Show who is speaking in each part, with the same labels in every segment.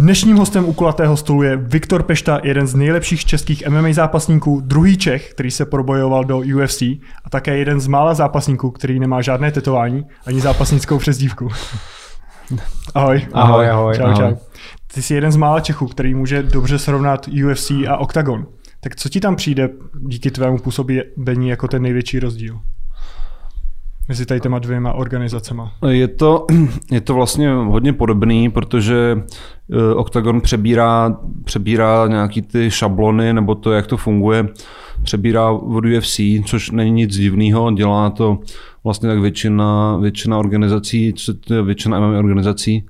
Speaker 1: Dnešním hostem u kulatého stolu je Viktor Pešta, jeden z nejlepších českých MMA zápasníků, druhý Čech, který se probojoval do UFC a také jeden z mála zápasníků, který nemá žádné tetování ani zápasnickou přezdívku. Ahoj.
Speaker 2: Ahoj, ahoj.
Speaker 1: Čau,
Speaker 2: ahoj.
Speaker 1: čau. Ty jsi jeden z mála Čechů, který může dobře srovnat UFC a Octagon. Tak co ti tam přijde díky tvému působení jako ten největší rozdíl? Mezi tady těma dvěma organizacema.
Speaker 2: Je to, je to vlastně hodně podobný, protože eh, Octagon přebírá, přebírá nějaký ty šablony nebo to, jak to funguje, přebírá od UFC, což není nic divného, dělá to vlastně tak většina, většina organizací, je většina MMA organizací,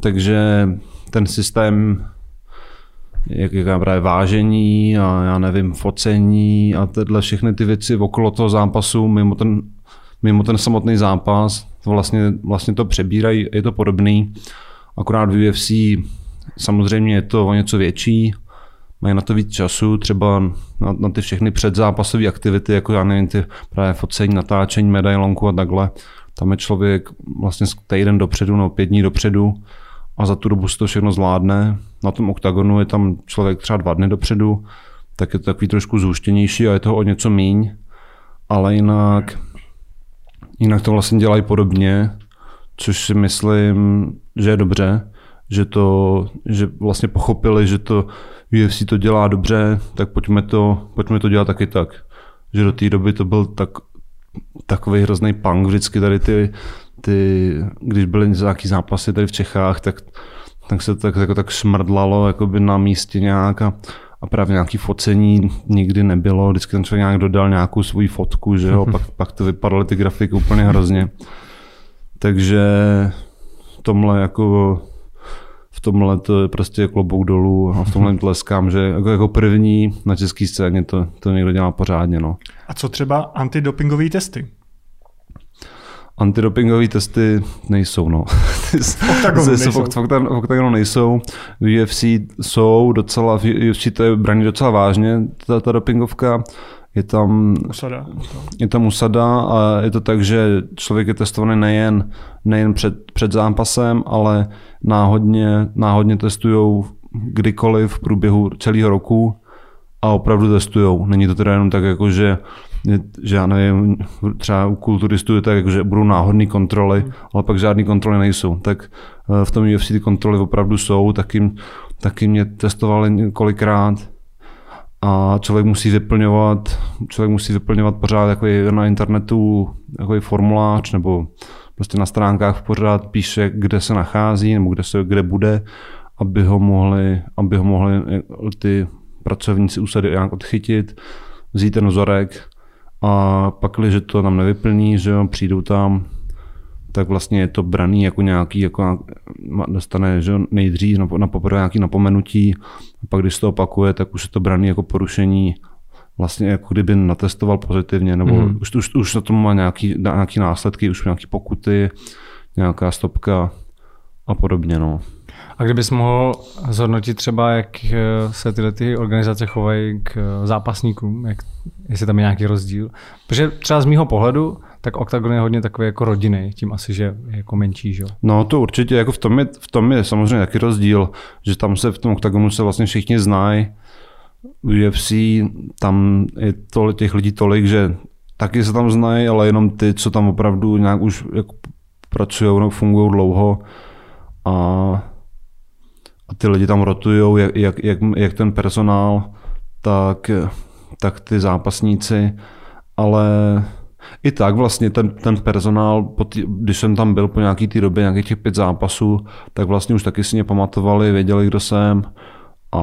Speaker 2: takže ten systém jak, jaká právě vážení a já nevím, focení a tyhle všechny ty věci okolo toho zápasu, mimo ten, mimo ten samotný zápas, vlastně, vlastně to přebírají, je to podobný, akorát v UFC samozřejmě je to o něco větší, mají na to víc času, třeba na, na ty všechny předzápasové aktivity, jako já nevím, ty právě focení, natáčení medailonku a takhle. Tam je člověk vlastně týden dopředu nebo pět dní dopředu a za tu dobu se to všechno zvládne. Na tom oktagonu je tam člověk třeba dva dny dopředu, tak je to takový trošku zůštěnější a je toho o něco míň, ale jinak, jinak to vlastně dělají podobně, což si myslím, že je dobře, že, to, že vlastně pochopili, že to UFC to dělá dobře, tak pojďme to, pojďme to dělat taky tak. Že do té doby to byl tak, takový hrozný punk vždycky tady ty, ty, když byly nějaký zápasy tady v Čechách, tak, tak se to tak, jako tak smrdlalo jakoby na místě nějak a, a právě nějaký focení nikdy nebylo, vždycky ten člověk nějak dodal nějakou svoji fotku, že jo, pak, pak to vypadaly ty grafiky úplně hrozně. Takže v tomhle jako v tomhle to je prostě klobouk dolů a v tomhle tleskám, že jako, jako první na české scéně to, to někdo dělá pořádně. No.
Speaker 1: A co třeba antidopingové testy?
Speaker 2: Antidopingové testy nejsou, no.
Speaker 1: Octagonu nejsou.
Speaker 2: V Octagonu nejsou. V UFC jsou docela, v UFC to je braní docela vážně, ta, ta dopingovka. Je tam,
Speaker 1: Usada.
Speaker 2: je tam usada a je to tak, že člověk je testovaný nejen, nejen před, před zápasem, ale náhodně, náhodně testují kdykoliv v průběhu celého roku a opravdu testují. Není to teda jenom tak, jako že že já nevím, třeba u kulturistů je tak, jako, že budou náhodné kontroly, ale pak žádné kontroly nejsou. Tak v tom UFC ty kontroly opravdu jsou, taky, taky mě testovali několikrát a člověk musí vyplňovat, člověk musí vyplňovat pořád jako na internetu jako formulář nebo prostě na stránkách pořád píše, kde se nachází nebo kde, se, kde bude, aby ho mohli, aby ho mohli ty pracovníci úsady nějak odchytit, vzít ten vzorek a pak, když to tam nevyplní, že jo, přijdou tam, tak vlastně je to braný jako nějaký, jako dostane že nejdřív na, na poprvé nějaký napomenutí, a pak když se to opakuje, tak už je to braný jako porušení vlastně jako kdyby natestoval pozitivně, nebo mm. už, už, už na tom má nějaký, nějaký následky, už nějaký pokuty, nějaká stopka a podobně. No.
Speaker 3: A kdybys mohl zhodnotit třeba, jak se tyhle ty organizace chovají k zápasníkům, jak, jestli tam je nějaký rozdíl. Protože třeba z mýho pohledu, tak Octagon je hodně takový jako rodinný, tím asi, že je jako menší, že
Speaker 2: No to určitě, jako v tom, je, v tom je samozřejmě taky rozdíl, že tam se v tom Octagonu se vlastně všichni znají, UFC tam je to, těch lidí tolik, že taky se tam znají, ale jenom ty, co tam opravdu nějak už jako pracují nebo fungují dlouho. A, a ty lidi tam rotují, jak, jak, jak, jak ten personál, tak, tak ty zápasníci, ale i tak vlastně ten, ten personál, tý, když jsem tam byl po nějaký té době, nějakých těch pět zápasů, tak vlastně už taky si mě pamatovali, věděli, kdo jsem a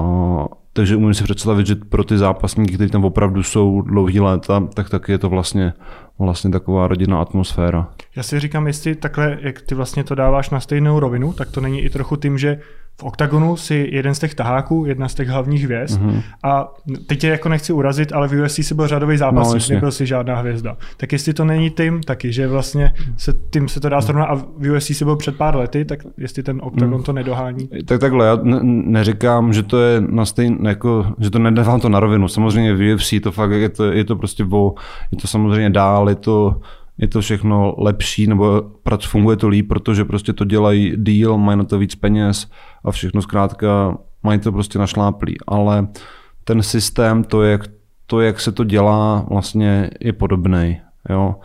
Speaker 2: takže umím si představit, že pro ty zápasníky, kteří tam opravdu jsou dlouhý léta, tak taky je to vlastně, vlastně taková rodinná atmosféra.
Speaker 1: Já si říkám, jestli takhle, jak ty vlastně to dáváš na stejnou rovinu, tak to není i trochu tím, že v OKTAGONu si jeden z těch taháků, jedna z těch hlavních hvězd mm-hmm. a teď tě jako nechci urazit, ale v UFC si byl řadový zápasník, no, nebyl si žádná hvězda. Tak jestli to není tím taky, že vlastně se tím se to dá srovnat a v UFC si byl před pár lety, tak jestli ten OKTAGON mm. to nedohání.
Speaker 2: Tak takhle, já ne- neříkám, že to je na stejn, jako, že to nedávám to na rovinu. Samozřejmě v UFC to fakt je to, je to prostě bo, je to samozřejmě dál, je to je to všechno lepší, nebo funguje to líp, protože prostě to dělají deal, mají na to víc peněz a všechno zkrátka mají to prostě našláplý. Ale ten systém, to, jak, to, jak se to dělá, vlastně je podobný. Jo.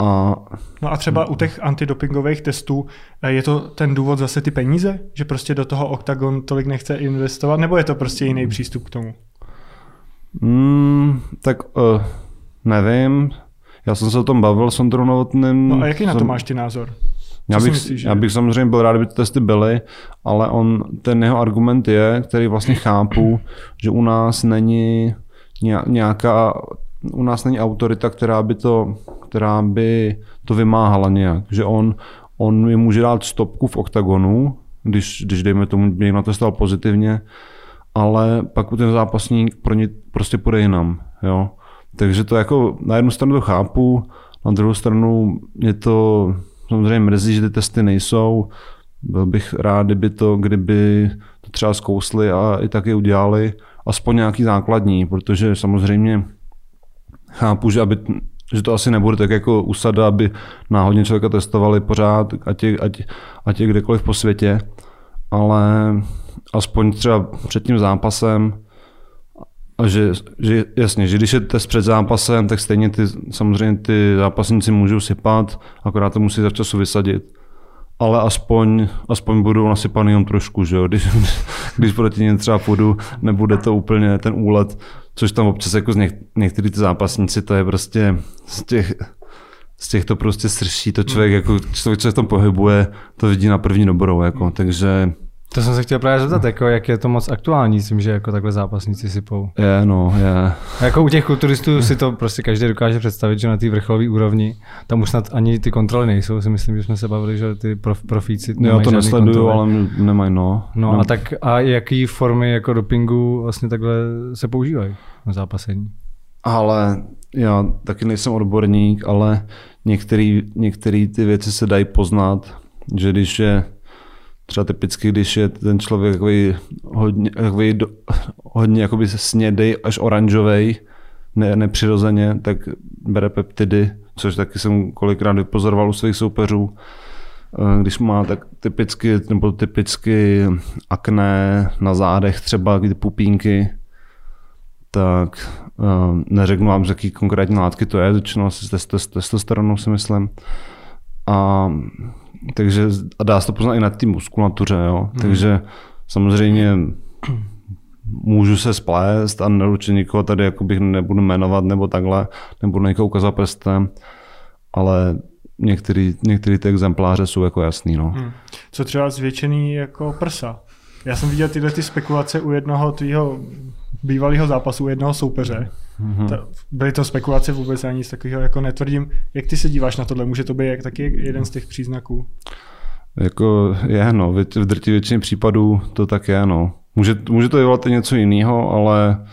Speaker 1: A... No a třeba u těch antidopingových testů eh, je to ten důvod zase ty peníze? Že prostě do toho Octagon tolik nechce investovat? Nebo je to prostě jiný přístup k tomu?
Speaker 2: Mm, tak uh, nevím. Já jsem se o tom bavil s Ondrou Novotným.
Speaker 1: No a jaký na to máš ty názor?
Speaker 2: já bych, myslíš, já bych samozřejmě byl rád, kdyby ty testy byly, ale on, ten jeho argument je, který vlastně chápu, že u nás není nějaká, u nás není autorita, která by to, která by to vymáhala nějak. Že on, on mi může dát stopku v oktagonu, když, když dejme tomu, by natestoval pozitivně, ale pak ten zápasník pro ně prostě půjde jinam. Jo? Takže to jako na jednu stranu to chápu, na druhou stranu je to samozřejmě mrzí, že ty testy nejsou. Byl bych rád, kdyby to, kdyby to třeba zkousli a i taky udělali aspoň nějaký základní, protože samozřejmě chápu, že, aby, že to asi nebude tak jako usada, aby náhodně člověka testovali pořád, ať je, ať, ať je kdekoliv po světě, ale aspoň třeba před tím zápasem a že, že jasně, že když je test před zápasem, tak stejně ty, samozřejmě ty zápasníci můžou sypat, akorát to musí za času vysadit. Ale aspoň, aspoň budou nasypaný jenom trošku, že jo? Když, když proti něm třeba půjdu, nebude to úplně ten úlet, což tam občas jako z něk, některý ty zápasníci, to je prostě z těch, z těch to prostě srší, to člověk, jako člověk, co se tam pohybuje, to vidí na první dobrou, jako, takže
Speaker 3: to jsem se chtěl právě zeptat, jako, jak je to moc aktuální s tím, že jako takhle zápasníci sypou.
Speaker 2: Je, no, je.
Speaker 3: A jako u těch kulturistů si to prostě každý dokáže představit, že na té vrcholové úrovni, tam už snad ani ty kontroly nejsou, si myslím, že jsme se bavili, že ty prof, profíci
Speaker 2: Já to nesleduju, ale nemají, no.
Speaker 3: No, no. a tak a jaký formy jako dopingu vlastně takhle se používají na zápasení?
Speaker 2: Ale já taky nejsem odborník, ale některé ty věci se dají poznat, že když je třeba typicky, když je ten člověk takový hodně, takový do, hodně jakoby snědej až oranžový, ne, nepřirozeně, tak bere peptidy, což taky jsem kolikrát vypozoroval u svých soupeřů. Eh, když má tak typicky, nebo typicky akné na zádech, třeba ty pupínky, tak uh, neřeknu vám, z jaký konkrétní látky to je, většinou asi s testosteronou si myslím. A takže a dá se to poznat i na té muskulatuře, jo. Hmm. Takže samozřejmě můžu se splést a neručit nikoho tady, jako bych nebudu jmenovat nebo takhle, nebudu někoho ukazat prstem, ale některý, některý ty exempláře jsou jako jasný. No. Hmm.
Speaker 1: Co třeba zvětšený jako prsa? Já jsem viděl tyhle ty spekulace u jednoho tvýho bývalého zápasu, u jednoho soupeře. Mm-hmm. Ta, byly to spekulace vůbec, ani nic takového jako netvrdím. Jak ty se díváš na tohle? Může to být jak taky jeden z těch příznaků?
Speaker 2: Jako je, no, v drtí většině případů to tak je, no. Může, může to vyvolat i něco jiného, ale,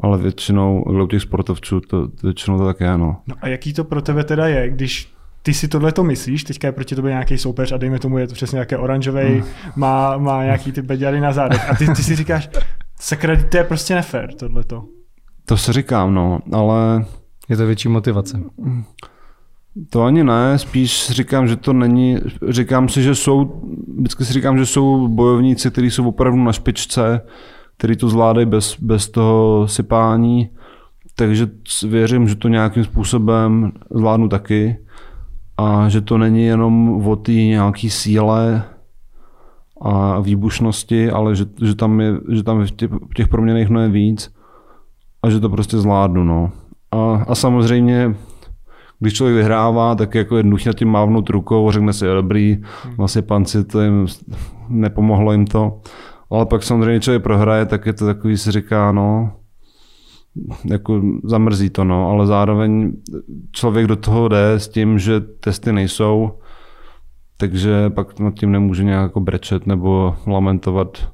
Speaker 2: ale většinou u těch sportovců to, většinou to tak je, no.
Speaker 1: no. a jaký to pro tebe teda je, když ty si tohle to myslíš, teďka je proti tobě nějaký soupeř a dejme tomu, je to přesně nějaké oranžový, mm. má, má nějaký ty beďary na zádech a ty, ty si říkáš, sakra, to je prostě nefér tohleto.
Speaker 2: To se říkám, no, ale...
Speaker 3: Je to větší motivace.
Speaker 2: To ani ne, spíš říkám, že to není, říkám si, že jsou, vždycky si říkám, že jsou bojovníci, kteří jsou opravdu na špičce, kteří to zvládají bez, bez toho sypání, takže věřím, že to nějakým způsobem zvládnu taky a že to není jenom o té nějaké síle a výbušnosti, ale že, že tam je, že tam je v těch, těch proměnách mnohem víc a že to prostě zvládnu. No. A, a samozřejmě, když člověk vyhrává, tak jako jednoduše tím mávnout rukou a řekne si, je dobrý, vlastně panci, to jim nepomohlo jim to. Ale pak samozřejmě člověk prohraje, tak je to takový, si říká, no, jako zamrzí to, no, ale zároveň člověk do toho jde s tím, že testy nejsou, takže pak nad tím nemůže nějak jako brečet nebo lamentovat.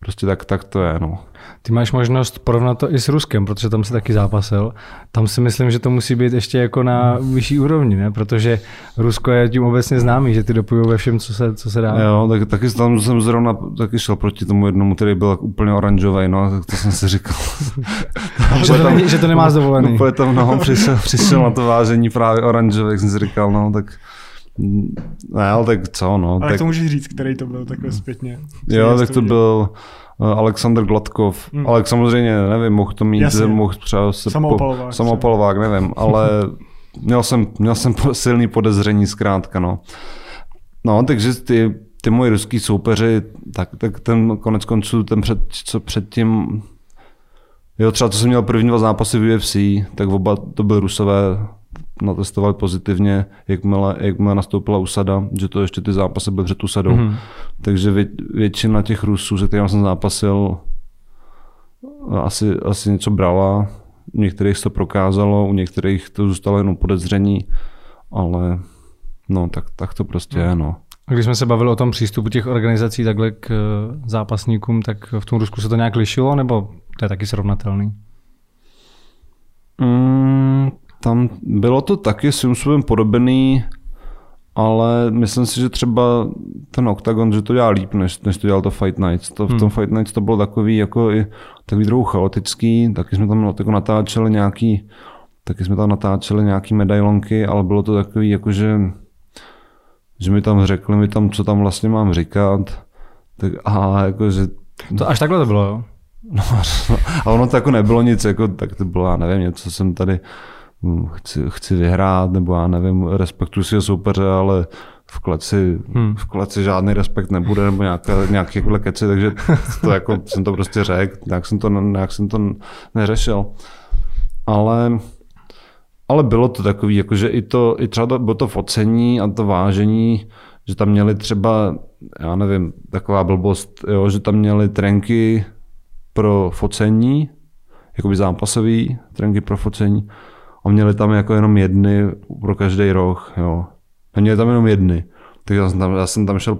Speaker 2: Prostě tak, tak to je. No.
Speaker 3: Ty máš možnost porovnat to i s Ruskem, protože tam se taky zápasil. Tam si myslím, že to musí být ještě jako na vyšší úrovni, ne? protože Rusko je tím obecně známý, že ty dopují ve všem, co se, co se dá.
Speaker 2: Jo, tak, taky tam jsem zrovna taky šel proti tomu jednomu, který byl úplně oranžový, no, tak to jsem si říkal.
Speaker 3: že, to není, že to nemá zdovolený.
Speaker 2: Úplně tam no, přišel, přišel na to vážení právě oranžový, jak jsem si říkal, no, tak ne, ale tak co, no.
Speaker 1: Ale
Speaker 2: tak,
Speaker 1: to můžeš říct, který to byl takhle zpětně.
Speaker 2: Jo, tak to byl uh, Aleksandr Gladkov. Hmm. Ale samozřejmě, nevím, mohl to mít, Jasně. mohl třeba se
Speaker 1: samopalovák,
Speaker 2: po, samopalovák, nevím, ale měl jsem, měl jsem silný podezření zkrátka, no. No, takže ty, ty moji ruský soupeři, tak, tak ten konec konců, ten před, co předtím, jo, třeba co jsem měl první dva zápasy v UFC, tak oba to byly rusové, natestovali pozitivně, jakmile, jakmile nastoupila usada, že to ještě ty zápasy byly před usadou. Mm-hmm. Takže vě, většina těch Rusů, se kterými jsem zápasil, asi, asi něco brala. U některých se to prokázalo, u některých to zůstalo jenom podezření, ale no, tak, tak to prostě mm. je. No.
Speaker 3: A když jsme se bavili o tom přístupu těch organizací takhle k eh, zápasníkům, tak v tom Rusku se to nějak lišilo, nebo to je taky srovnatelný?
Speaker 2: Mm, tam bylo to taky svým způsobem podobný, ale myslím si, že třeba ten Octagon, že to dělá líp, než, než to dělal to Fight Nights. To, hmm. V tom Fight Nights to bylo takový, jako i takový druhou chaotický, taky jsme tam jako natáčeli nějaký, taky jsme tam natáčeli nějaký medailonky, ale bylo to takový, jako že, že mi tam řekli, mi tam, co tam vlastně mám říkat. Tak, a jako, že...
Speaker 3: To až takhle to bylo, jo?
Speaker 2: No, a ono to jako nebylo nic, jako, tak to bylo, já nevím, něco jsem tady chci, chci vyhrát, nebo já nevím, respektuji si soupeře, ale v kleci, hmm. v kleci žádný respekt nebude, nebo nějaké, nějaké keci, takže to jako jsem to prostě řekl, nějak jsem to, nějak jsem to neřešil. Ale, ale bylo to takový, jakože i to, i třeba to, bylo to focení a to vážení, že tam měli třeba, já nevím, taková blbost, jo, že tam měli trenky pro focení, jakoby zápasový trenky pro focení a měli tam jako jenom jedny pro každý roh, jo. A měli tam jenom jedny. Tak já jsem tam, já jsem tam šel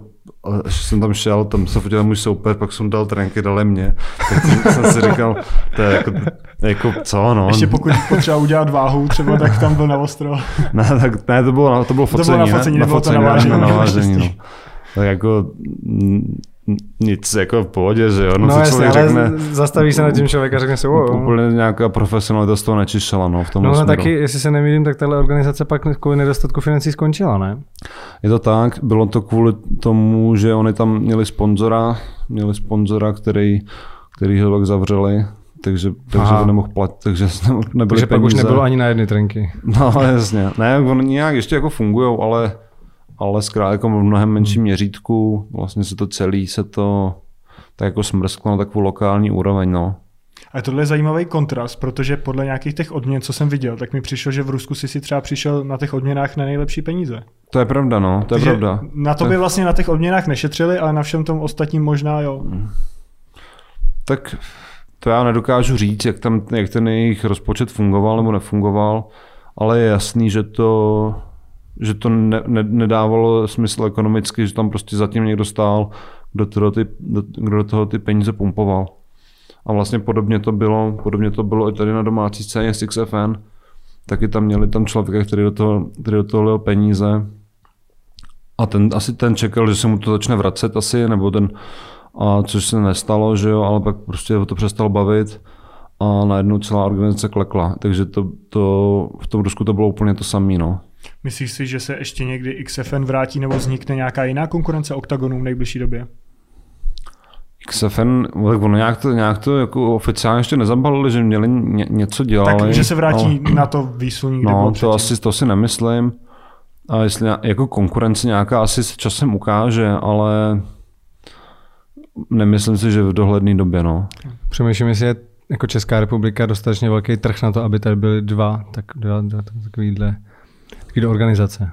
Speaker 2: až jsem tam šel, tam se fotil můj soupeř, pak jsem dal trenky, dali mě. Tak jsem, jsem si říkal, to je jako, jako co, no.
Speaker 1: Ještě pokud potřeba udělat váhu, třeba tak tam byl na ostro.
Speaker 2: ne, tak, ne, to bylo, to bylo focení,
Speaker 1: to bylo na focení,
Speaker 2: ne?
Speaker 1: Na focení, to navážení.
Speaker 2: Na navážení no. Tak jako nic jako v pohodě, že jo.
Speaker 3: No, no jasně, řekne, zastaví se na tím člověk a řekne si, oh,
Speaker 2: Úplně nějaká profesionalita z toho nečišela, no, v tom
Speaker 3: No, no taky, jestli se nemýlím, tak tahle organizace pak kvůli nedostatku financí skončila, ne?
Speaker 2: Je to tak, bylo to kvůli tomu, že oni tam měli sponzora, měli sponzora, který, který ho pak zavřeli, takže, takže to nemohl platit, takže nebyly
Speaker 3: Takže
Speaker 2: peníze.
Speaker 3: pak už nebylo ani na jedny trenky.
Speaker 2: No jasně, ne, oni nějak ještě jako fungují, ale ale zkrátka jako v mnohem menším měřítku, vlastně se to celý se to tak jako smrsklo na takovou lokální úroveň. No.
Speaker 1: A tohle je zajímavý kontrast, protože podle nějakých těch odměn, co jsem viděl, tak mi přišlo, že v Rusku si si třeba přišel na těch odměnách na nejlepší peníze.
Speaker 2: To je pravda, no, to je Takže pravda.
Speaker 1: Na to by vlastně na těch odměnách nešetřili, ale na všem tom ostatním možná jo.
Speaker 2: Tak to já nedokážu říct, jak, tam, jak ten jejich rozpočet fungoval nebo nefungoval, ale je jasný, že to že to ne, ne, nedávalo smysl ekonomicky, že tam prostě zatím někdo stál, kdo, toho ty, kdo do toho ty peníze pumpoval. A vlastně podobně to bylo, podobně to bylo i tady na domácí scéně 6FN. Taky tam měli tam člověka, který do toho, který do toho lil peníze. A ten, asi ten čekal, že se mu to začne vracet asi, nebo ten, a což se nestalo, že jo, ale pak prostě to přestal bavit a najednou celá organizace klekla. Takže to, to, v tom Rusku to bylo úplně to samé. No.
Speaker 1: Myslíš si, že se ještě někdy XFN vrátí nebo vznikne nějaká jiná konkurence OKTAGONu v nejbližší době?
Speaker 2: XFN, tak ono nějak to, nějak to jako oficiálně ještě nezabalili, že měli ně, něco dělali.
Speaker 1: Tak, že se vrátí no, na to výsluní,
Speaker 2: kde No, to asi, to si nemyslím. A jestli jako konkurence nějaká asi s časem ukáže, ale nemyslím si, že v dohledné době, no.
Speaker 3: Přemýšlím, jestli je jako Česká republika dostatečně velký trh na to, aby tady byly dva, tak dva, dva takovýhle do organizace?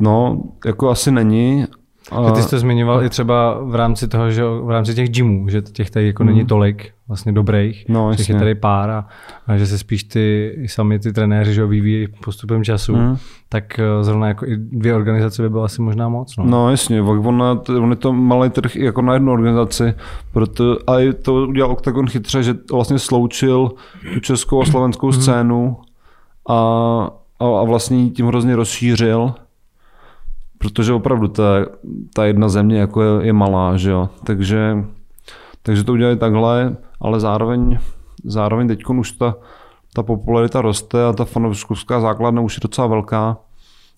Speaker 2: No, jako asi není,
Speaker 3: A... Ty jsi to zmiňoval i třeba v rámci toho, že v rámci těch gymů, že těch tady jako mm. není tolik vlastně dobrých, no, těch je tady pár a, a, že se spíš ty sami ty trenéři, že vyvíjí postupem času, mm. tak eh, zrovna jako i dvě organizace by bylo asi možná moc. No,
Speaker 2: no jasně, on, on je to malý trh jako na jednu organizaci, proto, a to udělal Octagon chytře, že vlastně sloučil tu českou a slovenskou mm. scénu a, a, a vlastně tím hrozně rozšířil protože opravdu ta, ta jedna země jako je, je malá, že jo, takže, takže to udělali takhle, ale zároveň, zároveň teď už ta, ta popularita roste a ta fanouškovská základna už je docela velká,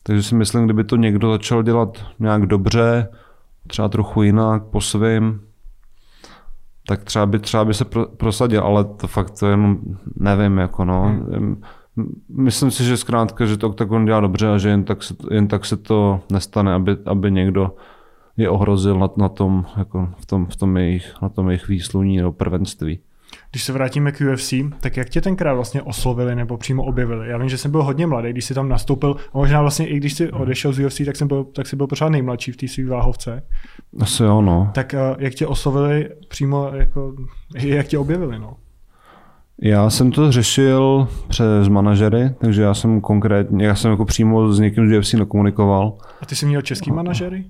Speaker 2: takže si myslím, kdyby to někdo začal dělat nějak dobře, třeba trochu jinak, po svým, tak třeba by, třeba by se prosadil, ale to fakt to jenom nevím, jako no. Hmm. Myslím si, že zkrátka, že to Octagon dělá dobře a že jen tak se, jen tak se to nestane, aby, aby někdo je ohrozil na, na tom, jako v tom, v tom jejich, na tom jejich výsluní nebo prvenství.
Speaker 1: Když se vrátíme k UFC, tak jak tě tenkrát vlastně oslovili nebo přímo objevili? Já vím, že jsem byl hodně mladý, když jsi tam nastoupil. A možná vlastně i když jsi odešel z UFC, tak, jsem byl, tak jsi byl pořád nejmladší v té své váhovce.
Speaker 2: Asi jo, no.
Speaker 1: Tak eh, jak tě oslovili přímo, jako, jak tě objevili? No?
Speaker 2: Já jsem to řešil přes manažery, takže já jsem konkrétně, já jsem jako přímo s někým z UFC nekomunikoval.
Speaker 1: A ty jsi měl český manažery?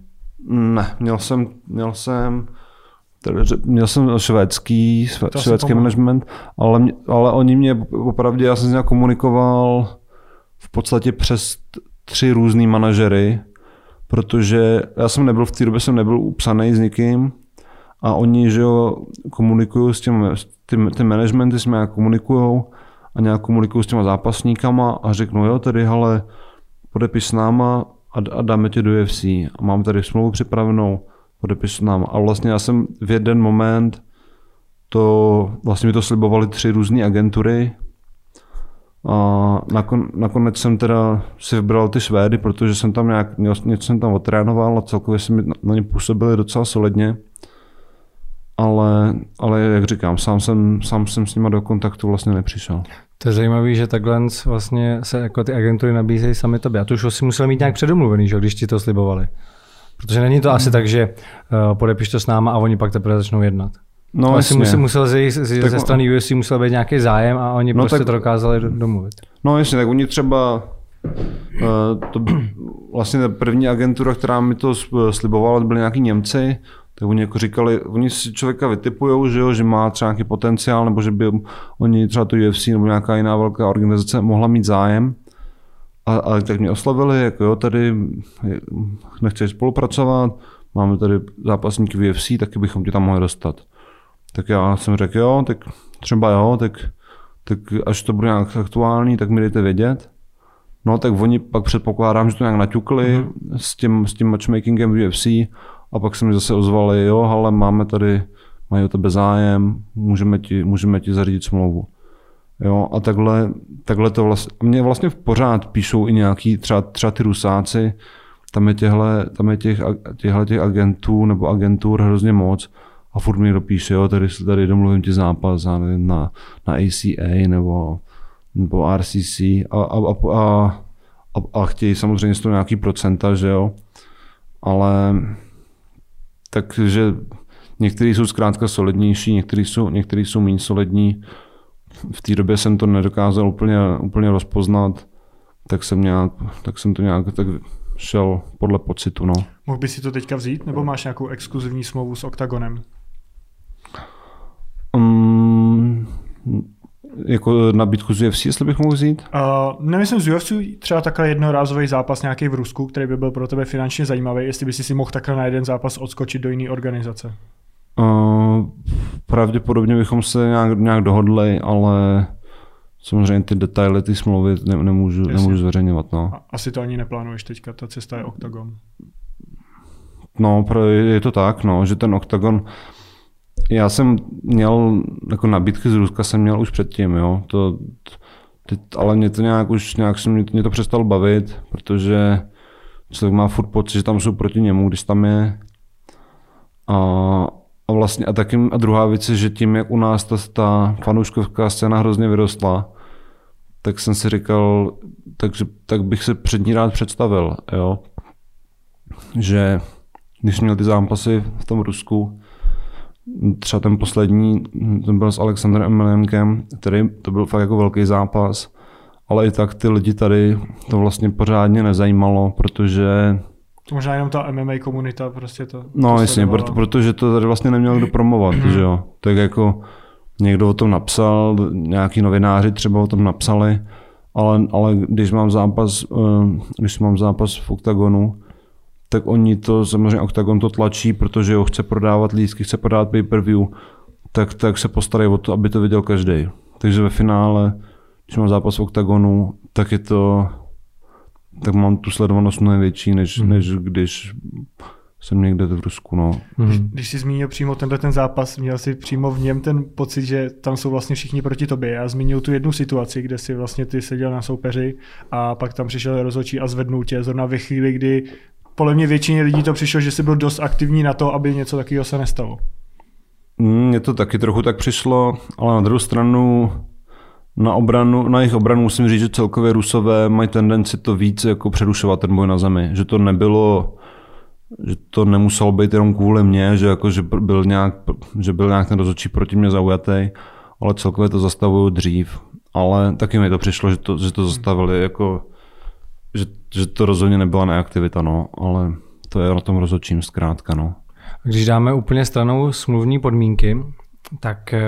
Speaker 2: Ne, měl jsem, měl jsem, měl jsem švédský, švédský management, ale, ale oni mě opravdu, já jsem s ním komunikoval v podstatě přes tři různý manažery, protože já jsem nebyl v té době, jsem nebyl upsaný s nikým a oni, že jo, komunikují s těmi, ty, ty managementy s nějak komunikují a nějak komunikují s těma zápasníkama a řeknou, jo, tady, ale podepiš s náma a, a dáme tě do UFC. A mám tady smlouvu připravenou, podepiš s náma. A vlastně já jsem v jeden moment to, vlastně mi to slibovali tři různé agentury, a nakon, nakonec jsem teda si vybral ty Švédy, protože jsem tam nějak, něco jsem tam otrénoval a celkově se mi na, na ně působili docela solidně ale, ale jak říkám, sám jsem, sám jsem s nimi do kontaktu vlastně nepřišel.
Speaker 3: To je zajímavé, že takhle vlastně se jako ty agentury nabízejí sami tobě. A to už asi musel mít nějak předomluvený, že, když ti to slibovali. Protože není to asi tak, že uh, podepiš to s náma a oni pak teprve začnou jednat. No, asi musel, musel ze, ze, tak, ze strany UFC musel být nějaký zájem a oni no, prostě tak, to dokázali domluvit.
Speaker 2: No jasně, tak oni třeba uh, to, vlastně ta první agentura, která mi to slibovala, to byly nějaký Němci, tak oni jako říkali, oni si člověka vytipují, že, jo, že má třeba nějaký potenciál, nebo že by oni třeba to UFC nebo nějaká jiná velká organizace mohla mít zájem. A, a tak mě oslavili, jako jo, tady nechceš spolupracovat, máme tady zápasníky v UFC, taky bychom tě tam mohli dostat. Tak já jsem řekl, jo, tak třeba jo, tak, tak až to bude nějak aktuální, tak mi dejte vědět. No tak oni pak předpokládám, že to nějak naťukli mm-hmm. s, tím, s tím matchmakingem v UFC a pak se mi zase ozvali, jo, ale máme tady, mají o tebe zájem, můžeme ti, můžeme ti zařídit smlouvu. Jo, a takhle, takhle to vlastně, mě vlastně pořád píšou i nějaký, třeba, třeba ty rusáci, tam je, těhle, tam je těch, těhle těch agentů nebo agentur hrozně moc a furt mi dopíše, jo, tady, tady domluvím ti zápas na, na, na ACA nebo, nebo RCC a, a, a, a, a, a chtějí samozřejmě z toho nějaký procenta, že jo, ale takže někteří jsou zkrátka solidnější, někteří jsou, někteří jsou méně solidní. V té době jsem to nedokázal úplně, úplně rozpoznat, tak jsem, nějak, tak jsem to nějak tak šel podle pocitu. No.
Speaker 1: Mohl by si to teďka vzít, nebo máš nějakou exkluzivní smlouvu s Octagonem?
Speaker 2: Jako nabídku z UFC, jestli bych mohl vzít?
Speaker 1: Uh, nemyslím z UFC, třeba takhle jednorázový zápas nějaký v Rusku, který by byl pro tebe finančně zajímavý, jestli by si mohl takhle na jeden zápas odskočit do jiné organizace.
Speaker 2: Uh, pravděpodobně bychom se nějak, nějak dohodli, ale samozřejmě ty detaily, ty smlouvy ne, nemůžu, nemůžu zveřejňovat. No.
Speaker 1: Asi to ani neplánuješ teďka, ta cesta je Octagon.
Speaker 2: No, je to tak, no, že ten Octagon, já jsem měl, jako nabídky z Ruska jsem měl už předtím, jo. To, teď, ale mě to nějak už, nějak jsem, mě, to přestal bavit, protože člověk má furt pocit, že tam jsou proti němu, když tam je. A, a vlastně a taky a druhá věc je, že tím, jak u nás ta, ta fanouškovská scéna hrozně vyrostla, tak jsem si říkal, takže, tak bych se před ní rád představil, jo. Že když měl ty zápasy v tom Rusku, třeba ten poslední, ten byl s Alexandrem Emeliankem, který to byl fakt jako velký zápas, ale i tak ty lidi tady to vlastně pořádně nezajímalo, protože
Speaker 1: to možná jenom ta MMA komunita prostě to.
Speaker 2: No
Speaker 1: to
Speaker 2: jasně, proto, protože to tady vlastně neměl kdo promovat,
Speaker 1: Mhm.
Speaker 2: že jo. Tak jako někdo o tom napsal, nějaký novináři třeba o tom napsali, ale, ale když mám zápas, eh, když mám zápas v OKTAGONu, tak oni to, samozřejmě OKTAGON to tlačí, protože ho chce prodávat lístky, chce prodávat pay-per-view, tak, tak se postarají o to, aby to viděl každý. Takže ve finále, když mám zápas v OKTAGONu, tak je to, tak mám tu sledovanost mnohem větší, než,
Speaker 3: Mhm.
Speaker 2: než když jsem někde v Rusku, no.
Speaker 3: Mhm.
Speaker 1: Když jsi zmínil přímo tenhle ten zápas, měl jsi přímo v něm ten pocit, že tam jsou vlastně všichni proti tobě. Já zmínil tu jednu situaci, kde si vlastně ty seděl na soupeři a pak tam přišel rozhodčí a zvednul tě zrovna ve chvíli, kdy podle mě většině lidí to přišlo, že jsi byl dost aktivní na to, aby něco takového se nestalo.
Speaker 2: Mm, Mně to taky trochu tak přišlo, ale na druhou stranu na, obranu, na jejich obranu musím říct, že celkově Rusové mají tendenci to víc jako přerušovat ten boj na zemi. Že to nebylo, že to nemuselo být jenom kvůli mně, že, jako, že, byl nějak, že byl nějak ten rozhodčí proti mě zaujatý, ale celkově to zastavují dřív. Ale taky mi to přišlo, že to, že to zastavili jako, že, že to rozhodně nebyla neaktivita, no, ale to je na tom rozhodčím zkrátka, no.
Speaker 3: Když dáme úplně stranou smluvní podmínky, tak eh,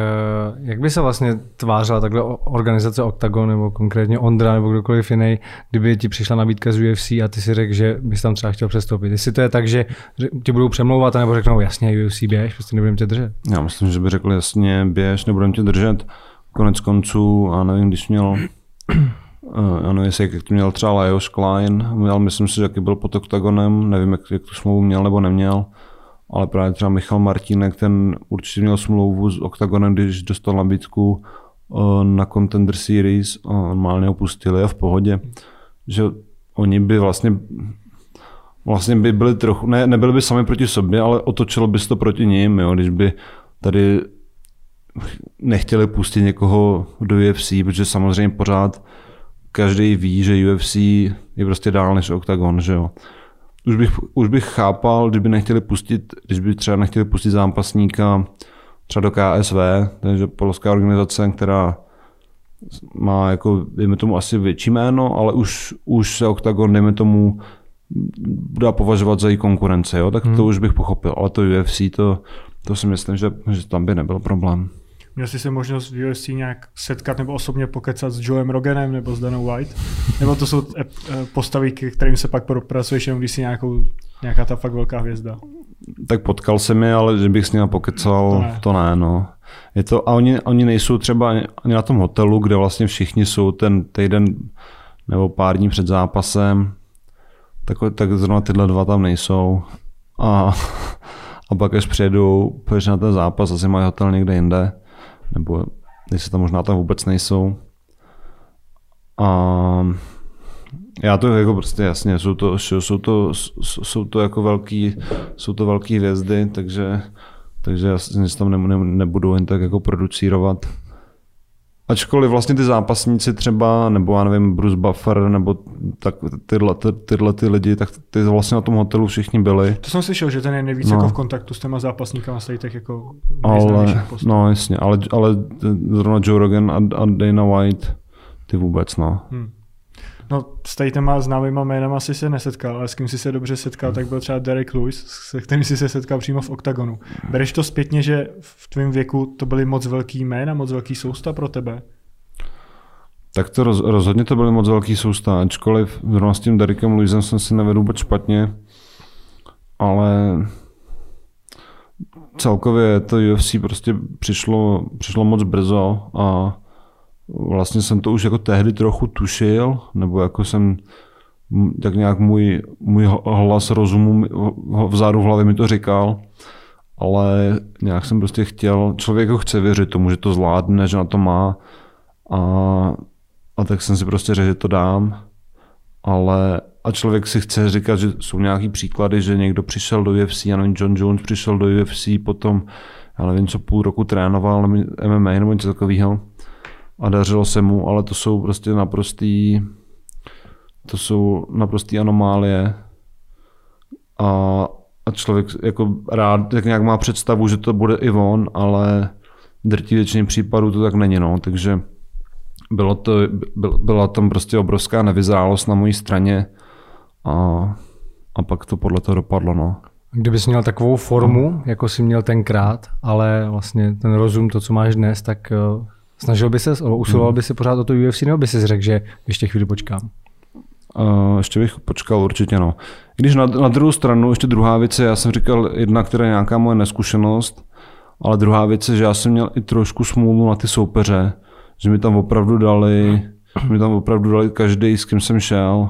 Speaker 3: jak by se vlastně tvářila takhle organizace Octagon nebo konkrétně Ondra nebo kdokoliv jiný, kdyby ti přišla nabídka z UFC a ty si řekl, že bys tam třeba chtěl přestoupit. Jestli to je tak, že ti budou přemlouvat nebo řeknou jasně UFC běž, prostě nebudeme tě držet.
Speaker 2: Já myslím, že by řekl jasně, běž, nebudeme tě držet. Konec konců, a nevím, když měl, já nevím, jestli jak to měl třeba Lajos Klein, měl, myslím si, že jaký byl pod oktagonem, nevím, jak, jak tu smlouvu měl nebo neměl, ale právě třeba Michal Martínek, ten určitě měl smlouvu s oktagonem, když dostal nabídku eh, na Contender Series a normálně ho pustili a v pohodě, že oni by vlastně vlastně by byli trochu, ne, nebyli by sami proti sobě, ale otočilo by se to proti ním, jo, když by tady nechtěli pustit někoho do UFC, protože samozřejmě pořád každý ví, že UFC je prostě dál než Octagon, že jo. Už bych, už bych chápal, kdyby nechtěli pustit, když by třeba nechtěli pustit zápasníka třeba do KSV, takže polská organizace, která má jako, dejme tomu asi větší jméno, ale už, už se Octagon, dejme tomu, dá považovat za její konkurence, jo? tak to
Speaker 3: Hmm.
Speaker 2: už bych pochopil. Ale to UFC, to, to si myslím, že, že tam by nebyl problém.
Speaker 1: Měl jsi si možnost v UFC nějak setkat nebo osobně pokecat s Joem Roganem nebo s Danou White? Nebo to jsou eh, eh, postavy, k kterým se pak propracuješ jenom když jsi nějakou, nějaká ta fakt velká hvězda?
Speaker 2: Tak potkal jsem je, ale že bych s nimi pokecal,
Speaker 1: To ne.
Speaker 2: to ne no. Je to, a oni, oni nejsou třeba ani, na tom hotelu, kde vlastně všichni jsou ten týden nebo pár dní před zápasem, tak, tak zrovna tyhle dva tam nejsou. A, a pak až přijedou, na ten zápas, asi mají hotel někde jinde, nebo jestli tam možná tam vůbec nejsou. A já to jako prostě jasně, jsou to, jsou to, jsou to jako velký, jsou to velký hvězdy, takže, takže jasně tam ne, ne, nebudou jen tak jako producírovat. Ačkoliv vlastně ty zápasníci třeba, nebo já nevím, Bruce Buffer, nebo tak tyhle, ty, tyhle ty lidi, tak ty vlastně na tom hotelu všichni byli.
Speaker 1: To jsem slyšel, že ten je nejvíc
Speaker 2: No.
Speaker 1: jako v kontaktu s těma zápasníkama z těch jako
Speaker 2: Ale, no jasně, ale, ale zrovna Joe Rogan a, a Dana White, ty vůbec, no.
Speaker 1: Hmm. No, s tady těma známýma jménama si se nesetkal, ale s kým si se dobře setkal, tak byl třeba Derek Lewis, se kterým si se setkal přímo v OKTAGONu. Bereš to zpětně, že v tvém věku to byly moc velký jména, moc velký sousta pro tebe?
Speaker 2: Tak to roz, rozhodně to byly moc velký sousta, ačkoliv zrovna s tím Derekem Lewisem jsem si nevedl vůbec špatně, ale celkově to UFC prostě přišlo, přišlo moc brzo a vlastně jsem to už jako tehdy trochu tušil, nebo jako jsem tak nějak můj, můj hlas rozumu vzadu v hlavě mi to říkal, ale nějak jsem prostě chtěl, člověk ho chce věřit tomu, že to zvládne, že na to má a, a tak jsem si prostě řekl, že to dám, ale a člověk si chce říkat, že jsou nějaký příklady, že někdo přišel do UFC, já nevím, John Jones přišel do UFC, potom, já nevím, co půl roku trénoval MMA nebo něco takového a dařilo se mu, ale to jsou prostě naprostý, to jsou naprostý anomálie. A, a člověk jako rád tak nějak má představu, že to bude i on, ale drtí většině případů to tak není, no, takže bylo to, byla tam prostě obrovská nevyzrálost na mojí straně a, a pak to podle toho dopadlo, no.
Speaker 3: Kdybys měl takovou formu, jako jsi měl tenkrát, ale vlastně ten rozum, to, co máš dnes, tak uh, snažil by se, usiloval by se pořád o to UFC, nebo by si řekl, že ještě chvíli počkám?
Speaker 2: Uh, ještě bych počkal určitě, no. Když na, na druhou stranu, ještě druhá věc je, já jsem říkal, jedna, která je nějaká moje neskušenost, ale druhá věc je, že já jsem měl i trošku smůlu na ty soupeře, že mi tam opravdu dali, mi tam opravdu dali každý, s kým jsem šel.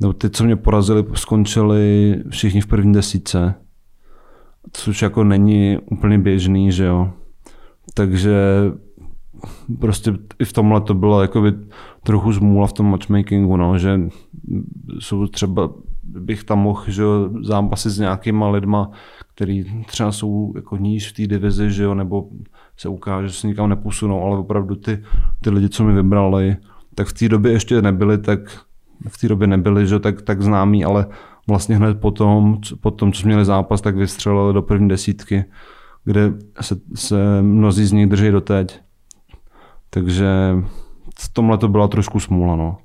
Speaker 2: Nebo ty, co mě porazili, skončili všichni v první desíce. Což jako není úplně běžný, že jo. Takže prostě i v tomhle to bylo jakoby trochu zmůla v tom matchmakingu, no, že jsou třeba, bych tam mohl že zápasy s nějakýma lidma, který třeba jsou jako níž v té divizi, že jo, nebo se ukáže, že se nikam neposunou, ale opravdu ty, ty lidi, co mi vybrali, tak v té době ještě nebyli tak, v té době nebyli, že tak, tak známí, ale vlastně hned potom, po tom, co měli zápas, tak vystřelili do první desítky, kde se, se mnozí z nich drží doteď. Takže v tomhle to byla trošku smůla. No.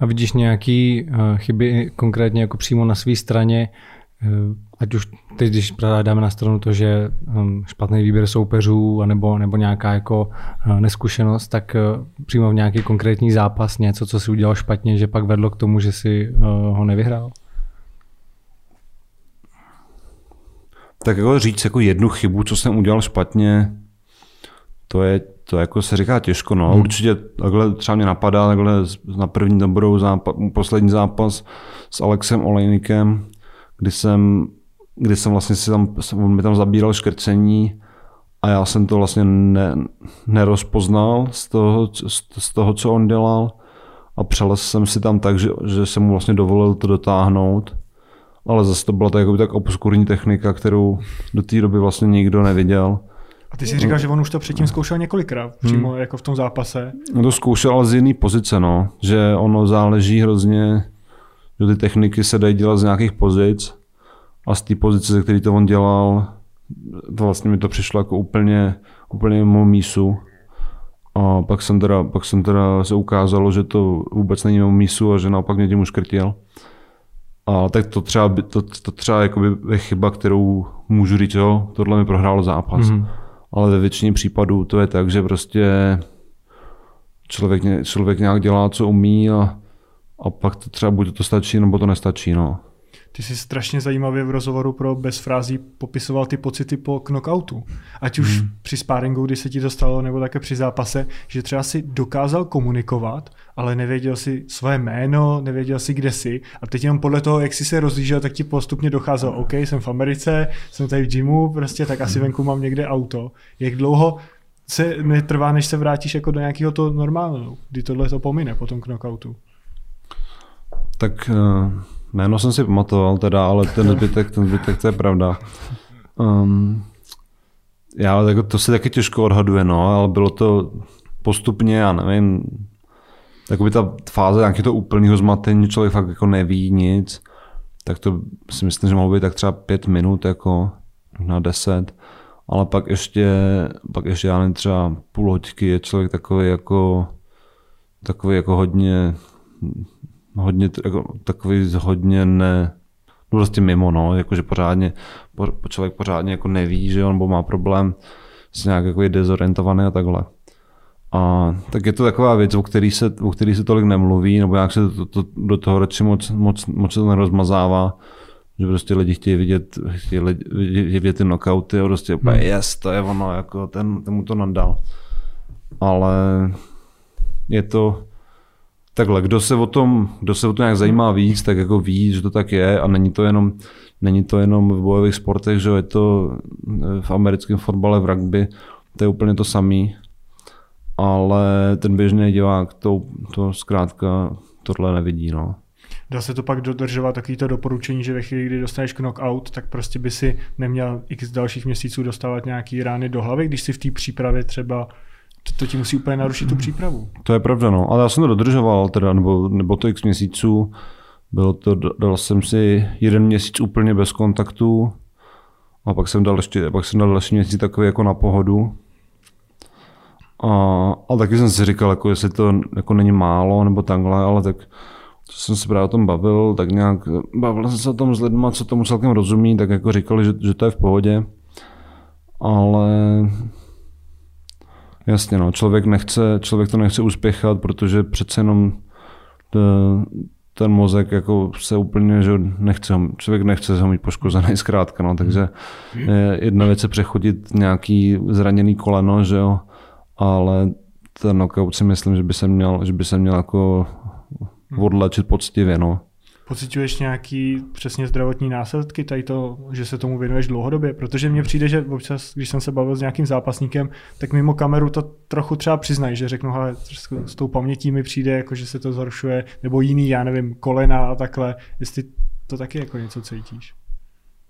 Speaker 3: A vidíš nějaký uh, chyby konkrétně jako přímo na své straně, uh, ať už teď, když dáme na stranu to, že um, špatný výběr soupeřů anebo, nebo nějaká jako uh, neskušenost, tak uh, přímo v nějaký konkrétní zápas něco, co si udělal špatně, že pak vedlo k tomu, že si uh, ho nevyhrál?
Speaker 2: Tak jako říct jako jednu chybu, co jsem udělal špatně, to je, to jako se říká těžko, no. Hmm. Určitě takhle třeba mě napadá takhle na první dobrou zápas, poslední zápas s Alexem Olejnikem, kdy jsem, kdy jsem vlastně si tam, on mi tam zabíral škrcení a já jsem to vlastně ne, nerozpoznal z toho, z toho, co on dělal a přelez jsem si tam tak, že, že jsem mu vlastně dovolil to dotáhnout. Ale zase to byla tak, tak obskurní technika, kterou do té doby vlastně nikdo neviděl.
Speaker 1: A ty jsi říkal, že on už to předtím zkoušel několikrát, přímo hmm. jako v tom zápase.
Speaker 2: On to zkoušel ale z jiné pozice, no. Že ono záleží hrozně, že ty techniky se dají dělat z nějakých pozic a z té pozice, ze které to on dělal, to vlastně mi to přišlo jako úplně, úplně mimo mísu. A pak jsem, teda, pak jsem teda se ukázalo, že to vůbec není mimo mísu a že naopak mě tím uškrtil. A tak to třeba, to, to třeba je chyba, kterou můžu říct, jo, tohle mi prohrálo zápas. Mm-hmm ale ve většině případů to je tak, že prostě člověk, člověk nějak dělá, co umí a, a pak to třeba buď to stačí, nebo to nestačí. No.
Speaker 1: Ty jsi strašně zajímavě v rozhovoru pro bez frází popisoval ty pocity po knockoutu. Ať už hmm. při sparingu, kdy se ti to stalo, nebo také při zápase, že třeba si dokázal komunikovat, ale nevěděl si své jméno, nevěděl si, kde jsi. A teď jenom podle toho, jak jsi se rozlížel, tak ti postupně docházel, OK, jsem v Americe, jsem tady v gymu, prostě tak asi venku mám někde auto. Jak dlouho se netrvá, než se vrátíš jako do nějakého to normálního, kdy tohle to pomine po tom knockoutu?
Speaker 2: Tak uh Jméno jsem si pamatoval teda, ale ten zbytek, ten zbytek to je pravda. Um, já, jako, to se taky těžko odhaduje, no, ale bylo to postupně, já nevím, takový ta fáze nějakého úplného zmatení, člověk fakt jako neví nic, tak to si myslím, že mohlo být tak třeba pět minut, jako na deset, ale pak ještě, pak ještě já nevím, třeba půl hoďky je člověk takový jako, takový jako hodně hodně jako, takový hodně ne, no prostě mimo, no, jakože pořádně, po, člověk pořádně jako neví, že on má problém s nějak jako dezorientovaný a takhle. A tak je to taková věc, o který se, o který se tolik nemluví, nebo jak se to, to, do toho radši moc, moc, moc se to nerozmazává, že prostě lidi chtějí vidět, chtějí lidi, vidět ty knockouty a prostě hmm. yes, to je ono, jako ten, ten mu to nadal. Ale je to, Takhle, kdo se o tom, kdo se o to nějak zajímá víc, tak jako ví, že to tak je a není to jenom, není to jenom v bojových sportech, že je to v americkém fotbale, v rugby, to je úplně to samý. Ale ten běžný divák to, to zkrátka tohle nevidí. No.
Speaker 1: Dá se to pak dodržovat takovýto doporučení, že ve chvíli, kdy dostaneš knockout, tak prostě by si neměl x dalších měsíců dostávat nějaký rány do hlavy, když si v té přípravě třeba to, to ti musí úplně narušit tu přípravu.
Speaker 2: To je pravda, no. Ale já jsem to dodržoval, teda, nebo, nebo to x měsíců. Bylo to, dal jsem si jeden měsíc úplně bez kontaktu a pak jsem dal ještě, pak jsem dal další měsíc takový jako na pohodu. A, a taky jsem si říkal, jako jestli to jako není málo nebo takhle, ale tak co jsem se právě o tom bavil, tak nějak bavil jsem se o tom s lidmi, co tomu celkem rozumí, tak jako říkali, že, že to je v pohodě. Ale jasně no, člověk, nechce, člověk to nechce uspěchat, protože přece jenom to, ten mozek jako se úplně, že nechce, člověk nechce ho mít poškozený zkrátka, no, takže jedna věc je přechodit nějaký zraněný koleno, že jo, ale ten knockout si myslím, že by se měl, že by se měl jako odlečit poctivě, no.
Speaker 1: Pocituješ nějaký přesně zdravotní následky, tady to, že se tomu věnuješ dlouhodobě? Protože mně přijde, že občas, když jsem se bavil s nějakým zápasníkem, tak mimo kameru to trochu třeba přiznají, že řeknu, ale s tou pamětí mi přijde, jako že se to zhoršuje, nebo jiný, já nevím, kolena a takhle, jestli to taky jako něco cítíš.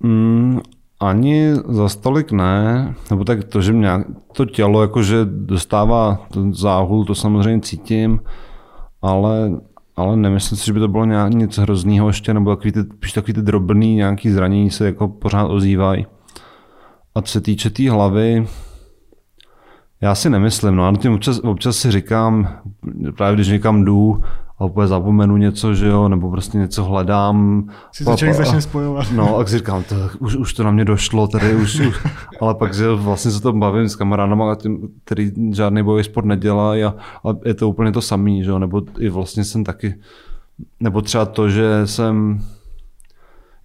Speaker 2: Mm, ani za stolik ne, nebo tak to, že mě to tělo jakože dostává ten záhul, to samozřejmě cítím, ale ale nemyslím si, že by to bylo nějak něco hrozného ještě, nebo takový ty, takový ty drobný nějaký zranění se jako pořád ozývají. A co se týče té tý hlavy, já si nemyslím, no a tím občas, občas si říkám, právě když někam jdu, a úplně zapomenu něco, že jo, nebo prostě něco hledám.
Speaker 1: Si to člověk začne spojovat.
Speaker 2: No a si říkám, to, už, už to na mě došlo, tady už, už ale pak že vlastně se to bavím s kamarádama, který žádný bojový sport nedělá a, a je to úplně to samý, že jo, nebo i vlastně jsem taky, nebo třeba to, že jsem,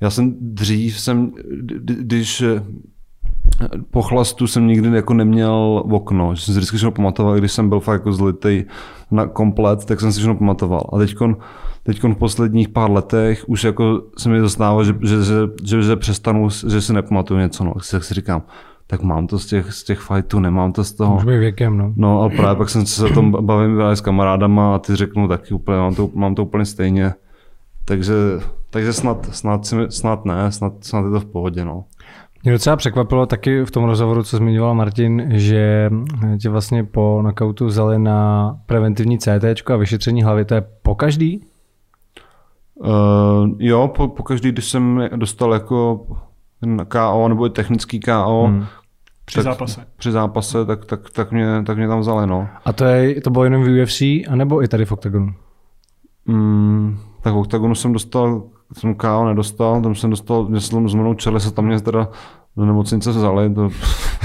Speaker 2: já jsem dřív, jsem, když po chlastu jsem nikdy jako neměl okno, že jsem si vždycky všechno pamatoval, když jsem byl fakt jako zlitý na komplet, tak jsem si všechno pamatoval. A teďkon, teďkon v posledních pár letech už jako se mi dostává, že, že, že, že, že přestanu, že si nepamatuju něco, no. Tak si říkám, tak mám to z těch, z těch fightů, nemám to z toho.
Speaker 3: Už věkem, no.
Speaker 2: No a právě pak jsem se o tom bavím s kamarádama a ty řeknu taky úplně, mám to, mám to úplně stejně. Takže, takže snad, snad, snad ne, snad, snad je to v pohodě, no.
Speaker 3: Mě docela překvapilo taky v tom rozhovoru, co zmiňoval Martin, že tě vlastně po knockoutu vzali na preventivní CT a vyšetření hlavy. To je po každý?
Speaker 2: Uh, jo, po, po každý, když jsem dostal jako KO nebo technický KO, hmm.
Speaker 1: Při tak, zápase.
Speaker 2: Při zápase, tak, tak, tak, mě, tak mě tam vzali, no.
Speaker 3: A to, je, to bylo jenom v UFC, anebo i tady v Octagonu?
Speaker 2: Mm, tak v Octagonu jsem dostal jsem KO nedostal, tam jsem dostal, mě jsem zmenou čeli, se tam mě teda do nemocnice vzali, to,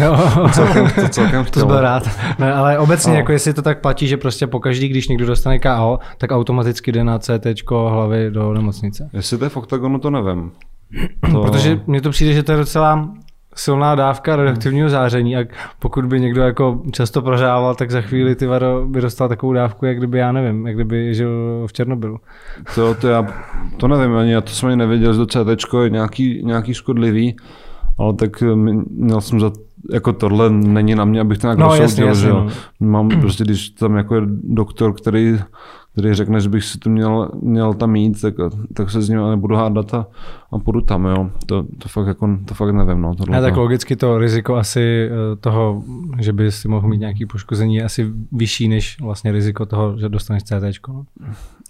Speaker 3: jo.
Speaker 2: to celkem, to celkem
Speaker 3: To byl rád. Ne, ale obecně, no. jako jestli to tak platí, že prostě pokaždý, když někdo dostane KO, tak automaticky jde na CT hlavy do nemocnice.
Speaker 2: Jestli to je v oktagonu, to nevím.
Speaker 3: To... Protože mně to přijde, že to je docela silná dávka radioaktivního záření a pokud by někdo jako často prořával, tak za chvíli ty vado by dostal takovou dávku, jak kdyby, já nevím, jak kdyby žil v Černobylu.
Speaker 2: To, to já to nevím ani, já to jsem ani nevěděl, že to CT je nějaký, nějaký škodlivý, ale tak měl jsem za jako tohle není na mě, abych to nějak no, rozsoudil, jasně, jasně, že no. Mám prostě, když tam jako je doktor, který který řekne, že bych si to měl, měl tam mít, tak, tak se z něj nebudu hádat a, a půjdu tam, jo. To, to, fakt, jako, to fakt nevím, no.
Speaker 3: Tohle, tak logicky to riziko asi eh, toho, že by si mohl mít nějaké poškození, je asi vyšší než vlastně riziko toho, že dostaneš CT. No.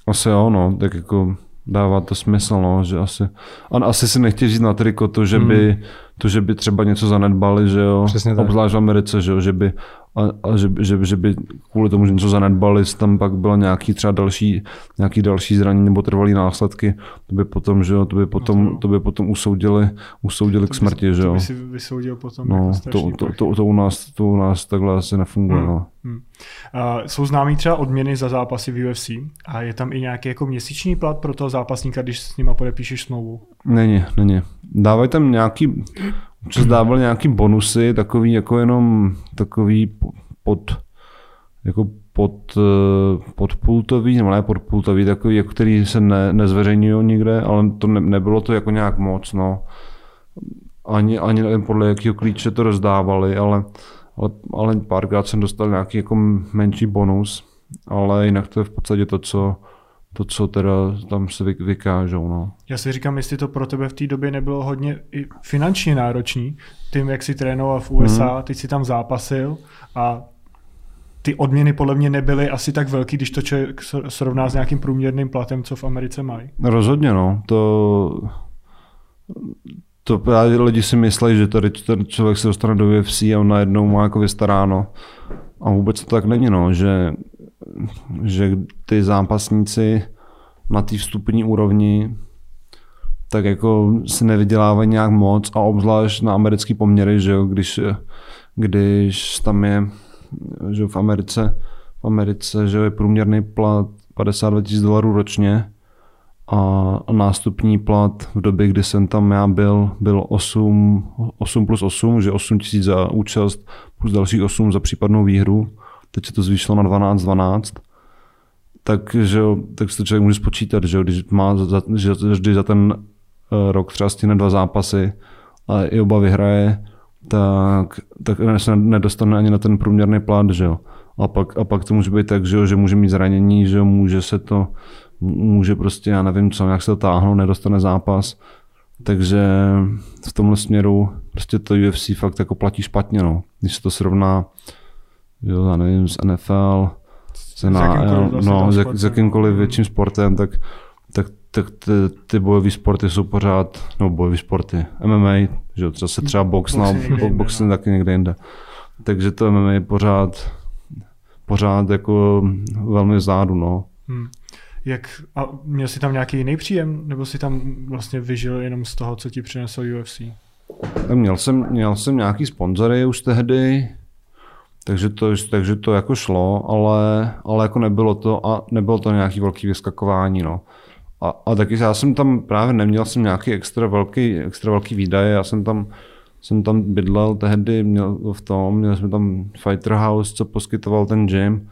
Speaker 2: Asi jo, no, tak jako dává to smysl, no, že asi, a asi si nechtějí žít na triko to, že by, hmm. To, že by třeba něco zanedbali, že jo, Přesně tak. obzvlášť v Americe, že jo, že by a, a že, že, že, by kvůli tomu, že něco zanedbali, tam pak bylo nějaký třeba další, nějaký další zranění nebo trvalý následky, to by potom, že jo, to by potom, no to, by potom usoudili, usoudili to k smrti, by, že jo. To
Speaker 1: by si vysoudil potom
Speaker 2: no, jako to, to, to, to, u nás, to u nás takhle asi nefunguje, hmm. no. Hmm.
Speaker 1: Uh, jsou známý třeba odměny za zápasy v UFC a je tam i nějaký jako měsíční plat pro toho zápasníka, když s nima podepíšeš smlouvu?
Speaker 2: Není, není. Dávají tam nějaký, občas dával nějaký bonusy, takový jako jenom takový pod, jako pod, eh, podpultový, nebo ne podpultový, takový, jako který se ne, nezveřejňují nikde, ale to ne, nebylo to jako nějak moc, no. Ani, ani nevím, podle jakého klíče to rozdávali, ale, ale, ale párkrát jsem dostal nějaký jako menší bonus, ale jinak to je v podstatě to, co, to, co teda tam se vykážou. No.
Speaker 1: Já si říkám, jestli to pro tebe v té době nebylo hodně i finančně náročný, tím, jak si trénoval v USA, hmm. teď si tam zápasil a ty odměny podle mě nebyly asi tak velký, když to člověk srovná s nějakým průměrným platem, co v Americe mají.
Speaker 2: Rozhodně, no. To, to právě lidi si myslí, že tady ten člověk se dostane do UFC a on najednou má jako vystaráno. A vůbec to tak není, no, že, že ty zápasníci na té vstupní úrovni tak jako si nevydělávají nějak moc a obzvlášť na americký poměry, že jo, když, když tam je že v Americe, v Americe že je průměrný plat 52 000 dolarů ročně a nástupní plat v době, kdy jsem tam já byl, byl 8, 8 plus 8, že 8 tisíc za účast plus dalších 8 za případnou výhru. Teď se to zvýšilo na 12, 12. Takže tak si to člověk může spočítat, že když má za, že, že za ten eh, rok třeba stihne dva zápasy a i oba vyhraje, tak, tak se nedostane ani na ten průměrný plat, že jo. A pak, a pak to může být tak, že, jo, že může mít zranění, že jo, může se to, může prostě, já nevím co, jak se to táhnout, nedostane zápas. Takže v tomhle směru prostě to UFC fakt jako platí špatně, no. Když se to srovná, jo, já nevím, s NFL, s, na, no, s, jakýmkoliv větším sportem, tak, tak, tak ty, ty bojové sporty jsou pořád, no bojové sporty, MMA, že zase třeba box, no, box no. taky někde jinde. Takže to MMA je pořád, pořád jako velmi zádu, no. Hmm.
Speaker 1: Jak, a měl jsi tam nějaký jiný příjem, nebo si tam vlastně vyžil jenom z toho, co ti přinesl UFC?
Speaker 2: Tak měl jsem, měl jsem nějaký sponzory už tehdy, takže to, takže to jako šlo, ale, ale jako nebylo to a nebylo to nějaký velký vyskakování, no. A, a taky já jsem tam právě neměl jsem nějaký extra velký, extra velký výdaje, já jsem tam, jsem tam bydlel tehdy, měl v tom, měli jsme tam Fighter House, co poskytoval ten gym,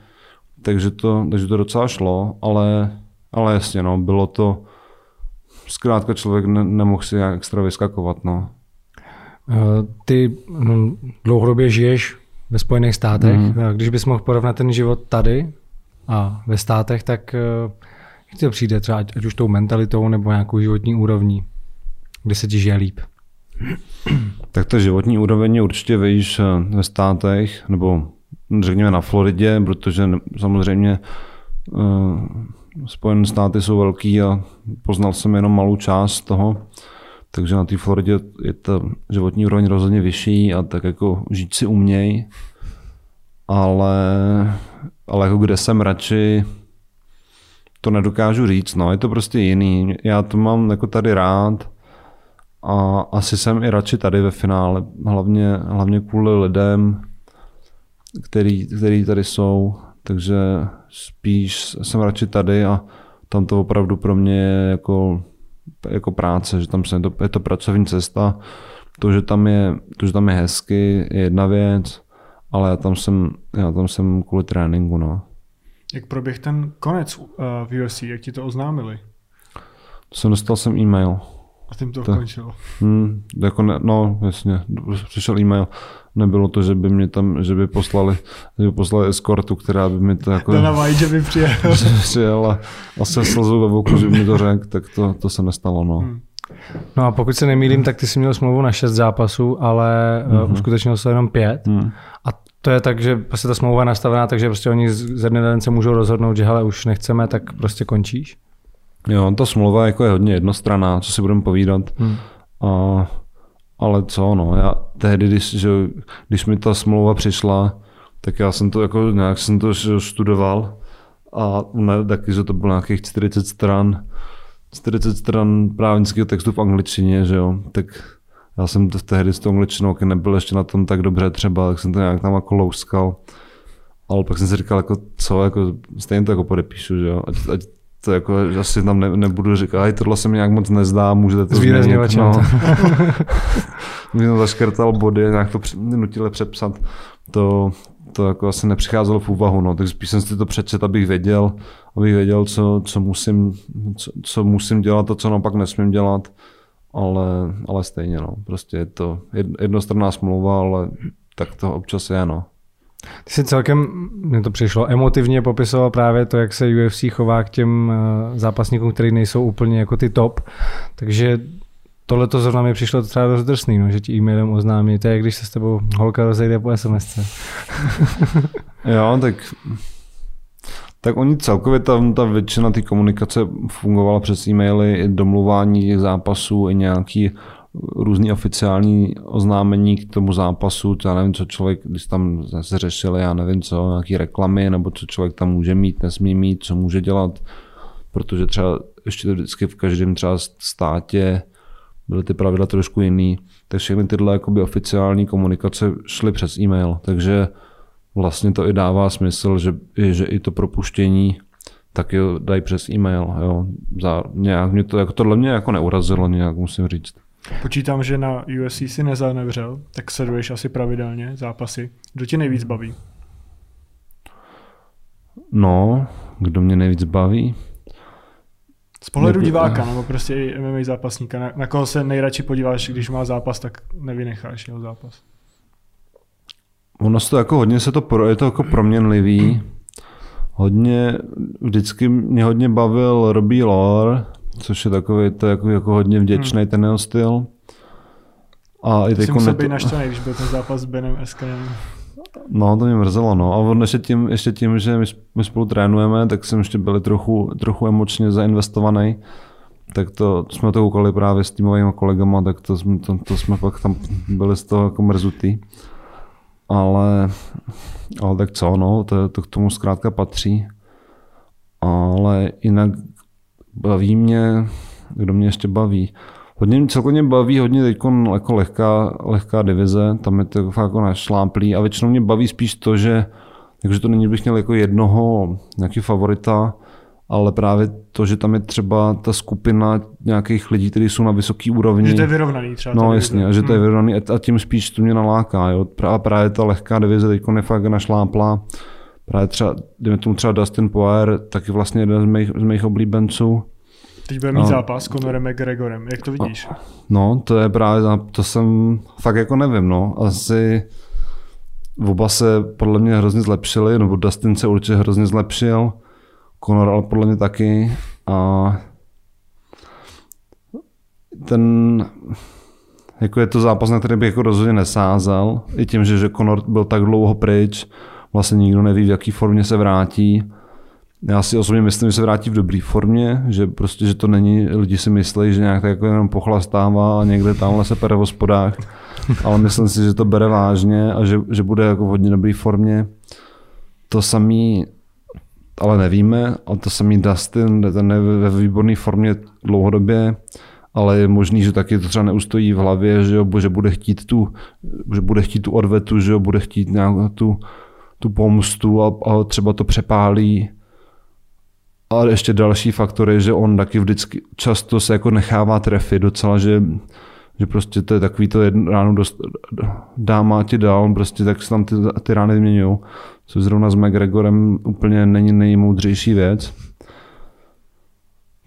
Speaker 2: takže to, takže to docela šlo, ale, ale jasně, no, bylo to, zkrátka člověk ne, nemohl si extra vyskakovat, no.
Speaker 3: Eh, ty no, dlouhodobě žiješ ve Spojených státech. Mm. Když bys mohl porovnat ten život tady a ve státech, tak eh, jak to přijde třeba ať, už tou mentalitou nebo nějakou životní úrovní, kde se ti žije líp?
Speaker 2: Tak ta životní úroveň je určitě vejš eh, ve státech, nebo řekněme na Floridě, protože samozřejmě uh, Spojené státy jsou velký a poznal jsem jenom malou část toho, takže na té Floridě je ta životní úroveň rozhodně vyšší a tak jako žít si uměj, ale, ale jako kde jsem radši, to nedokážu říct, no, je to prostě jiný. Já to mám jako tady rád a asi jsem i radši tady ve finále, hlavně, hlavně kvůli lidem, který, který tady jsou, takže spíš jsem radši tady a tam to opravdu pro mě je jako, jako práce, že tam se, je, to, je to pracovní cesta, to, že tam je, to, že tam je hezky, je jedna věc, ale já tam jsem, já tam jsem kvůli tréninku, no.
Speaker 1: Jak proběh ten konec uh, v UFC, jak ti to oznámili?
Speaker 2: Jsem dostal jsem e-mail.
Speaker 1: A tím to, to končilo.
Speaker 2: Hmm, jako ne, no, jasně, přišel e-mail. Nebylo to, že by mě tam, že by poslali, že by poslali eskortu, která by mi to jako...
Speaker 1: Dana White, že by přijel.
Speaker 2: přijel a, a se slzou ve boku, že by mi to řekl, tak to, to se nestalo, no. Hmm.
Speaker 3: No a pokud se nemýlím, tak ty jsi měl smlouvu na šest zápasů, ale mm-hmm. uskutečnil se jenom pět. Mm. A to je tak, že prostě ta smlouva je nastavená, takže prostě oni ze dne den se můžou rozhodnout, že hele, už nechceme, tak prostě končíš.
Speaker 2: Jo, ta smlouva jako je hodně jednostranná, co si budeme povídat. Hmm. A, ale co, no, já tehdy, když, že, když mi ta smlouva přišla, tak já jsem to jako nějak jsem to studoval a ne, taky, že to bylo nějakých 40 stran, 40 stran právnického textu v angličtině, že jo, tak já jsem to tehdy s tou angličtinou nebyl ještě na tom tak dobře třeba, tak jsem to nějak tam jako louskal. Ale pak jsem si říkal, jako co, jako stejně to jako podepíšu, že jo, ať, ať to jako asi tam ne, nebudu říkat, aj tohle se mi nějak moc nezdá, můžete to
Speaker 3: změnit. No.
Speaker 2: Mě to zaškrtal body, nějak to nutile přepsat. To, to jako asi nepřicházelo v úvahu, no, tak spíš jsem si to přečet, abych věděl, abych věděl, co, co, musím, co, co musím dělat a co naopak nesmím dělat ale, ale stejně, no. Prostě je to jednostranná smlouva, ale tak to občas je, no.
Speaker 3: Ty jsi celkem, mně to přišlo, emotivně popisoval právě to, jak se UFC chová k těm eh, zápasníkům, kteří nejsou úplně jako ty top. Takže tohle to zrovna mi přišlo třeba dost drsný, no, že ti e-mailem oznámí, to je, když se s tebou holka rozejde po SMS.
Speaker 2: Jo, tak tak oni celkově tam ta většina té komunikace fungovala přes e-maily, domluvání zápasů, i nějaký různý oficiální oznámení k tomu zápasu, já nevím, co člověk, když tam se řešili, já nevím co, nějaký reklamy, nebo co člověk tam může mít, nesmí mít, co může dělat, protože třeba ještě to vždycky v každém třeba státě byly ty pravidla trošku jiný, tak všechny tyhle jakoby oficiální komunikace šly přes e-mail, takže vlastně to i dává smysl, že, že i to propuštění tak jo, dají přes e-mail. Jo. Za nějak mě to, jako tohle mě jako neurazilo nějak, musím říct.
Speaker 1: Počítám, že na USC si nezanevřel, tak sleduješ asi pravidelně zápasy. Kdo tě nejvíc baví?
Speaker 2: No, kdo mě nejvíc baví?
Speaker 1: Z pohledu mě, diváka, nebo prostě i MMA zápasníka. Na, na koho se nejradši podíváš, když má zápas, tak nevynecháš jeho zápas.
Speaker 2: Ono to jako hodně se to, pro, je to jako proměnlivý. Hodně, vždycky mě hodně bavil Robbie Lore, což je takový, to jako, jako hodně vděčný hmm. ten jeho styl.
Speaker 1: A i teď musel být naštvaný, když byl ten zápas s Benem Eskenem.
Speaker 2: No, to mě mrzelo, no. A on ještě tím, ještě tím že my, my spolu trénujeme, tak jsem ještě byl trochu, trochu emočně zainvestovaný. Tak to jsme to koukali právě s týmovými kolegama, tak to, jsme, to, to jsme pak tam byli z toho jako mrzutý. Ale, ale tak co, no, to, to k tomu zkrátka patří. Ale jinak baví mě, kdo mě ještě baví. Hodně celkově baví, hodně teď jako lehká, lehká divize, tam je to fakt jako našláplý a většinou mě baví spíš to, že takže to není, bych měl jako jednoho nějaký favorita, ale právě to, že tam je třeba ta skupina nějakých lidí, kteří jsou na vysoké úrovni.
Speaker 1: Že to je vyrovnaný třeba.
Speaker 2: No jasně, a že to je hmm. vyrovnaný a tím spíš to mě naláká. Jo. A právě ta lehká divize teď je fakt našláplá. Právě třeba, dejme tomu třeba Dustin Poirier, taky vlastně jeden z mých, z mých oblíbenců.
Speaker 1: Teď bude mít no. zápas s Conorem McGregorem, jak to vidíš?
Speaker 2: No, to je právě, to jsem fakt jako nevím, no. Asi oba se podle mě hrozně zlepšili, nebo Dustin se určitě hrozně zlepšil, Conor ale podle mě taky. A ten, jako je to zápas, na který bych jako rozhodně nesázel, i tím, že, že Conor byl tak dlouho pryč, vlastně nikdo neví, v jaký formě se vrátí. Já si osobně myslím, že se vrátí v dobré formě, že prostě, že to není, lidi si myslí, že nějak tak jako jenom pochlastává a někde tamhle se pere v hospodách, ale myslím si, že to bere vážně a že, že bude jako v hodně dobré formě. To samý, ale nevíme, a to samý Dustin, ten je ve výborné formě dlouhodobě, ale je možný, že taky to třeba neustojí v hlavě, že, jo, že bude chtít tu, že bude chtít tu odvetu, že jo, bude chtít nějak tu, tu pomstu a, a třeba to přepálí. Ale ještě další faktor je, že on taky vždycky často se jako nechává trefit docela, že, že prostě to je takový to jedno ráno dost, dáma ti dál, prostě tak se tam ty, ty rány vyměňují. Což zrovna s McGregorem úplně není nejmoudřejší věc.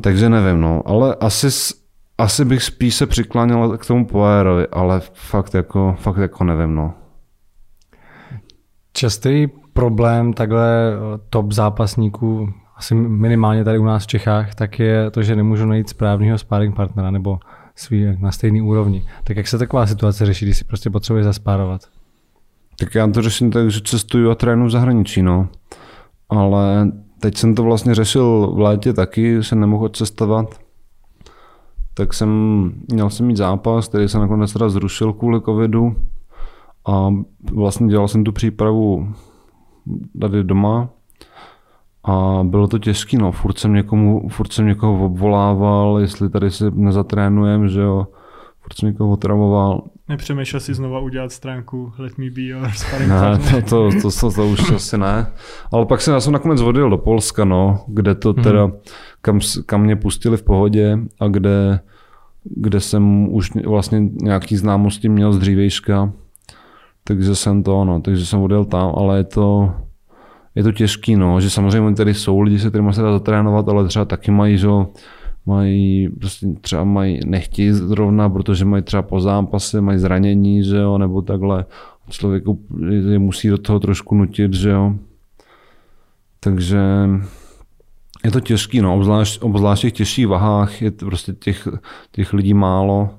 Speaker 2: Takže nevím, no, ale asi, asi bych spíš se přikláněl k tomu Poirovi, ale fakt jako, fakt jako nevím, no.
Speaker 3: Častý problém takhle eh, top zápasníků, asi minimálně tady u nás v Čechách, tak je to, že nemůžu najít správného sparring partnera nebo svý na stejný úrovni. Tak jak se taková situace řeší, když si prostě potřebuje zaspárovat?
Speaker 2: Tak já to řeším tak, že cestuju a trénu v zahraničí, no. Ale teď jsem to vlastně řešil v létě taky, že nemohl cestovat. Tak jsem, měl jsem mít zápas, který se nakonec teda zrušil kvůli covidu. A vlastně dělal jsem tu přípravu tady doma. A bylo to těžké, no. Furt jsem, někomu, furt jsem někoho obvolával, jestli tady se nezatrénujem, že jo. Furt jsem někoho otravoval.
Speaker 1: Nepřemýšlel si znova udělat stránku Let me be your
Speaker 2: sparring Ne, to, to, to, to, to, už asi ne. Ale pak jsem, já jsem nakonec vodil do Polska, no, kde to mhm. teda, kam, kam mě pustili v pohodě a kde, kde jsem už vlastně nějaký známosti měl z dřívejška takže jsem to, no, takže jsem odjel tam, ale je to, je to těžký, no, že samozřejmě tady jsou lidi, se kterými se dá zatrénovat, ale třeba taky mají, že mají, prostě třeba mají, nechtí zrovna, protože mají třeba po zápase, mají zranění, že jo, nebo takhle. Člověk je musí do toho trošku nutit, že jo. Takže je to těžký, no, obzvlášť, obzvlášť v těch těžších vahách je prostě těch, těch lidí málo.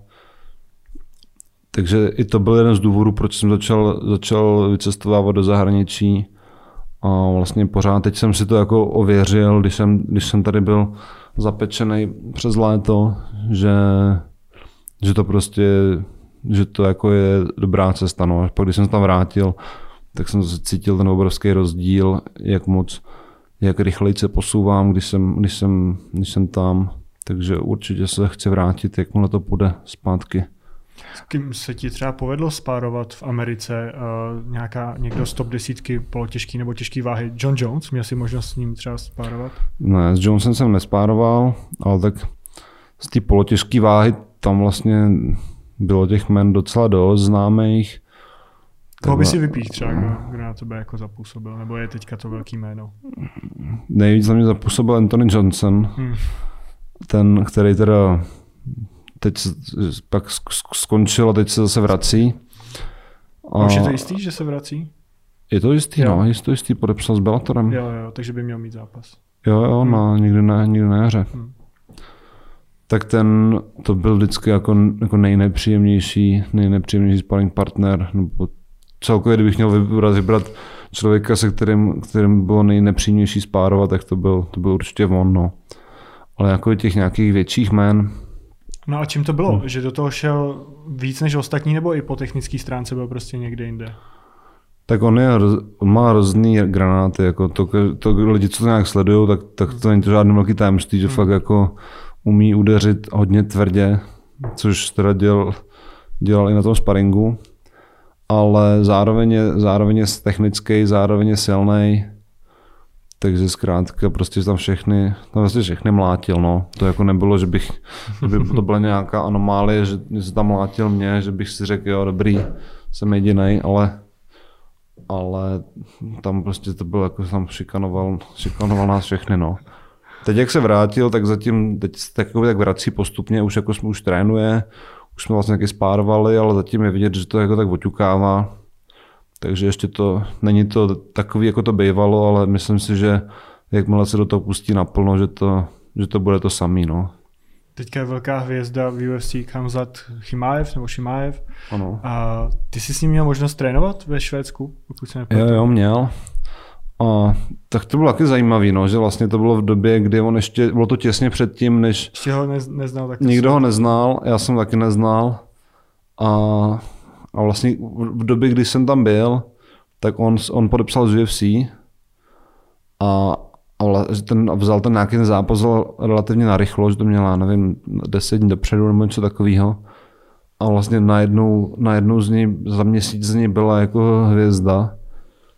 Speaker 2: Takže i to byl jeden z důvodů, proč jsem začal, začal vycestovávat do zahraničí A vlastně pořád, teď jsem si to jako ověřil, když jsem, když jsem tady byl zapečený přes léto, že, že to prostě, že to jako je dobrá cesta. No. Pak když jsem se tam vrátil, tak jsem cítil ten obrovský rozdíl, jak moc, jak rychleji se posouvám, když jsem, když jsem, když jsem tam. Takže určitě se chci vrátit, jakmile to půjde zpátky.
Speaker 1: S kým se ti třeba povedlo spárovat v Americe uh, nějaká, někdo z top desítky polotěžký nebo těžký váhy? John Jones, měl jsi možnost s ním třeba spárovat?
Speaker 2: Ne, s Jonesem jsem nespároval, ale tak z té polotěžké váhy tam vlastně bylo těch men docela dost známých.
Speaker 1: Koho by si vypích třeba, kdo, kdo na tebe jako zapůsobil, nebo je teďka to velký jméno?
Speaker 2: Nejvíc za mě zapůsobil Anthony Johnson, hmm. ten, který teda teď pak skončil a teď se zase vrací.
Speaker 1: A už je to jistý, že se vrací?
Speaker 2: Je to jistý, jo. no, je to jistý, podepsal s Bellatorem.
Speaker 1: Jo, jo, takže by měl mít zápas.
Speaker 2: Jo, jo, hmm. no, nikdy ne, nikdy na jaře. Hmm. Tak ten, to byl vždycky jako, jako nejnepříjemnější, nejnepříjemnější sparring partner, nebo celkově, kdybych měl vybrat, vybrat člověka, se kterým, kterým bylo nejnepříjemnější spárovat, tak to byl, to byl určitě on, no. Ale jako těch nějakých větších jmén,
Speaker 1: No a čím to bylo? Hmm. Že do toho šel víc než ostatní, nebo i po technické stránce byl prostě někde jinde?
Speaker 2: Tak on, je, on má hrozný granáty, jako to, to, lidi, co to nějak sledují, tak, tak to není to žádný velký tajemství, že hmm. fakt jako umí udeřit hodně tvrdě, což teda dělal, dělal i na tom sparingu, ale zároveň je, zároveň je technický, zároveň je silný, takže zkrátka prostě tam všechny, tam vlastně všechny mlátil, no. To jako nebylo, že bych, že by to byla nějaká anomálie, že, se tam mlátil mě, že bych si řekl, jo, dobrý, jsem jediný, ale ale tam prostě to bylo jako tam šikanoval, šikanoval nás všechny, no. Teď jak se vrátil, tak zatím, teď se tak, tak vrací postupně, už jako jsme už trénuje, už jsme vlastně taky spárovali, ale zatím je vidět, že to jako tak oťukává. Takže ještě to není to takový, jako to bývalo, ale myslím si, že jakmile se do toho pustí naplno, že to, že to bude to samý. No.
Speaker 1: Teďka je velká hvězda v UFC Kamzat Chimájev nebo Šimájev.
Speaker 2: Ano.
Speaker 1: A ty jsi s ním měl možnost trénovat ve Švédsku, pokud se
Speaker 2: Jo, jo, měl. A tak to bylo taky zajímavé, no, že vlastně to bylo v době, kdy on ještě, bylo to těsně předtím, než...
Speaker 1: Ještě ho ne, neznal. Tak
Speaker 2: nikdo ho neznal, já jsem taky neznal. A a vlastně v době, kdy jsem tam byl, tak on, on podepsal z UFC a, a ten, vzal ten nějaký zápas relativně narychlo, že to měla, nevím, 10 dní dopředu nebo něco takového. A vlastně najednou, najednou z něj, za měsíc z něj byla jako hvězda.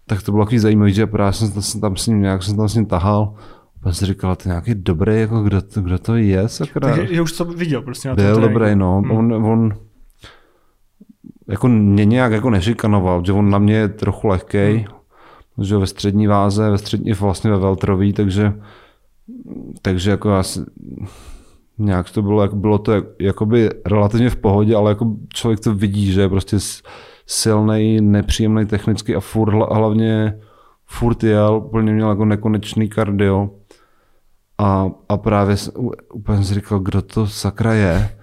Speaker 2: Tak to bylo takový zajímavý, že právě jsem, jsem tam s ním nějak jsem tam s ním tahal. A jsem říkal, to je nějaký dobrý, jako kdo, to, kdo to je, sakra.
Speaker 1: Tak je, už to viděl prostě na
Speaker 2: Byl dobrý, no. Hmm. On, on, jako mě nějak jako nešikanoval, že on na mě je trochu lehký, hmm. že ve střední váze, ve střední vlastně ve veltrový, takže, takže jako asi nějak to bylo, jako bylo to jakoby relativně v pohodě, ale jako člověk to vidí, že je prostě silný, nepříjemný technicky a furt hlavně furt jel, úplně měl jako nekonečný kardio. A, a právě úplně si říkal, kdo to sakra je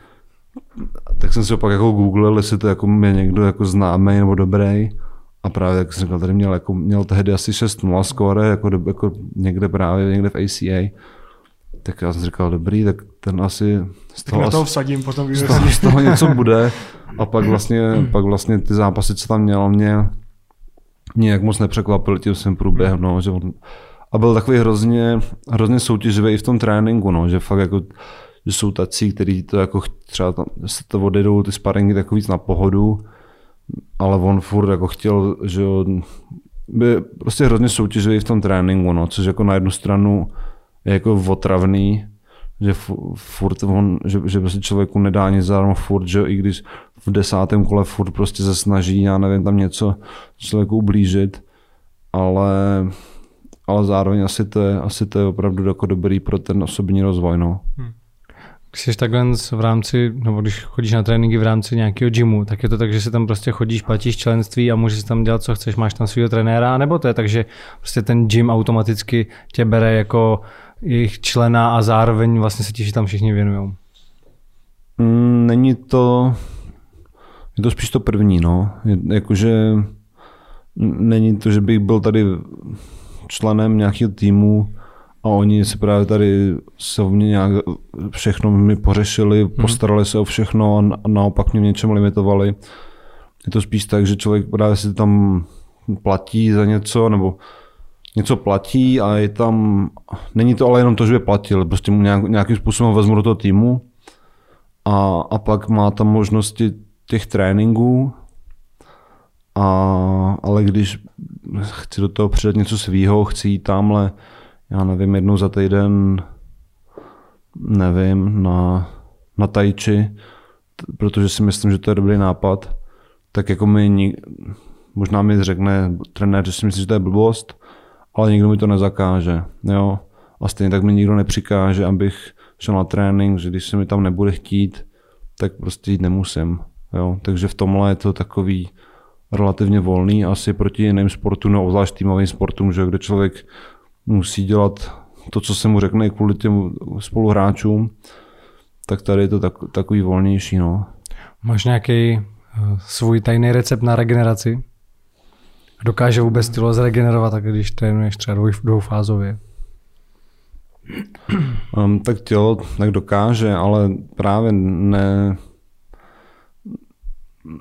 Speaker 2: tak jsem si opak jako googlil, jestli to jako mě někdo jako známý nebo dobrý. A právě, jak jsem říkal, tady měl, jako, měl tehdy asi 6-0 skóre, jako, jako, někde právě, někde v ACA. Tak já jsem říkal, dobrý, tak ten asi
Speaker 1: z toho, tak na toho vsadím potom
Speaker 2: z toho, z toho něco bude. A pak vlastně, pak vlastně ty zápasy, co tam měl, mě nějak moc nepřekvapil tím svým průběhem, no, že on, a byl takový hrozně, hrozně soutěživý i v tom tréninku, no, že fakt jako že jsou tací, kteří to jako třeba tam, se to odejdou ty sparingy takový víc na pohodu, ale on furt jako chtěl, že by prostě hrozně soutěživý v tom tréninku, no, což jako na jednu stranu je jako otravný, že furt on, že, že prostě člověku nedá nic zadarmo furt, že i když v desátém kole furt prostě se snaží, já nevím, tam něco člověku ublížit, ale, ale zároveň asi to je, asi to je opravdu jako dobrý pro ten osobní rozvoj, no. Hmm.
Speaker 3: Když jsi takhle v rámci, nebo když chodíš na tréninky v rámci nějakého gymu, tak je to tak, že si tam prostě chodíš, platíš členství a můžeš tam dělat, co chceš, máš tam svého trenéra, nebo to je tak, že prostě ten gym automaticky tě bere jako jejich člena a zároveň vlastně se ti tam všichni věnují?
Speaker 2: Mm, není to, je to spíš to první, no. Je, jakože není to, že bych byl tady členem nějakého týmu a oni se právě tady se o mě nějak všechno mi pořešili, hmm. postarali se o všechno a naopak mě v něčem limitovali. Je to spíš tak, že člověk právě si tam platí za něco, nebo něco platí a je tam, není to ale jenom to, že by platil, prostě mu nějak, nějakým způsobem vezmu do toho týmu a, a pak má tam možnosti těch tréninků, a, ale když chci do toho přidat něco svýho, chci jít tamhle, já nevím, jednou za týden, nevím, na, na tajči, protože si myslím, že to je dobrý nápad, tak jako mi možná mi řekne trenér, že si myslí, že to je blbost, ale nikdo mi to nezakáže. Jo? A stejně tak mi nikdo nepřikáže, abych šel na trénink, že když se mi tam nebude chtít, tak prostě jít nemusím. Jo? Takže v tomhle je to takový relativně volný, asi proti jiným sportům, no obzvlášť týmovým sportům, že kde člověk musí dělat to, co se mu řekne kvůli těm spoluhráčům, tak tady je to tak, takový volnější. No.
Speaker 3: Máš nějaký uh, svůj tajný recept na regeneraci? Dokáže vůbec tělo zregenerovat, tak když trénuješ třeba dvoufázově?
Speaker 2: Um, tak tělo tak dokáže, ale právě ne,